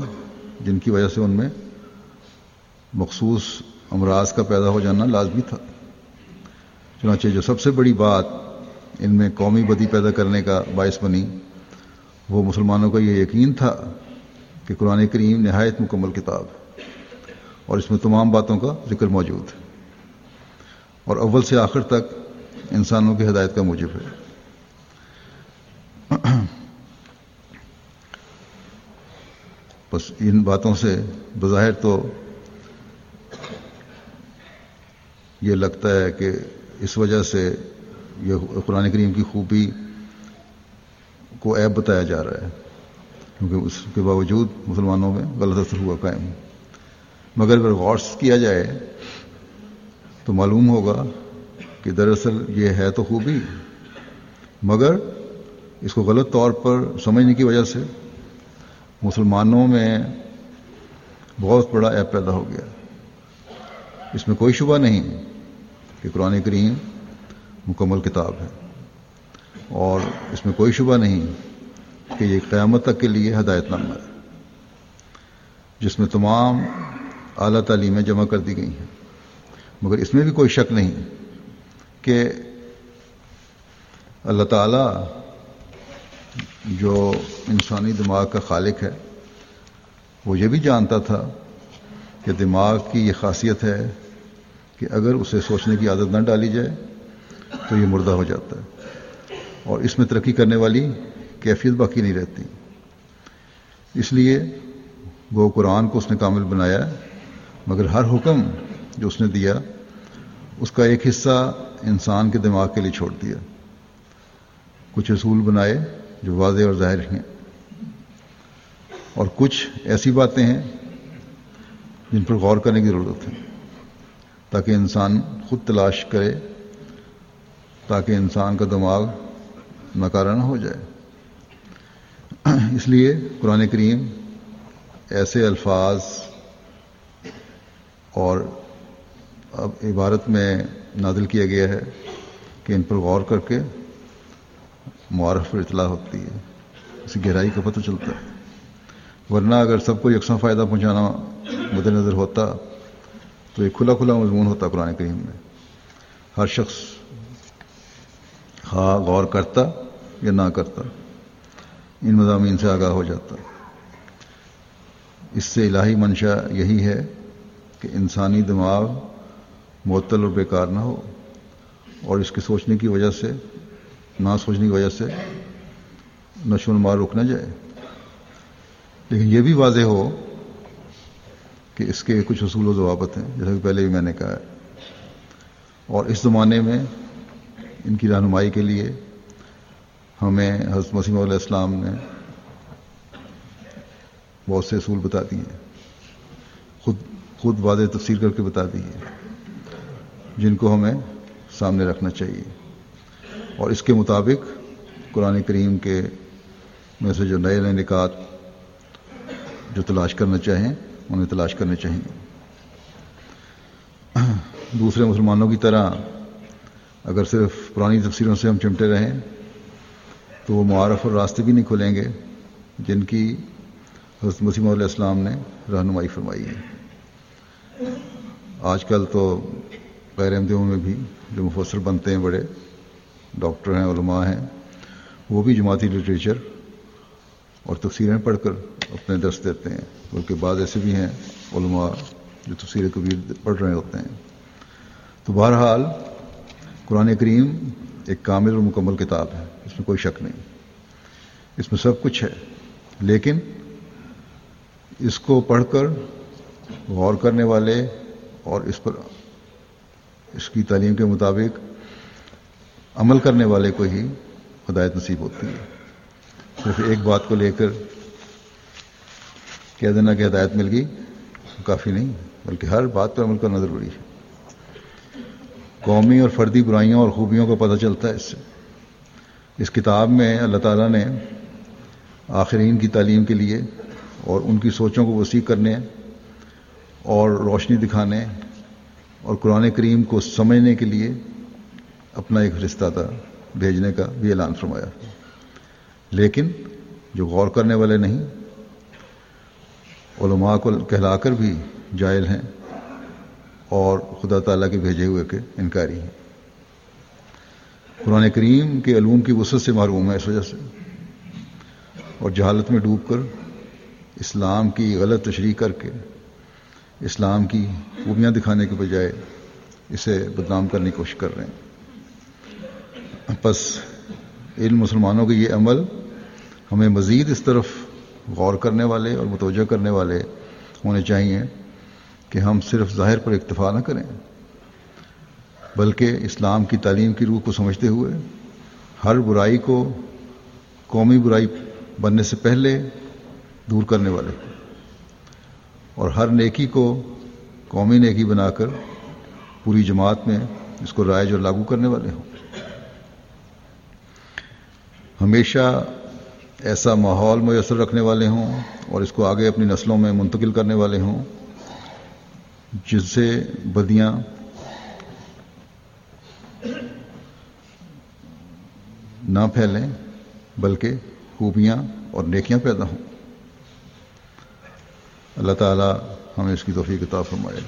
جن کی وجہ سے ان میں مخصوص امراض کا پیدا ہو جانا لازمی تھا۔ چنانچہ جو سب سے بڑی بات ان میں قومی بدی پیدا کرنے کا باعث بنی، وہ مسلمانوں کا یہ یقین تھا کہ قرآن کریم نہایت مکمل کتاب ہے اور اس میں تمام باتوں کا ذکر موجود ہے۔ اور اول سے آخر تک انسانوں کی ہدایت کا موجب ہے۔ بس ان باتوں سے بظاہر تو یہ لگتا ہے کہ اس وجہ سے یہ قرآن کریم کی خوبی کو عیب بتایا جا رہا ہے، کیونکہ اس کے باوجود مسلمانوں میں غلط اثر ہوا قائم۔ مگر اگر غور کیا جائے تو معلوم ہوگا کہ دراصل یہ ہے تو خوبی، مگر اس کو غلط طور پر سمجھنے کی وجہ سے مسلمانوں میں بہت بڑا ایپ پیدا ہو گیا۔ اس میں کوئی شبہ نہیں۔ کہ قرآن کریم مکمل کتاب ہے اور اس میں کوئی شبہ نہیں کہ یہ قیامت تک کے لیے ہدایت نامہ ہے، جس میں تمام اعلیٰ تعلیمیں جمع کر دی گئی ہیں۔ مگر اس میں بھی کوئی شک نہیں کہ اللہ تعالیٰ جو انسانی دماغ کا خالق ہے، وہ یہ بھی جانتا تھا کہ دماغ کی یہ خاصیت ہے کہ اگر اسے سوچنے کی عادت نہ ڈالی جائے تو یہ مردہ ہو جاتا ہے۔ اور اس میں ترقی کرنے والی کیفیت باقی نہیں رہتی۔ اس لیے وہ قرآن کو اس نے کامل بنایا مگر ہر حکم جو اس نے دیا، اس کا ایک حصہ انسان کے دماغ کے لیے چھوڑ دیا۔ کچھ اصول بنائے جو واضح اور ظاہر ہیں۔ اور کچھ ایسی باتیں ہیں جن پر غور کرنے کی ضرورت ہے۔ تاکہ انسان خود تلاش کرے، تاکہ انسان کا دماغ ناکارہ نہ ہو جائے۔ اس لیے قرآن کریم ایسے الفاظ اور اب عبارت میں نادل کیا گیا ہے کہ ان پر غور کر کے معرف پر اطلاع ہوتی ہے، اس گہرائی کا پتہ چلتا ہے۔ ورنہ اگر سب کو یکساں فائدہ پہنچانا مد نظر ہوتا تو ایک کھلا کھلا مضمون ہوتا قرآن کریم میں۔ ہر شخص ہاں غور کرتا یا نہ کرتا، ان مضامین سے آگاہ ہو جاتا۔ اس سے الہی منشا یہی ہے کہ انسانی دماغ معطل اور بیکار نہ ہو۔ اور اس کے سوچنے کی وجہ سے، نہ سوچنے کی وجہ سے نشو و نما رک نہ جائے۔ لیکن یہ بھی واضح ہو کہ اس کے کچھ اصول و ضوابط ہیں، جیسا کہ پہلے بھی میں نے کہا ہے۔ اور اس زمانے میں ان کی رہنمائی کے لیے ہمیں حضرت مسیم علیہ السلام نے بہت سے اصول بتا دیے خود خود واضح تفسیر کر کے بتا دیے جن کو ہمیں سامنے رکھنا چاہیے۔ اور اس کے مطابق قرآن کریم کے میں سے جو نئے نئے نکات جو تلاش کرنا چاہیں انہیں تلاش کرنے چاہیے۔ دوسرے مسلمانوں کی طرح اگر صرف پرانی تفسیروں سے ہم چمٹے رہیں تو وہ معارف اور راستے بھی نہیں کھلیں گے جن کی حضرت مسیم علیہ السلام نے رہنمائی فرمائی ہے۔ آج کل تو غیر احمدیوں میں بھی جو مفسر بنتے ہیں بڑے، ڈاکٹر ہیں، علماء ہیں، وہ بھی جماعتی لٹریچر اور تفسیریں پڑھ کر اپنے درس دیتے ہیں۔ بلکہ بعض ایسے بھی ہیں علماء جو تفسیر کبیر پڑھ رہے ہوتے ہیں۔ تو بہرحال قرآن کریم ایک کامل اور مکمل کتاب ہے، اس میں کوئی شک نہیں۔ اس میں سب کچھ ہے، لیکن اس کو پڑھ کر غور کرنے والے اور اس پر اس کی تعلیم کے مطابق عمل کرنے والے کو ہی ہدایت نصیب ہوتی ہے۔ صرف ایک بات کو لے کر کہہ دینا کہ ہدایت مل گئی، کافی نہیں، بلکہ ہر بات پر عمل کرنا ضروری ہے۔ قومی اور فردی برائیوں اور خوبیوں کا پتہ چلتا ہے اس سے۔ اس کتاب میں اللہ تعالیٰ نے آخرین کی تعلیم کے لیے اور ان کی سوچوں کو وسیع کرنے اور روشنی دکھانے اور قرآن کریم کو سمجھنے کے لیے اپنا ایک رشتہ تھا بھیجنے کا بھی اعلان فرمایا۔ لیکن جو غور کرنے والے نہیں علماء کو کہلا کر بھی جائل ہیں اور خدا تعالیٰ کے بھیجے ہوئے کے انکاری ہیں۔ قرآن کریم کے علوم کی وسعت سے معروم ہے اس وجہ سے۔ اور جہالت میں ڈوب کر اسلام کی غلط تشریح کر کے اسلام کی خوبیاں دکھانے کے بجائے اسے بدنام کرنے کی کوشش کر رہے ہیں۔ بس علم مسلمانوں کے یہ عمل ہمیں مزید اس طرف غور کرنے والے اور متوجہ کرنے والے ہونے چاہیے کہ ہم صرف ظاہر پر اکتفا نہ کریں، بلکہ اسلام کی تعلیم کی روح کو سمجھتے ہوئے ہر برائی کو قومی برائی بننے سے پہلے دور کرنے والے اور ہر نیکی کو قومی نیکی بنا کر پوری جماعت میں اس کو رائج اور لاگو کرنے والے ہوں۔ ہمیشہ ایسا ماحول میسر رکھنے والے ہوں اور اس کو آگے اپنی نسلوں میں منتقل کرنے والے ہوں جس سے بدیاں نہ پھیلیں بلکہ خوبیاں اور نیکیاں پیدا ہوں۔ اللہ تعالی ہمیں اس کی توفیق عطا فرمائے۔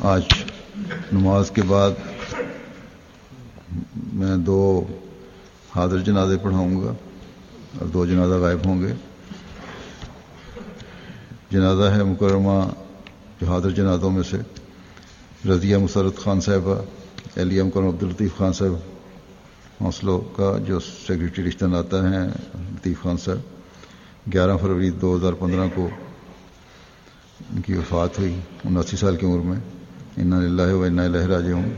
آج نماز کے بعد میں دو حاضر جنازے پڑھاؤں گا اور دو جنازہ غائب ہوں گے۔ جنازہ ہے مکرمہ جو حاضر جنازوں میں سے۔ رضیہ مسرت خان صاحبہ علیہ مکرم عبدالطیف خان صاحب حوصلوں کا جو سیکرٹری رشتہ ناتا ہیں، لطیف خان صاحب۔ گیارہ فروری دو ہزار پندرہ کو ان کی وفات ہوئی، اناسی سال کی عمر میں۔ انا اللہ و انا الہ راجع ہوں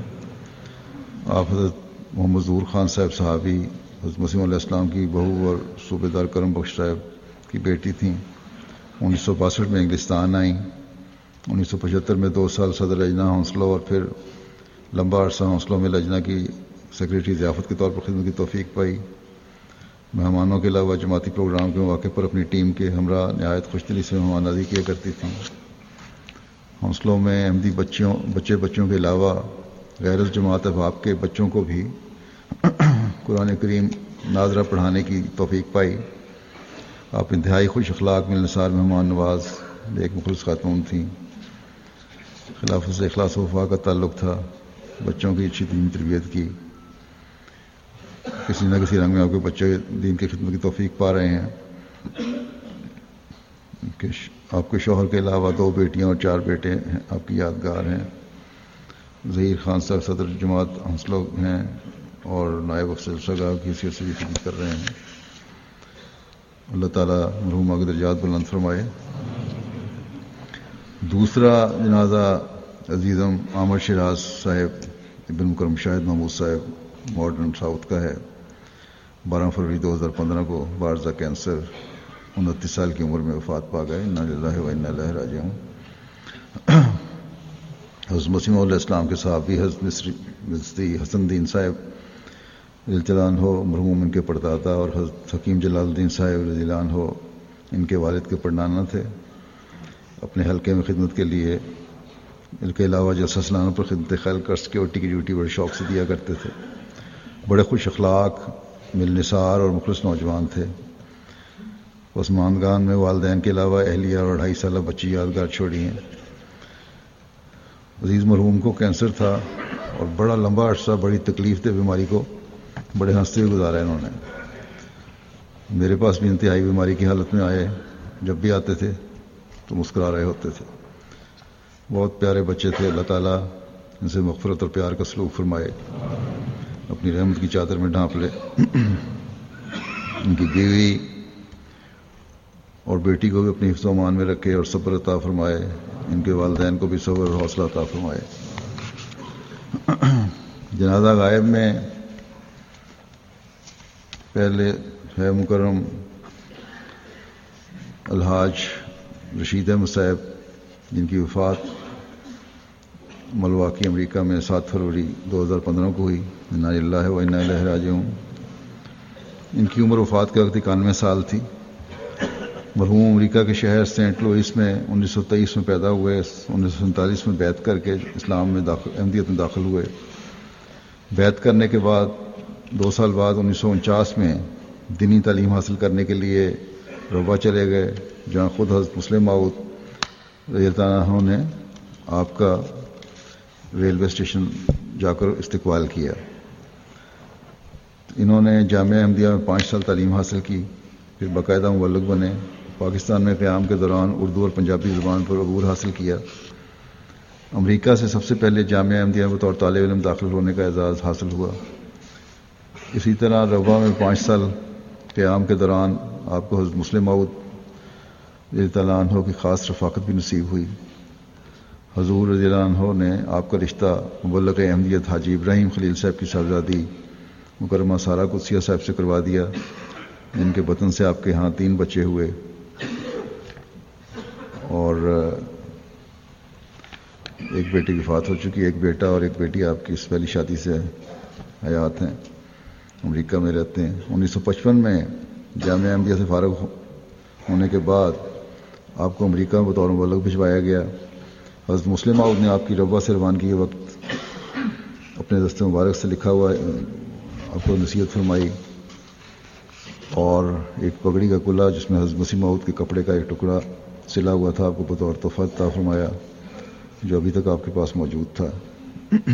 آپ حضرت محمد ظہور خان صاحب صحابی حضرت مسیم علیہ السلام کی بہو اور صوبے دار کرم بخش صاحب کی بیٹی تھیں۔ انیس سو باسٹھ میں انگلستان آئیں۔ انیس سو پچہتر میں دو سال صدر لجنا حوصلوں اور پھر لمبا عرصہ حوصلوں میں لجنا کی سیکرٹری ضیافت کے طور پر خدمت کی توفیق پائی۔ مہمانوں کے علاوہ جماعتی پروگرام کے مواقع پر اپنی ٹیم کے ہمراہ نہایت خوش دلی سے مہمان نازی کیا کرتی تھیں۔ حوصلوں میں احمدی بچوں بچے بچوں کے علاوہ غیر جماعت احباب کے بچوں کو بھی قرآن کریم ناظرہ پڑھانے کی توفیق پائی۔ آپ انتہائی خوش اخلاق میں نثار مہمان نواز ایک مخلص خاتون تھیں۔ خلاف سے اخلاص وفا کا تعلق تھا۔ بچوں کی اچھی دین تربیت کی۔ کسی نہ کسی رنگ میں آپ کے بچے دین کی خدمت کی توفیق پا رہے ہیں۔ کہ آپ کے شوہر کے علاوہ دو بیٹیاں اور چار بیٹے ہیں۔ آپ کی یادگار ہیں۔ ظہیر خان صاحب صدر جماعت حوصلوں ہیں۔ اور نائب افسر سگا کی حیثیت سے بھی خدمت کر رہے ہیں۔ اللہ تعالیٰ مرحوما کے درجات بلند فرمائے۔ دوسرا جنازہ عزیزم عامر شراز صاحب ابن مکرم شاہد محمود صاحب ماڈرن ساؤتھ کا ہے۔ بارہ فروری دو ہزار پندرہ کو بارزہ کینسر انتیس سال کی عمر میں وفات پا گئے۔ اللہ و اللہ راج ہوں حضرت مسیم علیہ السلام کے صحابی حضرت مصری حسن دین صاحب الجلان ہو، مرحوم ان کے پردادا اور حضرت حکیم جلال الدین صاحب رضیلان ہو ان کے والد کے پڑنانا تھے۔ اپنے حلقے میں خدمت کے لیے ان کے علاوہ جلسہ سلانوں پر خدمت خیل کر سیکورٹی کی ڈیوٹی بڑے شوق سے دیا کرتے تھے۔ بڑے خوش اخلاق، مل نثار اور مخلص نوجوان تھے۔ عثمان گان میں والدین کے علاوہ اہلیہ اور اڑھائی سالہ بچی یادگار چھوڑی ہیں۔ عزیز مرحوم کو کینسر تھا اور بڑا لمبا عرصہ بڑی تکلیف دہ بیماری کو بڑے ہنستے ہوئے گزارا انہوں نے۔ میرے پاس بھی انتہائی بیماری کی حالت میں آئے، جب بھی آتے تھے تو مسکرا رہے ہوتے تھے۔ بہت پیارے بچے تھے، اللہ تعالیٰ ان سے مغفرت اور پیار کا سلوک فرمائے۔ اپنی رحمت کی چادر میں ڈھانپ لے۔ ان کی بیوی اور بیٹی کو بھی اپنی حفظ و مان میں رکھے اور صبر عطا فرمائے۔ ان کے والدین کو بھی صبر اور حوصلہ عطا فرمائے۔ جنازہ غائب میں پہلے ہے مکرم الحاج رشید احمد صاحب، جن کی وفات ملواکی امریکہ میں سات فروری دو ہزار پندرہ کو ہوئی۔ انا اللہ و انا راج ہوں ان کی عمر وفات کے وقت اکانوے سال تھی۔ مرحوم امریکہ کے شہر سینٹ لوئس میں انیس سو تیئیس میں پیدا ہوئے، انیس سو سینتالیس میں بیت کر کے اسلام میں داخل، احمدیت میں داخل ہوئے۔ بیت کرنے کے بعد دو سال بعد انیس سو انچاس میں دینی تعلیم حاصل کرنے کے لیے ربا چلے گئے، جہاں خود حضرت مسلم ماؤد عنہ نے آپ کا ریلوے اسٹیشن جا کر استقبال کیا۔ انہوں نے جامعہ احمدیہ میں پانچ سال تعلیم حاصل کی، پھر باقاعدہ مبلک بنے، پاکستان میں قیام کے دوران اردو اور پنجابی زبان پر عبور حاصل کیا۔ امریکہ سے سب سے پہلے جامعہ احمدیہ بطور طالب علم داخل ہونے کا اعزاز حاصل ہوا۔ اسی طرح روا میں پانچ سال قیام کے دوران آپ کو حضرت مسلم مود تعالیٰ عنہ کی خاص رفاقت بھی نصیب ہوئی۔ حضور رضی اللہ عنہ نے آپ کا رشتہ مبلغ احمدیت حاجی ابراہیم خلیل صاحب کی صاحبزادی مکرمہ سارا قدسیہ صاحب سے کروا دیا۔ جن کے وطن سے آپ کے ہاں تین بچے ہوئے۔ اور ایک بیٹی کی فات ہو چکی، ایک بیٹا اور ایک بیٹی آپ کی اس پہلی شادی سے حیات ہیں۔ امریکہ میں رہتے ہیں۔ انیس سو پچپن میں جامعہ احمدیہ سے فارغ ہونے کے بعد آپ کو امریکہ میں بطور مبلغ بھجوایا گیا۔ حضرت مسلم عود نے آپ کی ربا سے روانگی کے وقت اپنے دست مبارک سے لکھا ہوا، آپ کو نصیحت فرمائی۔ اور ایک پگڑی کا کلا جس میں حضرت مسیم مود کے کپڑے کا ایک ٹکڑا سلا ہوا تھا، آپ کو بطور تحفہ عطا فرمایا، جو ابھی تک آپ کے پاس موجود تھا۔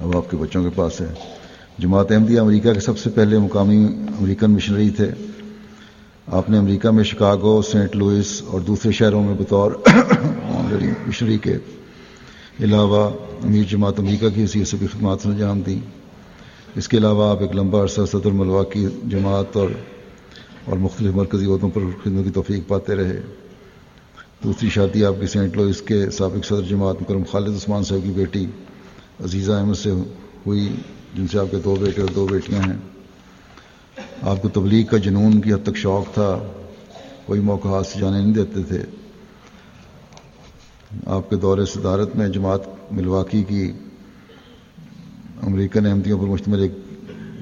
اب آپ کے بچوں کے پاس ہے۔ جماعت احمدیہ امریکہ کے سب سے پہلے مقامی امریکن مشنری تھے۔ آپ نے امریکہ میں شکاگو، سینٹ لوئس اور دوسرے شہروں میں بطور مشنری کے علاوہ امیر جماعت امریکہ کی حیثیت سے بھی خدمات انجام دیں۔ اس کے علاوہ آپ ایک لمبا عرصہ صدر ملوا کی جماعت اور اور مختلف مرکزی عہدوں پر خدمت کی توفیق پاتے رہے۔ دوسری شادی آپ کی سینٹ لوئس کے سابق صدر جماعت مکرم خالد عثمان صاحب کی بیٹی عزیزہ احمد سے ہوئی۔ جن سے آپ کے دو بیٹے اور دو بیٹیاں ہیں۔ آپ کو تبلیغ کا جنون کی حد تک شوق تھا، کوئی موقع ہاتھ سے جانے نہیں دیتے تھے۔ آپ کے دور صدارت میں جماعت ملواکی کی امریکن احمدیوں پر مشتمل ایک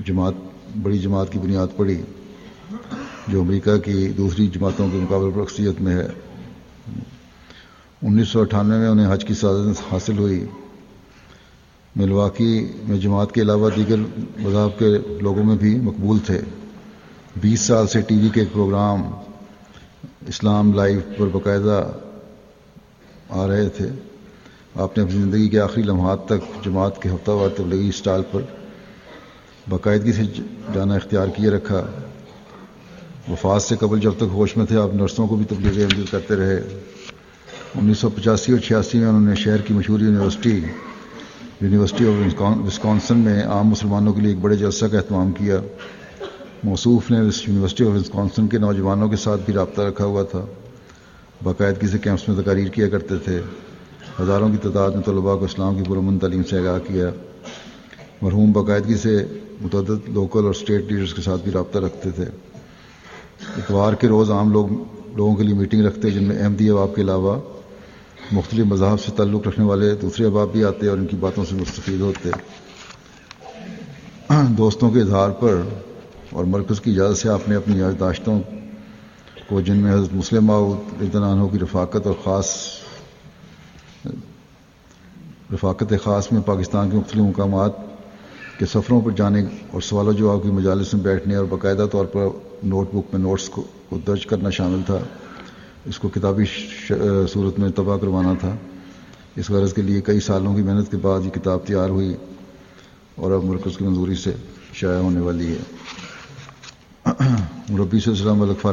جماعت، بڑی جماعت کی بنیاد پڑی، جو امریکہ کی دوسری جماعتوں کے مقابلے پر اکثریت میں ہے۔ انیس سو اٹھانوے میں انہیں حج کی سعادت حاصل ہوئی۔ ملواکی میں جماعت کے علاوہ دیگر مذہب کے لوگوں میں بھی مقبول تھے۔ بیس سال سے ٹی وی کے ایک پروگرام اسلام لائیو پر باقاعدہ آ رہے تھے۔ آپ نے اپنی زندگی کے آخری لمحات تک جماعت کے ہفتہ وار تبلیغی اسٹال پر باقاعدگی سے جانا اختیار کیے رکھا۔ وفات سے قبل جب تک ہوش میں تھے، آپ نرسوں کو بھی تبلیغ عمل کرتے رہے۔ انیس سو پچاسی اور چھیاسی میں انہوں نے شہر کی مشہور یونیورسٹی یونیورسٹی آف وسکانسن میں عام مسلمانوں کے لیے ایک بڑے جلسہ کا اہتمام کیا۔ موصوف نے یونیورسٹی آف وسکانسن کے نوجوانوں کے ساتھ بھی رابطہ رکھا ہوا تھا۔ باقاعدگی سے کیمپس میں تقاریر کیا کرتے تھے۔ ہزاروں کی تعداد میں طلباء کو اسلام کی پرامن تعلیم سے آگاہ کیا۔ مرحوم باقاعدگی سے متعدد لوکل اور اسٹیٹ لیڈرز کے ساتھ بھی رابطہ رکھتے تھے۔ اتوار کے روز عام لوگ لوگوں کے لیے میٹنگ رکھتے جن میں احمدی احباب کے علاوہ مختلف مذاہب سے تعلق رکھنے والے دوسرے احباب بھی آتے اور ان کی باتوں سے مستفید ہوتے۔ دوستوں کے اظہار پر اور مرکز کی اجازت سے آپ نے اپنی یادداشتوں کو جن میں حضرت مسلم عنہ کی رفاقت اور خاص، رفاقت خاص میں پاکستان کے مختلف مقامات کے سفروں پر جانے اور سوال و جواب کی مجالس میں بیٹھنے اور باقاعدہ طور پر نوٹ بک میں نوٹس کو درج کرنا شامل تھا۔ اس کو کتابی صورت میں تباہ کروانا تھا۔ اس غرض کے لیے کئی سالوں کی محنت کے بعد یہ کتاب تیار ہوئی اور اب مرکز کی منظوری سے شائع ہونے والی ہے۔ مربی سے السلام ملک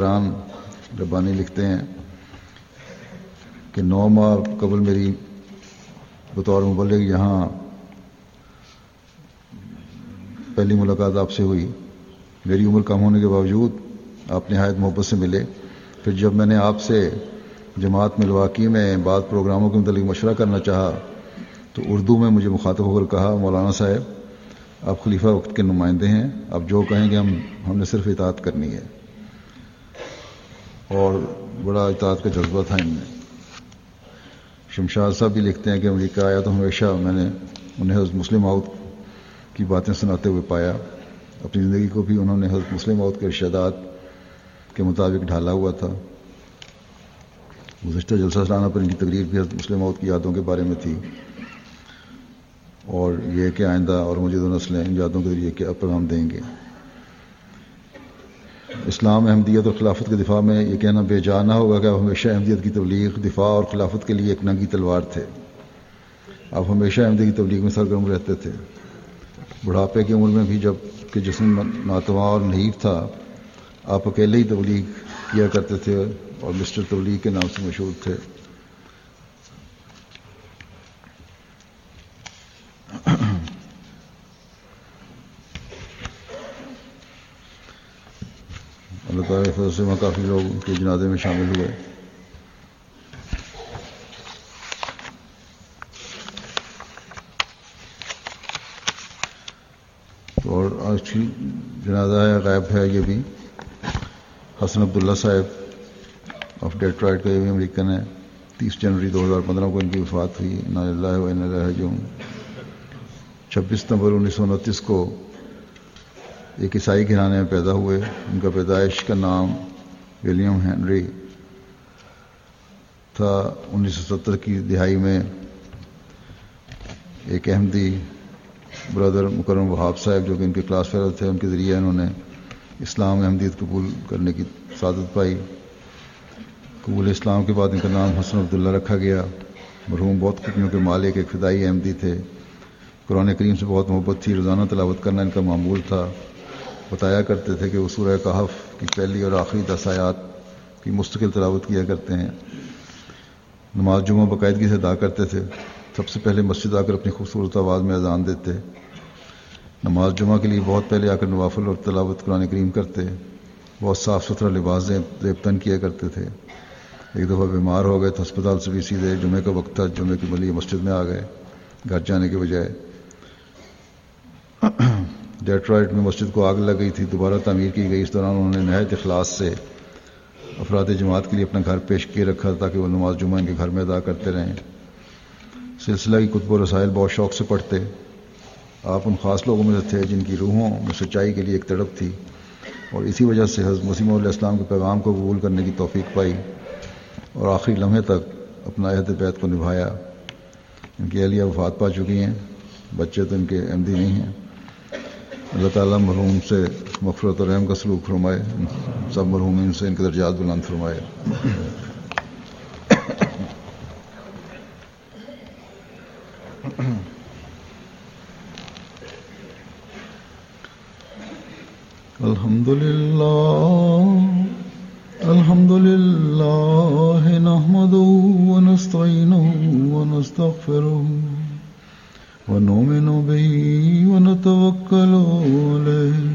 ربانی لکھتے ہیں کہ نو ماہ قبل میری بطور مبلغ یہاں پہلی ملاقات آپ سے ہوئی۔ میری عمر کم ہونے کے باوجود آپ نہایت محبت سے ملے۔ پھر جب میں نے آپ سے جماعت ملواکی میں بعض پروگراموں کے متعلق مشورہ کرنا چاہا، تو اردو میں مجھے مخاطب ہو کر کہا، مولانا صاحب، آپ خلیفہ وقت کے نمائندے ہیں، آپ جو کہیں گے ہم ہم نے صرف اطاعت کرنی ہے۔ اور بڑا اطاعت کا جذبہ تھا ان میں۔ شمشاد صاحب بھی لکھتے ہیں کہ امریکہ آیا تو ہمیشہ میں نے انہیں حضرت مسلم آؤت کی باتیں سناتے ہوئے پایا۔ اپنی زندگی کو بھی انہوں نے حضرت مسلم آؤت کے ارشادات کے مطابق ڈھالا ہوا تھا۔ گزشتہ جلسہ سلانہ پر ان کی تقریر بھی مسلم آؤت کی یادوں کے بارے میں تھی۔ اور یہ کہ آئندہ اور مجھے نسلیں ان یادوں کے ذریعے کیا پیغام دیں گے۔ اسلام احمدیت اور خلافت کے دفاع میں یہ کہنا بے جان نہ ہوگا کہ آپ ہمیشہ احمدیت کی تبلیغ، دفاع اور خلافت کے لیے ایک ننگی تلوار تھے۔ آپ ہمیشہ احمدی کی تبلیغ میں سرگرم رہتے تھے۔ بڑھاپے کی عمر میں بھی جبکہ جسم ناتواں اور نحیف تھا آپ اکیلے ہی تبلیغ کیا کرتے تھے اور مسٹر تبلیغ کے نام سے مشہور تھے۔ اللہ تعالیٰ فضل سے وہاں کافی لوگ ان کے جنازے میں شامل ہوئے۔ اور آج کی جنازہ ہے، غائب ہے یہ بھی۔ حسن عبداللہ صاحب آف ڈیٹرائٹ کا امریکن ہے تیس جنوری دو ہزار پندرہ کو ان کی وفات ہوئی۔ نا اللہ و اللہ چھبیس نومبر انیس سو انتیس کو ایک عیسائی گھرانے میں پیدا ہوئے۔ ان کا پیدائش کا نام ولیم ہینری تھا۔ انیس سو ستر کی دہائی میں ایک احمدی برادر مکرم وہاب صاحب جو کہ ان کے کلاس فیلو تھے، ان کے ذریعے انہوں نے اسلام احمدیت قبول کرنے کی سعادت پائی۔ قبول اسلام کے بعد ان کا نام حسن عبداللہ رکھا گیا۔ مرحوم بہت خوبیوں کے مالک ایک فدائی احمدی تھے۔ قرآن کریم سے بہت محبت تھی، روزانہ تلاوت کرنا ان کا معمول تھا۔ بتایا کرتے تھے کہ وہ سورہ کہف کی پہلی اور آخری دس آیات کی مستقل تلاوت کیا کرتے ہیں۔ نماز جمعہ باقاعدگی سے ادا کرتے تھے۔ سب سے پہلے مسجد آ کر اپنی خوبصورت آواز میں اذان دیتے۔ نماز جمعہ کے لیے بہت پہلے آ کر نوافل اور تلاوت قرآن کریم کرتے، بہت صاف ستھرا لباس زیبتن کیا کرتے تھے۔ ایک دفعہ بیمار ہو گئے تو ہسپتال سے بھی سیدھے جمعے کا وقت تھا جمعے کے ملیے مسجد میں آ گئے، گھر جانے کے بجائے۔ ڈیٹرائٹ میں مسجد کو آگ لگ گئی تھی، دوبارہ تعمیر کی گئی۔ اس دوران انہوں نے نہایت اخلاص سے افراد جماعت کے لیے اپنا گھر پیش کیے رکھا تاکہ وہ نماز جمعہ ان کے گھر میں ادا کرتے رہیں۔ سلسلہ کی کتب و رسائل بہت شوق سے پڑھتے۔ آپ ان خاص لوگوں میں سے تھے جن کی روحوں میں سچائی کے لیے ایک تڑپ تھی اور اسی وجہ سے حضرت مسیم علیہ السلام کے پیغام کو قبول کرنے کی توفیق پائی اور آخری لمحے تک اپنا عہد بیت کو نبھایا۔ ان کی اہلیہ وفات پا چکی ہیں۔ بچے تو ان کے احمدی نہیں ہیں۔ اللہ تعالیٰ مرحوم سے مغفرت و رحم کا سلوک فرمائے۔ سب مرحومین سے ان کے درجات بلند فرمائے۔ الحمد لله الحمد لله نحمده ونستعينه ونستغفره ونؤمن به ونتوكل عليه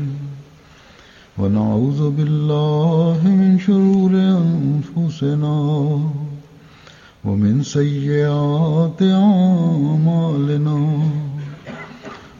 ونعوذ بالله من شرور أنفسنا ومن سيئات أعمالنا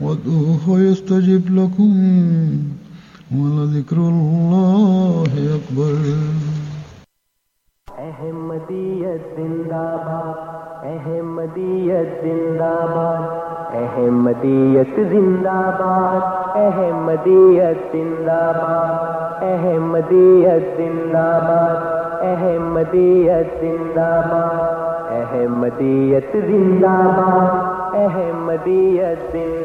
وادعوه يستجب لكم ولذكر الله أكبر. احمدیت زندہ باد احمدیت زندہ باد احمدیت زندہ باد احمدیت زندہ باد احمدیت زندہ باد احمدیت زندہ باد احمدیت زندہ باد احمدیت زندہ